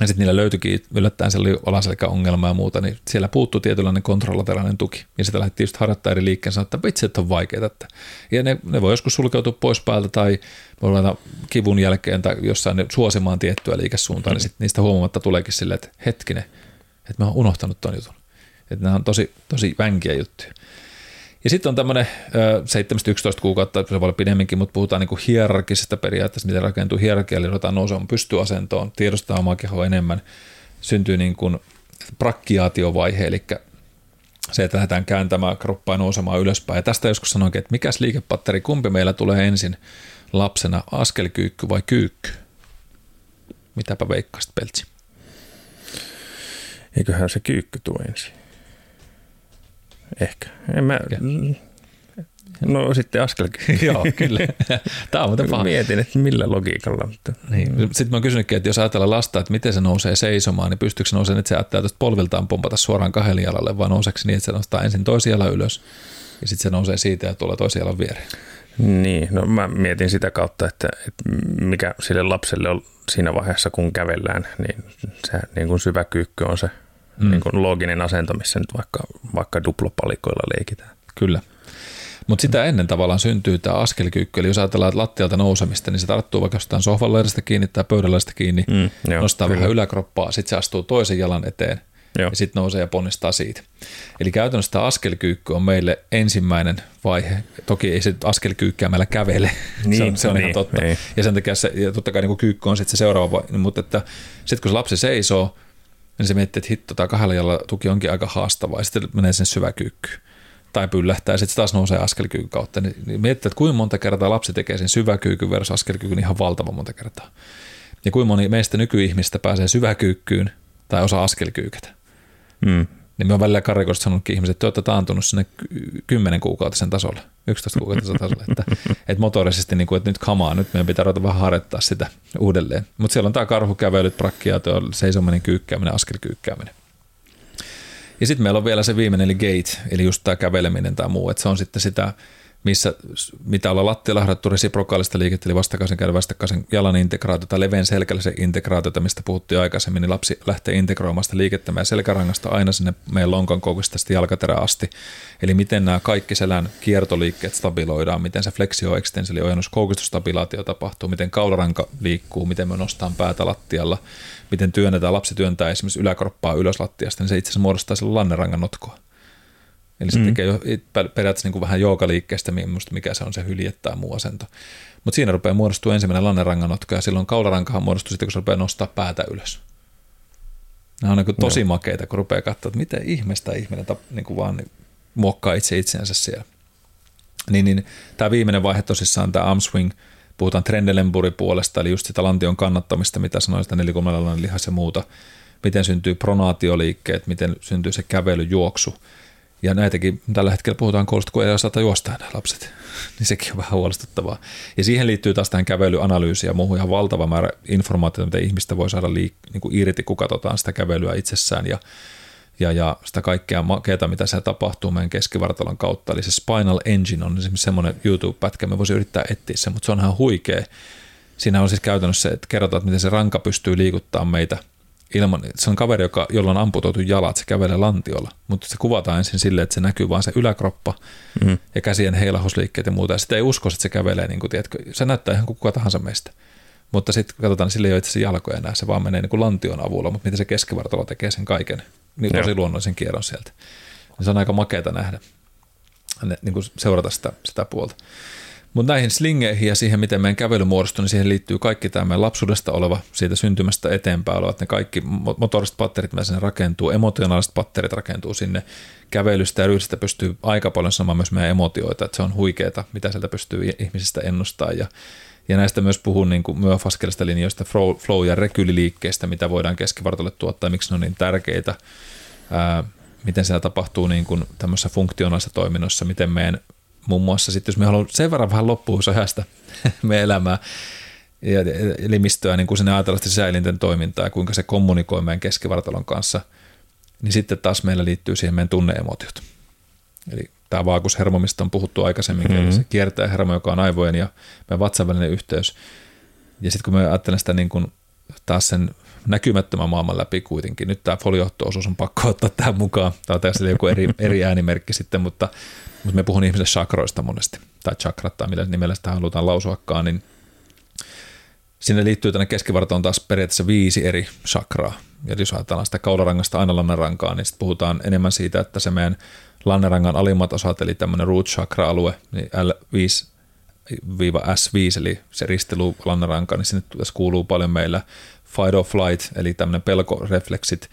[SPEAKER 1] ja sitten niillä löytyikin yllättäen se oli ongelma ja muuta, niin siellä puuttuu tietynlainen kontrollateraalinen tuki. Ja sitä lähdettiin just harjoittaa eri liikkeen sanoa, että vitsi, että on vaikeaa. Että. Ja ne, ne voi joskus sulkeutua pois päältä tai voi olla kivun jälkeen tai jossain suosimaan tiettyä liikesuuntaa, niin sitten niistä huomaamatta tuleekin silleen, että hetkinen, että mä oon unohtanut ton jutun. Että nämä on tosi, tosi vänkiä juttuja. Ja sitten on tämmöinen 7-11 kuukautta, se voi olla pidemminkin, mutta puhutaan niin kuin hierarkisesta periaatteesta, miten rakentuu hierarkia, eli ruvetaan nousemaan pystyasentoon, tiedostaa omaa kehoa enemmän, syntyy niin kuin prakkiaatiovaihe, eli se, että lähdetään kääntämään kroppaa nousemaan ylöspäin. Ja tästä joskus sanoinkin, että mikäs liikepatteri, kumpi meillä tulee ensin lapsena, askelkyykky vai kyykky? Mitäpä veikkasit, Peltsi?
[SPEAKER 2] Eiköhän se kyykky tuo ensin. Ehkä. En mä, No sitten askel.
[SPEAKER 1] Joo, kyllä. Tämä on muuten paha.
[SPEAKER 2] Mietin, että millä logiikalla. Mutta...
[SPEAKER 1] Niin. Sitten mä oon kysynytkin, että jos ajatellaan lasta, että miten se nousee seisomaan, niin pystyykö se nousemaan, että se ajattelee tuosta polviltaan pompata suoraan kahdelle jalalle, vai nouseeko niin, että se nostaa ensin toisen jalan ylös, ja sitten se nousee siitä ja tulee toisen jalan viereen.
[SPEAKER 2] Niin, no mä mietin sitä kautta, että, että mikä sille lapselle on siinä vaiheessa, kun kävellään, niin se niin kuin syvä kyykky on se mm. niin kuin looginen asento, missä nyt vaikka, vaikka duplopalikoilla leikitään.
[SPEAKER 1] Kyllä. Mutta sitä ennen tavallaan syntyy tämä askelkyykky, eli jos ajatellaan lattialta nousemista, niin se tarttuu vaikka jostain sohvan kiinni tai pöydällä kiinni, mm, joo, nostaa kyllä. vähän yläkroppaa, sitten se astuu toisen jalan eteen joo. ja sitten nousee ja ponnistaa siitä. Eli käytännössä tämä askelkyykky on meille ensimmäinen vaihe. Toki ei se askelkyykkäämällä kävele, niin, se on, se on niin, ihan totta. Niin. Ja sen takia se, ja totta kai niin kyykky on sitten se seuraava vaihe, mutta että sitten kun se lapsi seisoo, niin se miettii, että hitto, tämä kahdella jalalla tuki onkin aika haastavaa, ja sitten menee sen syväkyykkyyn tai pyllähtää, ja sitten se taas nousee askelkyykyn kautta. Niin, niin miettii, että kuinka monta kertaa lapsi tekee sen syväkyykyn versus askelkyykyn ihan valtavan monta kertaa. Ja kuinka moni meistä nykyihmistä pääsee syväkyykkyyn tai osaa askelkyykätä. Mm. Niin me on välillä karikoista sanonutkin ihmiset, että te olette taantunut sinne 10 kuukautisen tasolle, 11 kuukautisen tasolle, että, että motorisesti, niin kuin, että nyt kamaa, nyt meidän pitää ruveta vähän harjoittaa sitä uudelleen. Mutta siellä on tämä karhukävelyt, prakkiaatio, seisominen, kyykkääminen, askelkyykkääminen. Ja sitten meillä on vielä se viimeinen, eli gate, eli just tämä käveleminen tai muu, että se on sitten sitä missä, mitä ollaan lattialla harjoittu resiprokaalista liikettä, eli vastakkaisen käydä vastakkaisen jalan integraatiota, leveän selkällisen integraatiota, mistä puhuttiin aikaisemmin, niin lapsi lähtee integroimaan sitä liikettä meidän selkärangasta aina sinne meidän lonkan koukusta jalkaterään asti. Eli miten nämä kaikki selän kiertoliikkeet stabiloidaan, miten se flexio extensio, eli ojennus koukustustabilaatio tapahtuu, miten kaularanka liikkuu, miten me nostetaan päätä lattialla, miten työnnetään, lapsi työntää esimerkiksi yläkroppaa ylös lattiasta, niin se itse asiassa muodostaa sillä lannerangan notkoa. Eli se mm. tekee jo periaatteessa niin kuin vähän joogaliikkeestä, mikä se on se hylje tai muu asento. Mutta siinä rupeaa muodostua ensimmäinen lanneranganotko ja silloin kaularankahan muodostuu sitten, kun se rupeaa nostaa päätä ylös. Nämä on niin kuin tosi Joo. makeita, kun rupeaa katsoa, että miten ihmeestä ihminen tap, niin kuin vaan muokkaa itse itseänsä siellä. Niin, niin tämä viimeinen vaihe tosissaan, tämä armswing, puhutaan Trendelenburgin puolesta, eli just sitä lantion kannattamista, mitä sanoin, sitä nelikulmalainen lihas ja muuta, miten syntyy pronaatioliikkeet, miten syntyy se kävelyjuoksu. Ja näitäkin tällä hetkellä puhutaan koulusta, kun ei osata juosta enää lapset. niin sekin on vähän huolestuttavaa. Ja siihen liittyy taas tähän kävelyanalyysiin ja muuhun ihan valtava määrä informaatiota, mitä ihmistä voi saada liik- niin kuin irti, kun katsotaan sitä kävelyä itsessään. Ja ja, ja sitä kaikkea makeata, mitä siellä tapahtuu meidän keskivartalon kautta. Eli se Spinal Engine on esimerkiksi semmoinen YouTube-pätkä, me voisi yrittää etsiä se, mutta se on ihan huikea. Siinä on siis käytännössä se, että kerrotaan, että miten se ranka pystyy liikuttamaan meitä ilman, se on kaveri, joka, jolla on amputoitu jalat, se kävelee lantiolla, mutta se kuvataan ensin silleen, että se näkyy vain se yläkroppa mm. ja käsien heilahusliikkeet ja muuta, ja sitä ei usko, että se kävelee, niin kuin, tiedätkö, se näyttää ihan kuin kuka tahansa meistä. Mutta sitten katsotaan, niin sille ei ole itse jalkoja enää, se vaan menee niin kuin lantion avulla, mutta miten se keskivartalo tekee sen kaiken niin tosi luonnollisen kierron sieltä. Niin se on aika makeata nähdä, niin kuin seurata sitä, sitä puolta. Mutta näihin slingeihin ja siihen, miten meidän kävely muodostuu, niin siihen liittyy kaikki tämä meidän lapsuudesta oleva, siitä syntymästä eteenpäin olevat, ne kaikki motoriset patterit, mitä sinne rakentuu, emotionaaliset patterit rakentuu sinne, kävelystä ja ryhdistä pystyy aika paljon sanomaan myös meidän emotioita, että se on huikeeta, mitä sieltä pystyy ihmisistä ennustaa. Ja ja näistä myös puhun niin kuin myofaskelista linjoista, flow- ja rekyliliikkeistä, mitä voidaan keskivartalolle tuottaa, miksi ne on niin tärkeitä, ää, miten siellä tapahtuu niin kuin tämmöisessä funktionaalisessa toiminnossa, miten meidän muun muassa sitten, jos me haluamme sen verran vähän loppuun sohästä meidän elämää ja elimistöä, niin kuin sinne ajatellaan sisäelinten toimintaa ja kuinka se kommunikoi meidän keskivartalon kanssa, niin sitten taas meillä liittyy siihen meidän tunneemotiot. Eli tämä vaagushermo, mistä on puhuttu aikaisemmin, mm-hmm. se kiertää hermo, joka on aivojen ja meidän vatsan välinen yhteys. Ja sitten kun me ajattelen sitä niin kuin taas sen näkymättömän maailman läpi kuitenkin, nyt tämä foliohtoosuus on pakko ottaa tähän mukaan. Tämä on tässä joku eri, eri äänimerkki sitten, mutta, mutta me puhun ihmisille chakroista monesti, tai chakrat, tai millä nimellä sitä halutaan lausuakaan, niin sinne liittyy tänne keskivartaloon taas periaatteessa viisi eri chakraa. Ja jos ajatellaan sitä kaularangasta aina lannerankaa, niin sitten puhutaan enemmän siitä, että se meidän lannerangan alimmat osat, eli tämmöinen root chakra-alue, niin L5-S5, eli se ristelu lanneranka, niin sinne tässä kuuluu paljon meillä fight or flight, eli tämmöinen pelkorefleksit,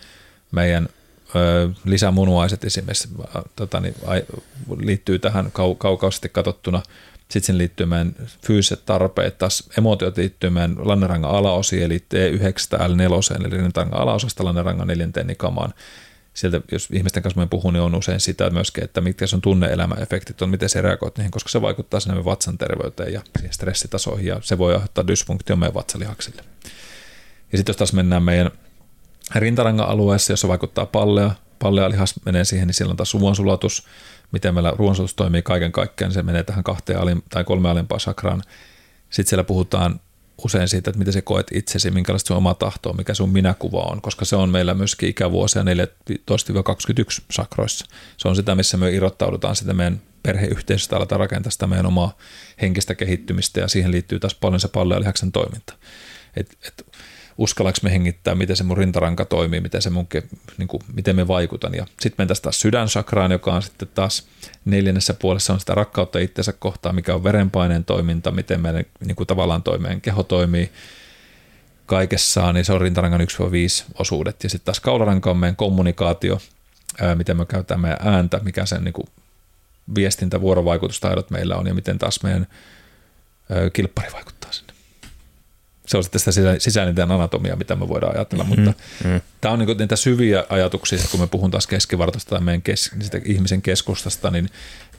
[SPEAKER 1] meidän ö, lisämunuaiset esimerkiksi tota, niin, ai, liittyy tähän kau- kaukaisesti katsottuna. Sitten sen liittyy meidän fyysiset tarpeet, taas emotiot liittyy meidän lannerangan alaosiin, eli T9 L4, eli rintarangan alaosasta lannerangan neljänteen nikamaan sieltä, jos ihmisten kanssa me puhun, niin on usein sitä myöskin, että mitkä sun tunne-elämäefektit on, miten se reagoit niihin, koska se vaikuttaa sinne vatsan terveyteen ja stressitasoihin, ja se voi aiheuttaa dysfunktio meidän vatsalihaksille. Ja sitten jos taas mennään meidän rintarangan alueessa, jossa vaikuttaa pallea, pallea lihas menee siihen, niin silloin taas ruoansulatus, miten meillä ruoansulatus toimii kaiken kaikkiaan, niin se menee tähän kahteen alim, tai kolme alimpaan sakraan. Sitten siellä puhutaan usein siitä, että miten sä koet itsesi, minkälaista sun oma tahto on, mikä sun minäkuva on, koska se on meillä myöskin ikävuosia 14-21 sakroissa. Se on sitä, missä me irrottaudutaan sitä meidän perheyhteisöstä, aletaan rakentaa sitä meidän omaa henkistä kehittymistä ja siihen liittyy taas paljon se pallo ja lihaksen toiminta. Et, et, uskallanko me hengittää, miten se mun rintaranka toimii, miten, se mun, niin kuin, miten me vaikutan. Ja sitten mennään taas sydänsakraan, joka on sitten taas neljännessä puolessa on sitä rakkautta itsensä kohtaan, mikä on verenpaineen toiminta, miten meidän niin kuin tavallaan toimeen keho toimii kaikessaan, niin se on rintarangan 1-5 osuudet. Ja sitten taas kaularanka on meidän kommunikaatio, ää, miten me käytetään meidän ääntä, mikä sen niin kuin viestintä, vuorovaikutustaidot meillä on ja miten taas meidän ää, kilppari vaikuttaa sinne se on sitten sitä sisäinen anatomia, mitä me voidaan ajatella, mm-hmm. mutta mm-hmm. tämä on niin niitä syviä ajatuksia, kun me puhun taas keskivartosta tai meidän kes, sitä ihmisen keskustasta, niin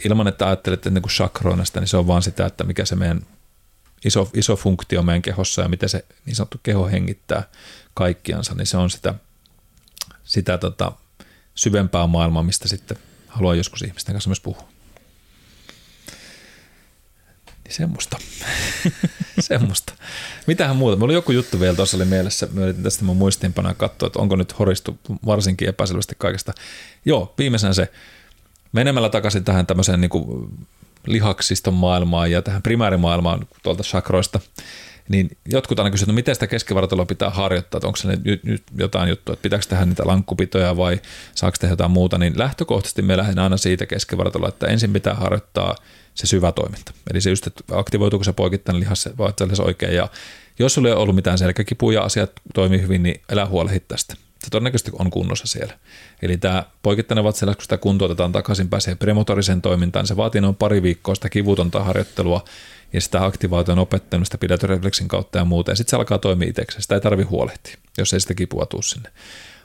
[SPEAKER 1] ilman, että ajattelette niin kuin chakroinasta, niin se on vaan sitä, että mikä se meidän iso, iso funktio meidän kehossa ja miten se niin sanottu keho hengittää kaikkiansa, niin se on sitä, sitä tota, syvempää maailmaa, mistä sitten haluan joskus ihmisten kanssa myös puhua. Semmoista. semmoista. Mitähän muuta? Mulla oli joku juttu vielä tuossa oli mielessä. Mä yritin tästä mun muistiinpanoja katsoa, että onko nyt horistu varsinkin epäselvästi kaikesta. Joo, viimeisenä se menemällä takaisin tähän tämmöiseen niin kuin lihaksiston maailmaan ja tähän primäärimaailmaan tuolta chakroista, niin jotkut aina kysyvät, että no miten sitä keskivartaloa pitää harjoittaa, että onko se nyt, nyt jotain juttua, että pitääkö tehdä niitä lankkupitoja vai saako tehdä jotain muuta, niin lähtökohtaisesti me lähden aina siitä keskivartaloa, että ensin pitää harjoittaa – se syvä toiminta. Eli se just, että aktivoituuko se poikittainen lihas vai oikein. Ja jos sulla ei ollut mitään selkäkipuja ja asiat toimii hyvin, niin älä huolehdi tästä. Se todennäköisesti on kunnossa siellä. Eli tämä poikittainen vatsalihas, kun sitä kuntoutetaan takaisin, pääsee premotoriseen toimintaan, se vaatii noin pari viikkoa sitä kivutonta harjoittelua ja sitä aktivaation opettamista pidätyrefleksin kautta ja muuta, ja sitten se alkaa toimia itsekseen. Sitä ei tarvi huolehtia, jos ei sitä kipua tuu sinne.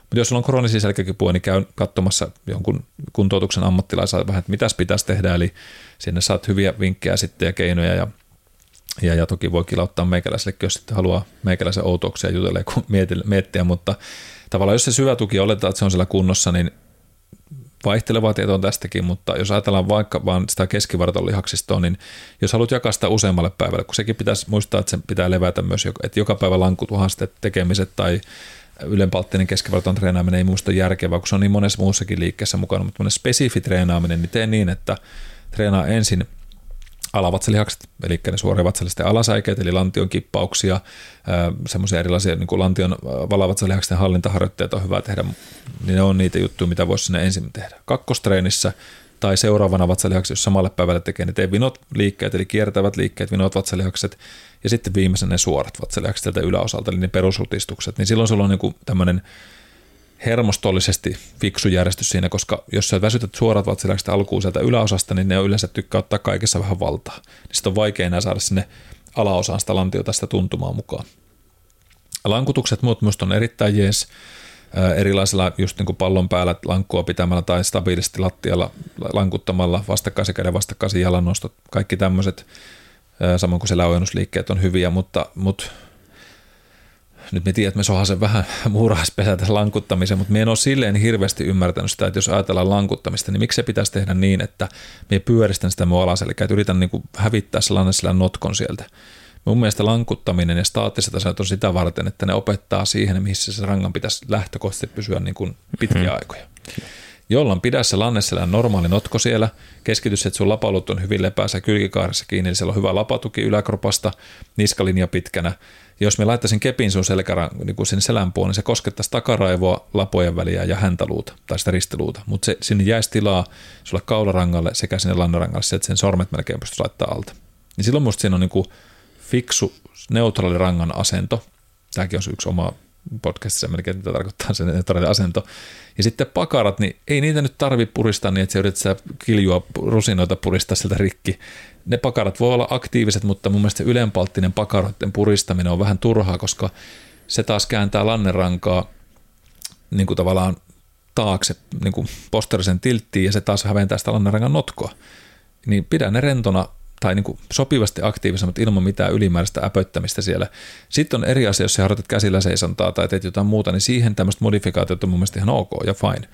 [SPEAKER 1] Mutta jos sulla on kroonisia selkäkipua, niin käy katsomassa jonkun kuntoutuksen ammattilaisen vähän, että mitäs pitäisi tehdä, eli sinne saat hyviä vinkkejä sitten ja keinoja ja ja, ja toki voi kilauttaa meikäläiselle, jos sitten haluaa meikäläisen outouksia jutella kun miettiä, mutta tavallaan jos se syvä tuki oletetaan, että se on siellä kunnossa, niin vaihtelevaa tietoa tästäkin, mutta jos ajatellaan vaikka vaan sitä keskivartalolihaksistoa, niin jos haluat jakaa sitä useammalle päivälle, kun sekin pitäisi muistaa, että se pitää levätä myös, että joka päivä lankutuhasteet tekemiset tai ylenpalttinen keskivartalon treenaaminen ei muista järkevää, kun se on niin monessa muussakin liikkeessä mukana, mutta spesifi treenaaminen, niin tee niin, että treenaa ensin alavatsalihakset, eli ne suorivatsalisten alasäikeet, eli lantion kippauksia, semmoisia erilaisia niin kuin lantion valavatsalihaksen hallintaharjoitteet on hyvä tehdä, niin ne on niitä juttuja, mitä voisi sinne ensin tehdä. Kakkostreenissä tai seuraavana vatsalihaksi, jos samalle päivälle tekee, niin tee vinot liikkeet, eli kiertävät liikkeet, vinot vatsalihakset, ja sitten viimeisenä ne suorat vatsalihakset sieltä yläosalta, eli ne perusrutistukset, niin silloin sulla on niin tämmöinen hermostollisesti fiksu järjestys siinä, koska jos sä väsytät suorat vatsalihakset alkuun sieltä yläosasta, niin ne on yleensä tykkää ottaa kaikessa vähän valtaa. Niin sitten on vaikea enää saada sinne alaosaan sitä lantiota sitä tuntumaa mukaan. Lankutukset muut minusta on erittäin jees erilaisilla just niin kuin pallon päällä lankkua pitämällä tai stabiilisti lattialla lankuttamalla, vastakkaisen käden vastakkaisen jalan nostot, kaikki tämmöiset, samoin kuin seläojennusliikkeet on hyviä, mutta, mutta nyt me tiedät, että me sohan sen vähän muurahaispesä tässä lankuttamisen, mutta me en ole silleen hirveästi ymmärtänyt sitä, että jos ajatellaan lankuttamista, niin miksi se pitäisi tehdä niin, että me pyöristän sitä mua alas, eli että yritän niin kuin hävittää sellainen notkon sieltä. Mun mielestä lankuttaminen ja staattiset asiat on sitä varten, että ne opettaa siihen, missä se rangan pitäisi lähtökohtaisesti pysyä niin kuin pitkiä hmm. aikoja. Jolloin pidä se lanneselän normaali notko siellä, keskitys, että sun lapalut on hyvin lepäässä kylkikaarissa kiinni, eli siellä on hyvä lapatuki yläkropasta, niskalinja pitkänä, jos me laittaisin kepin sun selkärän, niin kuin sinne selän puolelle, niin se koskettaisi takaraivoa, lapojen väliä ja häntäluuta tai sitä ristiluuta, mutta sinne jäisi tilaa sulle kaularangalle sekä sinne lannarangalle, että sen sormet melkein pystyisi laittaa alta. Niin silloin musta siinä on niin kuin fiksu, neutraali rangan asento. Tämäkin on yksi oma podcastissa melkein, mitä tarkoittaa se neutraali asento. Ja sitten pakarat, niin ei niitä nyt tarvi puristaa niin, että se yritetään kiljua rusinoita puristaa sieltä rikki, ne pakarat voi olla aktiiviset, mutta mun mielestä ylenpalttinen pakaroiden puristaminen on vähän turhaa, koska se taas kääntää lannerankaa niin kuin tavallaan taakse niin kuin posterisen tilttiin ja se taas häventää sitä lannerangan notkoa. Niin pidä ne rentona tai niin kuin sopivasti aktiivisena, mutta ilman mitään ylimääräistä äpöttämistä siellä. Sitten on eri asia, jos sä harjoitat käsillä seisontaa tai teet jotain muuta, niin siihen tämmöistä modifikaatiota on mun mielestä ihan ok ja fine.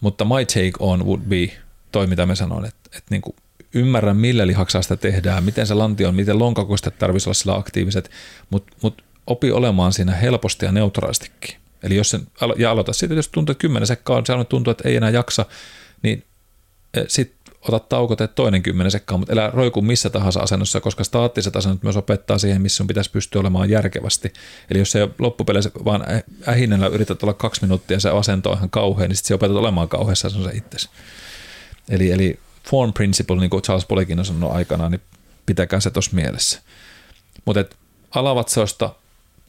[SPEAKER 1] Mutta my take on would be toi, mitä mä sanoin, että, että niin kuin ymmärrä millä lihaksella sitä tehdään, miten se lanti on, miten lonkakoista tarvitsisi olla sillä aktiiviset, mutta mut opi olemaan siinä helposti ja neutraalistikin. Eli jos sen, ja aloita siitä, jos tuntuu, että kymmenen sekkaa on, se tuntuu, että ei enää jaksa, niin e, sitten ota tauko, teet toinen kymmenen sekkaa, mutta elä roiku missä tahansa asennossa, koska staattiset asennot myös opettaa siihen, missä sun pitäisi pystyä olemaan järkevästi. Eli jos se loppupeleissä vaan ähinellä yrität olla kaksi minuuttia se asento on ihan kauhean, niin sitten se opetat olemaan kauheassa, se itsesi. Eli, eli form principle, niin kuin Charles Polikin on sanonut aikanaan, niin pitäkää se tuossa mielessä. Mutta alavatsoista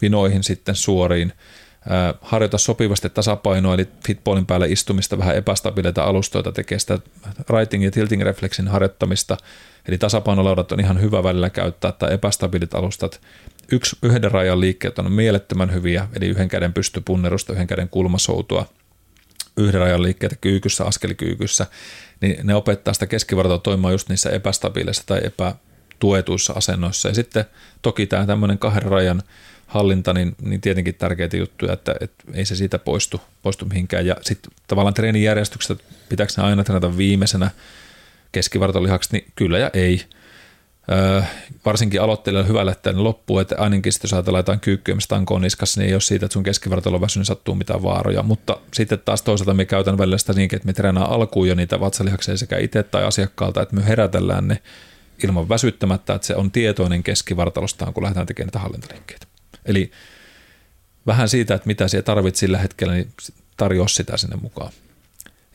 [SPEAKER 1] vinoihin sitten suoriin, harjoita sopivasti tasapainoa, eli fitballin päälle istumista, vähän epästabiileita alustoita, tekee sitä writing ja tilting reflexin harjoittamista, eli tasapainolaudat on ihan hyvä välillä käyttää, tai epästabiilit alustat. Yksi yhden rajan liikkeet on mielettömän hyviä, eli yhden käden pystypunnerusta, yhden käden kulmasoutua, yhden rajan liikkeitä kyykyssä, askelikyykyssä, niin ne opettaa sitä keskivartaloa toimimaan just niissä epästabiileissa tai epätuetuissa asennoissa. Ja sitten toki tämä tämmöinen kahden rajan hallinta, niin, niin tietenkin tärkeitä juttuja, että, että ei se siitä poistu, poistu mihinkään. Ja sitten tavallaan treenijärjestyksestä pitääkö ne aina treenata viimeisenä keskivartalihaksi, niin kyllä ja ei – varsinkin aloittelijalle hyvälle, että ne että ainakin sitten jos ajatellaan jotain kyykkyä, niskassa, niin ei ole siitä, että sun keskivartalo väsynyt niin sattuu mitään vaaroja. Mutta sitten taas toisaalta me käytän välillä sitä niinkin, että me treenaa alkuun jo niitä vatsalihaksia sekä itse tai asiakkaalta, että me herätellään ne ilman väsyttämättä, että se on tietoinen keskivartalostaan, kun lähdetään tekemään niitä hallintaliikkeitä. Eli vähän siitä, että mitä siellä tarvitset sillä hetkellä, niin tarjoa sitä sinne mukaan.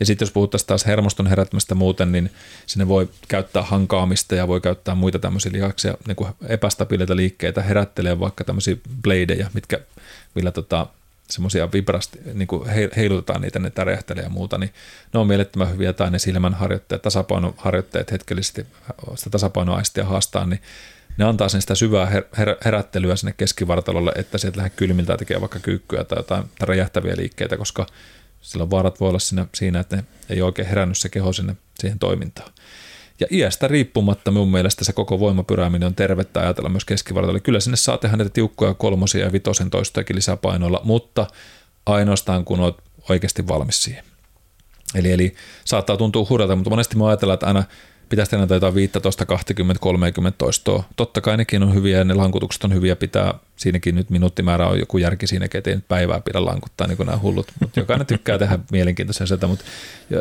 [SPEAKER 1] Ja sitten jos puhuttaisiin taas hermoston herättämistä muuten, niin sinne voi käyttää hankaamista ja voi käyttää muita tämmöisiä lihaksia, niin kuin epästabiileita liikkeitä, herättelee vaikka tämmöisiä bladeja, mitkä, millä tota, semmoisia vibrasti, niin kuin heilutetaan niitä, ne räjähtelee ja muuta, niin ne on mielettömän hyviä, tai ne silmänharjoitteet, tasapainoharjoitteet hetkellisesti sitä tasapainoaistia haastaa, niin ne antaa sen sitä syvää her- her- herättelyä sinne keskivartalolle, että sieltä lähde kylmiltä tekee vaikka kyykkyä tai jotain tai räjähtäviä liikkeitä, koska silloin vaarat voi olla siinä, siinä, että ei oikein herännyt se keho sinne siihen toimintaan. Ja iästä riippumatta mun mielestä se koko voimapyrääminen on tervettä ajatella myös keskivartalolle. Kyllä sinne saa tehdä näitä tiukkoja kolmosia ja vitosen toistojakin lisäpainoilla, mutta ainoastaan kun olet oikeasti valmis siihen. Eli, eli saattaa tuntua hurjalta, mutta monesti mä ajatellaan, että aina pitäisi tehdä jotain 15, 20, 30 toistoa. Totta kai nekin on hyviä ja ne lankutukset on hyviä pitää. Siinäkin nyt minuuttimäärä on joku järki siinä, ettei nyt päivää pidä lankuttaa niin kuin nämä hullut. Mutta jokainen tykkää tehdä mielenkiintoisia sieltä. Mutta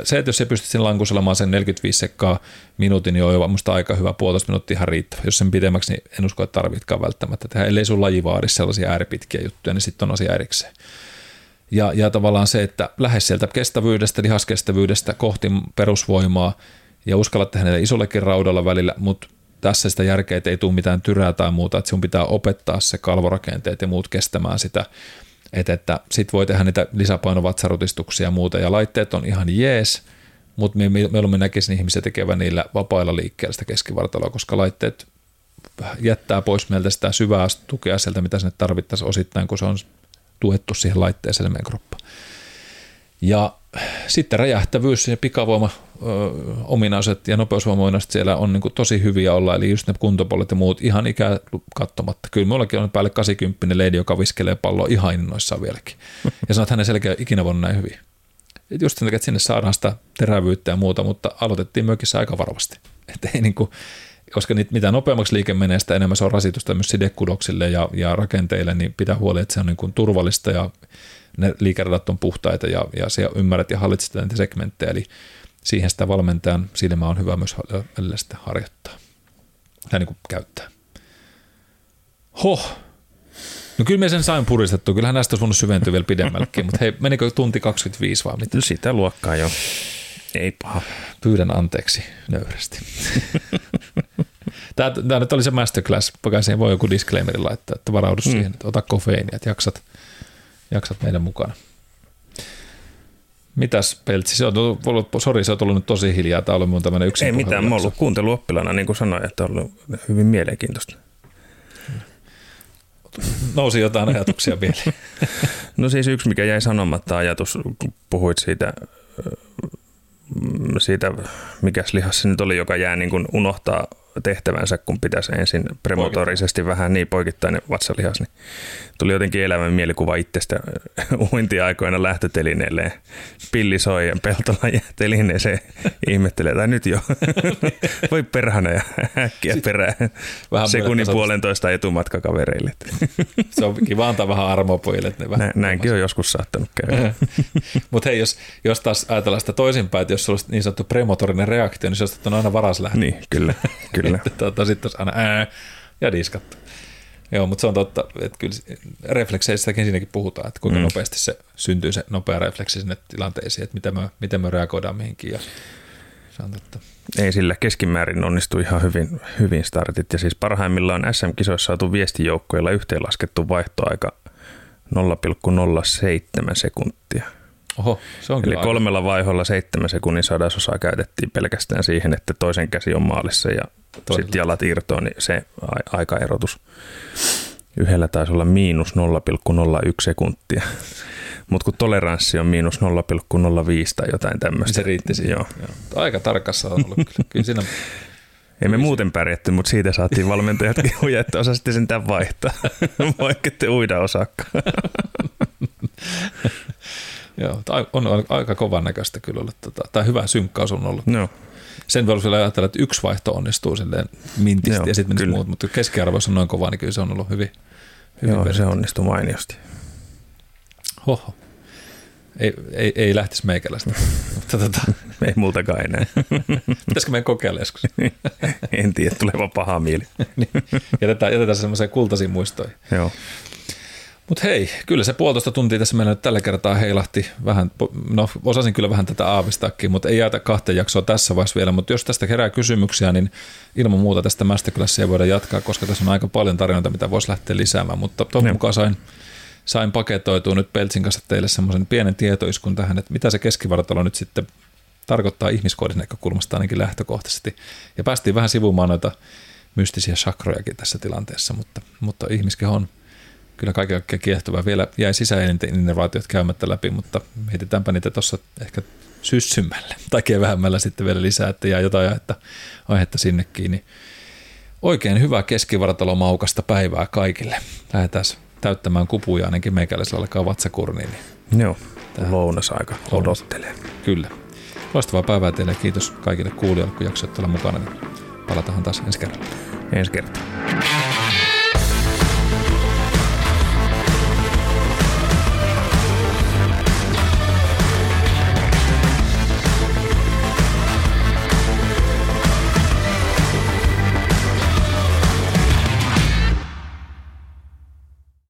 [SPEAKER 1] se, että jos se pystyt sen lankuselemaan sen 45 sekkaa minuutin, niin on jo musta aika hyvä puolitoista minuuttia ihan riittävä. Jos sen pidemmäksi, niin en usko, että tarvitsekaan välttämättä tehdä. Ellei sun laji vaadi sellaisia ääripitkiä juttuja, niin sitten on asia erikseen. Ja, ja tavallaan se, että lähes sieltä kestävyydestä, lihaskestävyydestä kohti perusvoimaa – ja uskalla tehdä ne isollekin raudalla välillä, mutta tässä sitä järkeä, että ei tule mitään tyrää tai muuta, että sinun pitää opettaa se kalvorakenteet ja muut kestämään sitä, että, että sit voi tehdä niitä lisäpainovatsarutistuksia ja muuta, ja laitteet on ihan jees, mutta me mieluummin näkisin ihmisiä tekevän niillä vapailla liikkeellä sitä keskivartaloa, koska laitteet jättää pois meiltä sitä syvää tukea sieltä, mitä sinne tarvittaisiin osittain, kun se on tuettu siihen laitteeseen meidän kroppa. Ja sitten räjähtävyys ja pikavoima ominaiset ja nopeusvoimaominaiset siellä on niin tosi hyviä olla, eli just ne kuntopolet ja muut ihan ikää katsomatta. Kyllä minullakin on päälle 80 leidi, joka viskelee palloa ihan innoissaan vieläkin. Ja sanoo, että hänen selkeä ikinä voinut näin hyvin. Et just sen takia, että sinne saadaan sitä terävyyttä ja muuta, mutta aloitettiin mökissä aika varovasti. Että ei niin kuin, koska niitä, mitä nopeammaksi liike menee, sitä enemmän se on rasitusta myös sidekudoksille ja, ja rakenteille, niin pitää huoli, että se on niin kuin turvallista ja ne liikeradat on puhtaita ja, ja se ymmärrät ja hallitset näitä segmenttejä, eli siihen sitä valmentajan silmä on hyvä myös välillä harjoittaa tai niin kuin käyttää. Hoh! No kyllä me sen sain puristettua. Kyllähän näistä olisi voinut syventyä vielä pidemmällekin, mutta hei, menikö tunti 25 vai mitä?
[SPEAKER 2] No sitä luokkaa jo. Ei paha.
[SPEAKER 1] Pyydän anteeksi nöyrästi. Tämä, tämä nyt oli se masterclass, siihen voi joku disclaimeri laittaa, että varaudu mm. siihen, että ota kofeiinia, että jaksat, jaksat meidän mukana. Mitäs Peltsi, se on ollut, sori, se on ollut nyt tosi hiljaa, tämä on ollut mun tämmöinen yksin
[SPEAKER 2] Ei mitään, mä oon ollut kuunteluoppilana, niin kuin sanoin, että on ollut hyvin mielenkiintoista.
[SPEAKER 1] Nousi jotain ajatuksia vielä.
[SPEAKER 2] no siis yksi, mikä jäi sanomatta ajatus, kun puhuit siitä, siitä mikäs lihas se nyt oli, joka jää niin kuin unohtaa tehtävänsä, kun pitäisi ensin premotorisesti vähän niin poikittainen vatsalihas, niin tuli jotenkin elämän mielikuva itsestä uintiaikoina lähtötelineelle. Pilli soi ja Peltola jää telineeseen ihmettelee, tai nyt jo, voi perhana ja äkkiä perään vähän sekunnin puolentoista etumatka kavereille.
[SPEAKER 1] Se on kiva antaa vähän armoa pojille.
[SPEAKER 2] Ne vähän Näinkin on joskus saattanut käydä.
[SPEAKER 1] Mutta hei, jos, jos taas ajatellaan sitä toisinpäin, että jos olisi niin sanottu premotorinen reaktio, niin se olisi aina varas lähtö.
[SPEAKER 2] Niin, kyllä. kyllä.
[SPEAKER 1] Tota, sitten aina ää, ja diskattu. Joo, mutta se on totta, että kyllä reflekseistäkin siinäkin puhutaan, että kuinka mm. nopeasti se syntyy se nopea refleksi sinne tilanteisiin, että miten me, miten me reagoidaan mihinkin. Ja se on totta.
[SPEAKER 2] Ei sillä keskimäärin onnistu ihan hyvin, hyvin startit. Ja siis parhaimmillaan SM-kisoissa saatu viestijoukkoilla yhteenlaskettu vaihtoaika 0,07 sekuntia.
[SPEAKER 1] Oho, se on
[SPEAKER 2] Eli kolmella vaiholla seitsemän sekunnin sadasosaa käytettiin pelkästään siihen, että toisen käsi on maalissa ja sitten jalat irtoon, niin se aikaerotus yhdellä taisi olla miinus 0,01 sekuntia. Mutta kun toleranssi on miinus 0,05 tai jotain tämmöistä.
[SPEAKER 1] Se riitti siihen. Joo. Joo. Aika tarkassa on ollut kyllä. kyllä siinä
[SPEAKER 2] ei me muuten pärjätty, mutta siitä saatiin valmentajatkin huija, että osasitte sen tämän vaihtaa, vaikka ette uida osaakaan.
[SPEAKER 1] Joo, on aika kovan näköistä kyllä ollut, tota, tai hyvä synkkaus on ollut.
[SPEAKER 2] No.
[SPEAKER 1] Sen vielä ajatella, että yksi vaihto onnistuu silleen mintisti Joo, ja sitten menisi muut, mutta keskiarvoissa on noin kova, niin kyllä se on ollut hyvin, hyvin
[SPEAKER 2] Joo, se onnistui mainiosti.
[SPEAKER 1] Hoho. Ei, ei, ei lähtisi meikäläistä. mutta tota.
[SPEAKER 2] ei multakaan enää.
[SPEAKER 1] Pitäisikö meidän kokeilla joskus?
[SPEAKER 2] en tiedä, tulee vaan paha mieli.
[SPEAKER 1] niin, jätetään, jätetään semmoiseen kultaisiin muistoihin.
[SPEAKER 2] Joo.
[SPEAKER 1] Mutta hei, kyllä se puolitoista tuntia tässä meillä nyt tällä kertaa heilahti vähän, no osasin kyllä vähän tätä aavistaakin, mutta ei jäätä kahteen jaksoa tässä vaiheessa vielä, mutta jos tästä herää kysymyksiä, niin ilman muuta tästä masterclassia voidaan jatkaa, koska tässä on aika paljon tarinoita, mitä voisi lähteä lisäämään, mutta toivon mukaan sain, sain paketoitua nyt Peltsin kanssa teille semmoisen pienen tietoiskun tähän, että mitä se keskivartalo nyt sitten tarkoittaa ihmiskoodin näkökulmasta ainakin lähtökohtaisesti. Ja päästiin vähän sivumaan noita mystisiä sakrojakin tässä tilanteessa, mutta, mutta ihmiskeho on kyllä kaiken kaikkiaan kiehtova. Vielä jäi sisäelinten innovaatiot käymättä läpi, mutta mietitäänpä niitä tuossa ehkä syssymmällä tai kevähemmällä sitten vielä lisää, että jää jotain aihetta, aihetta sinne kiinni. Oikein hyvää keskivartalomaukasta päivää kaikille. Lähdetään täyttämään kupuja ainakin meikäläisellä alkaa vatsakurniin.
[SPEAKER 2] Niin Joo, lounasaika odottelee.
[SPEAKER 1] Kyllä. Loistavaa päivää teille kiitos kaikille kuulijoille, kun jaksoitte olla mukana. Niin palataan taas ensi kerralla.
[SPEAKER 2] Ensi kertaa.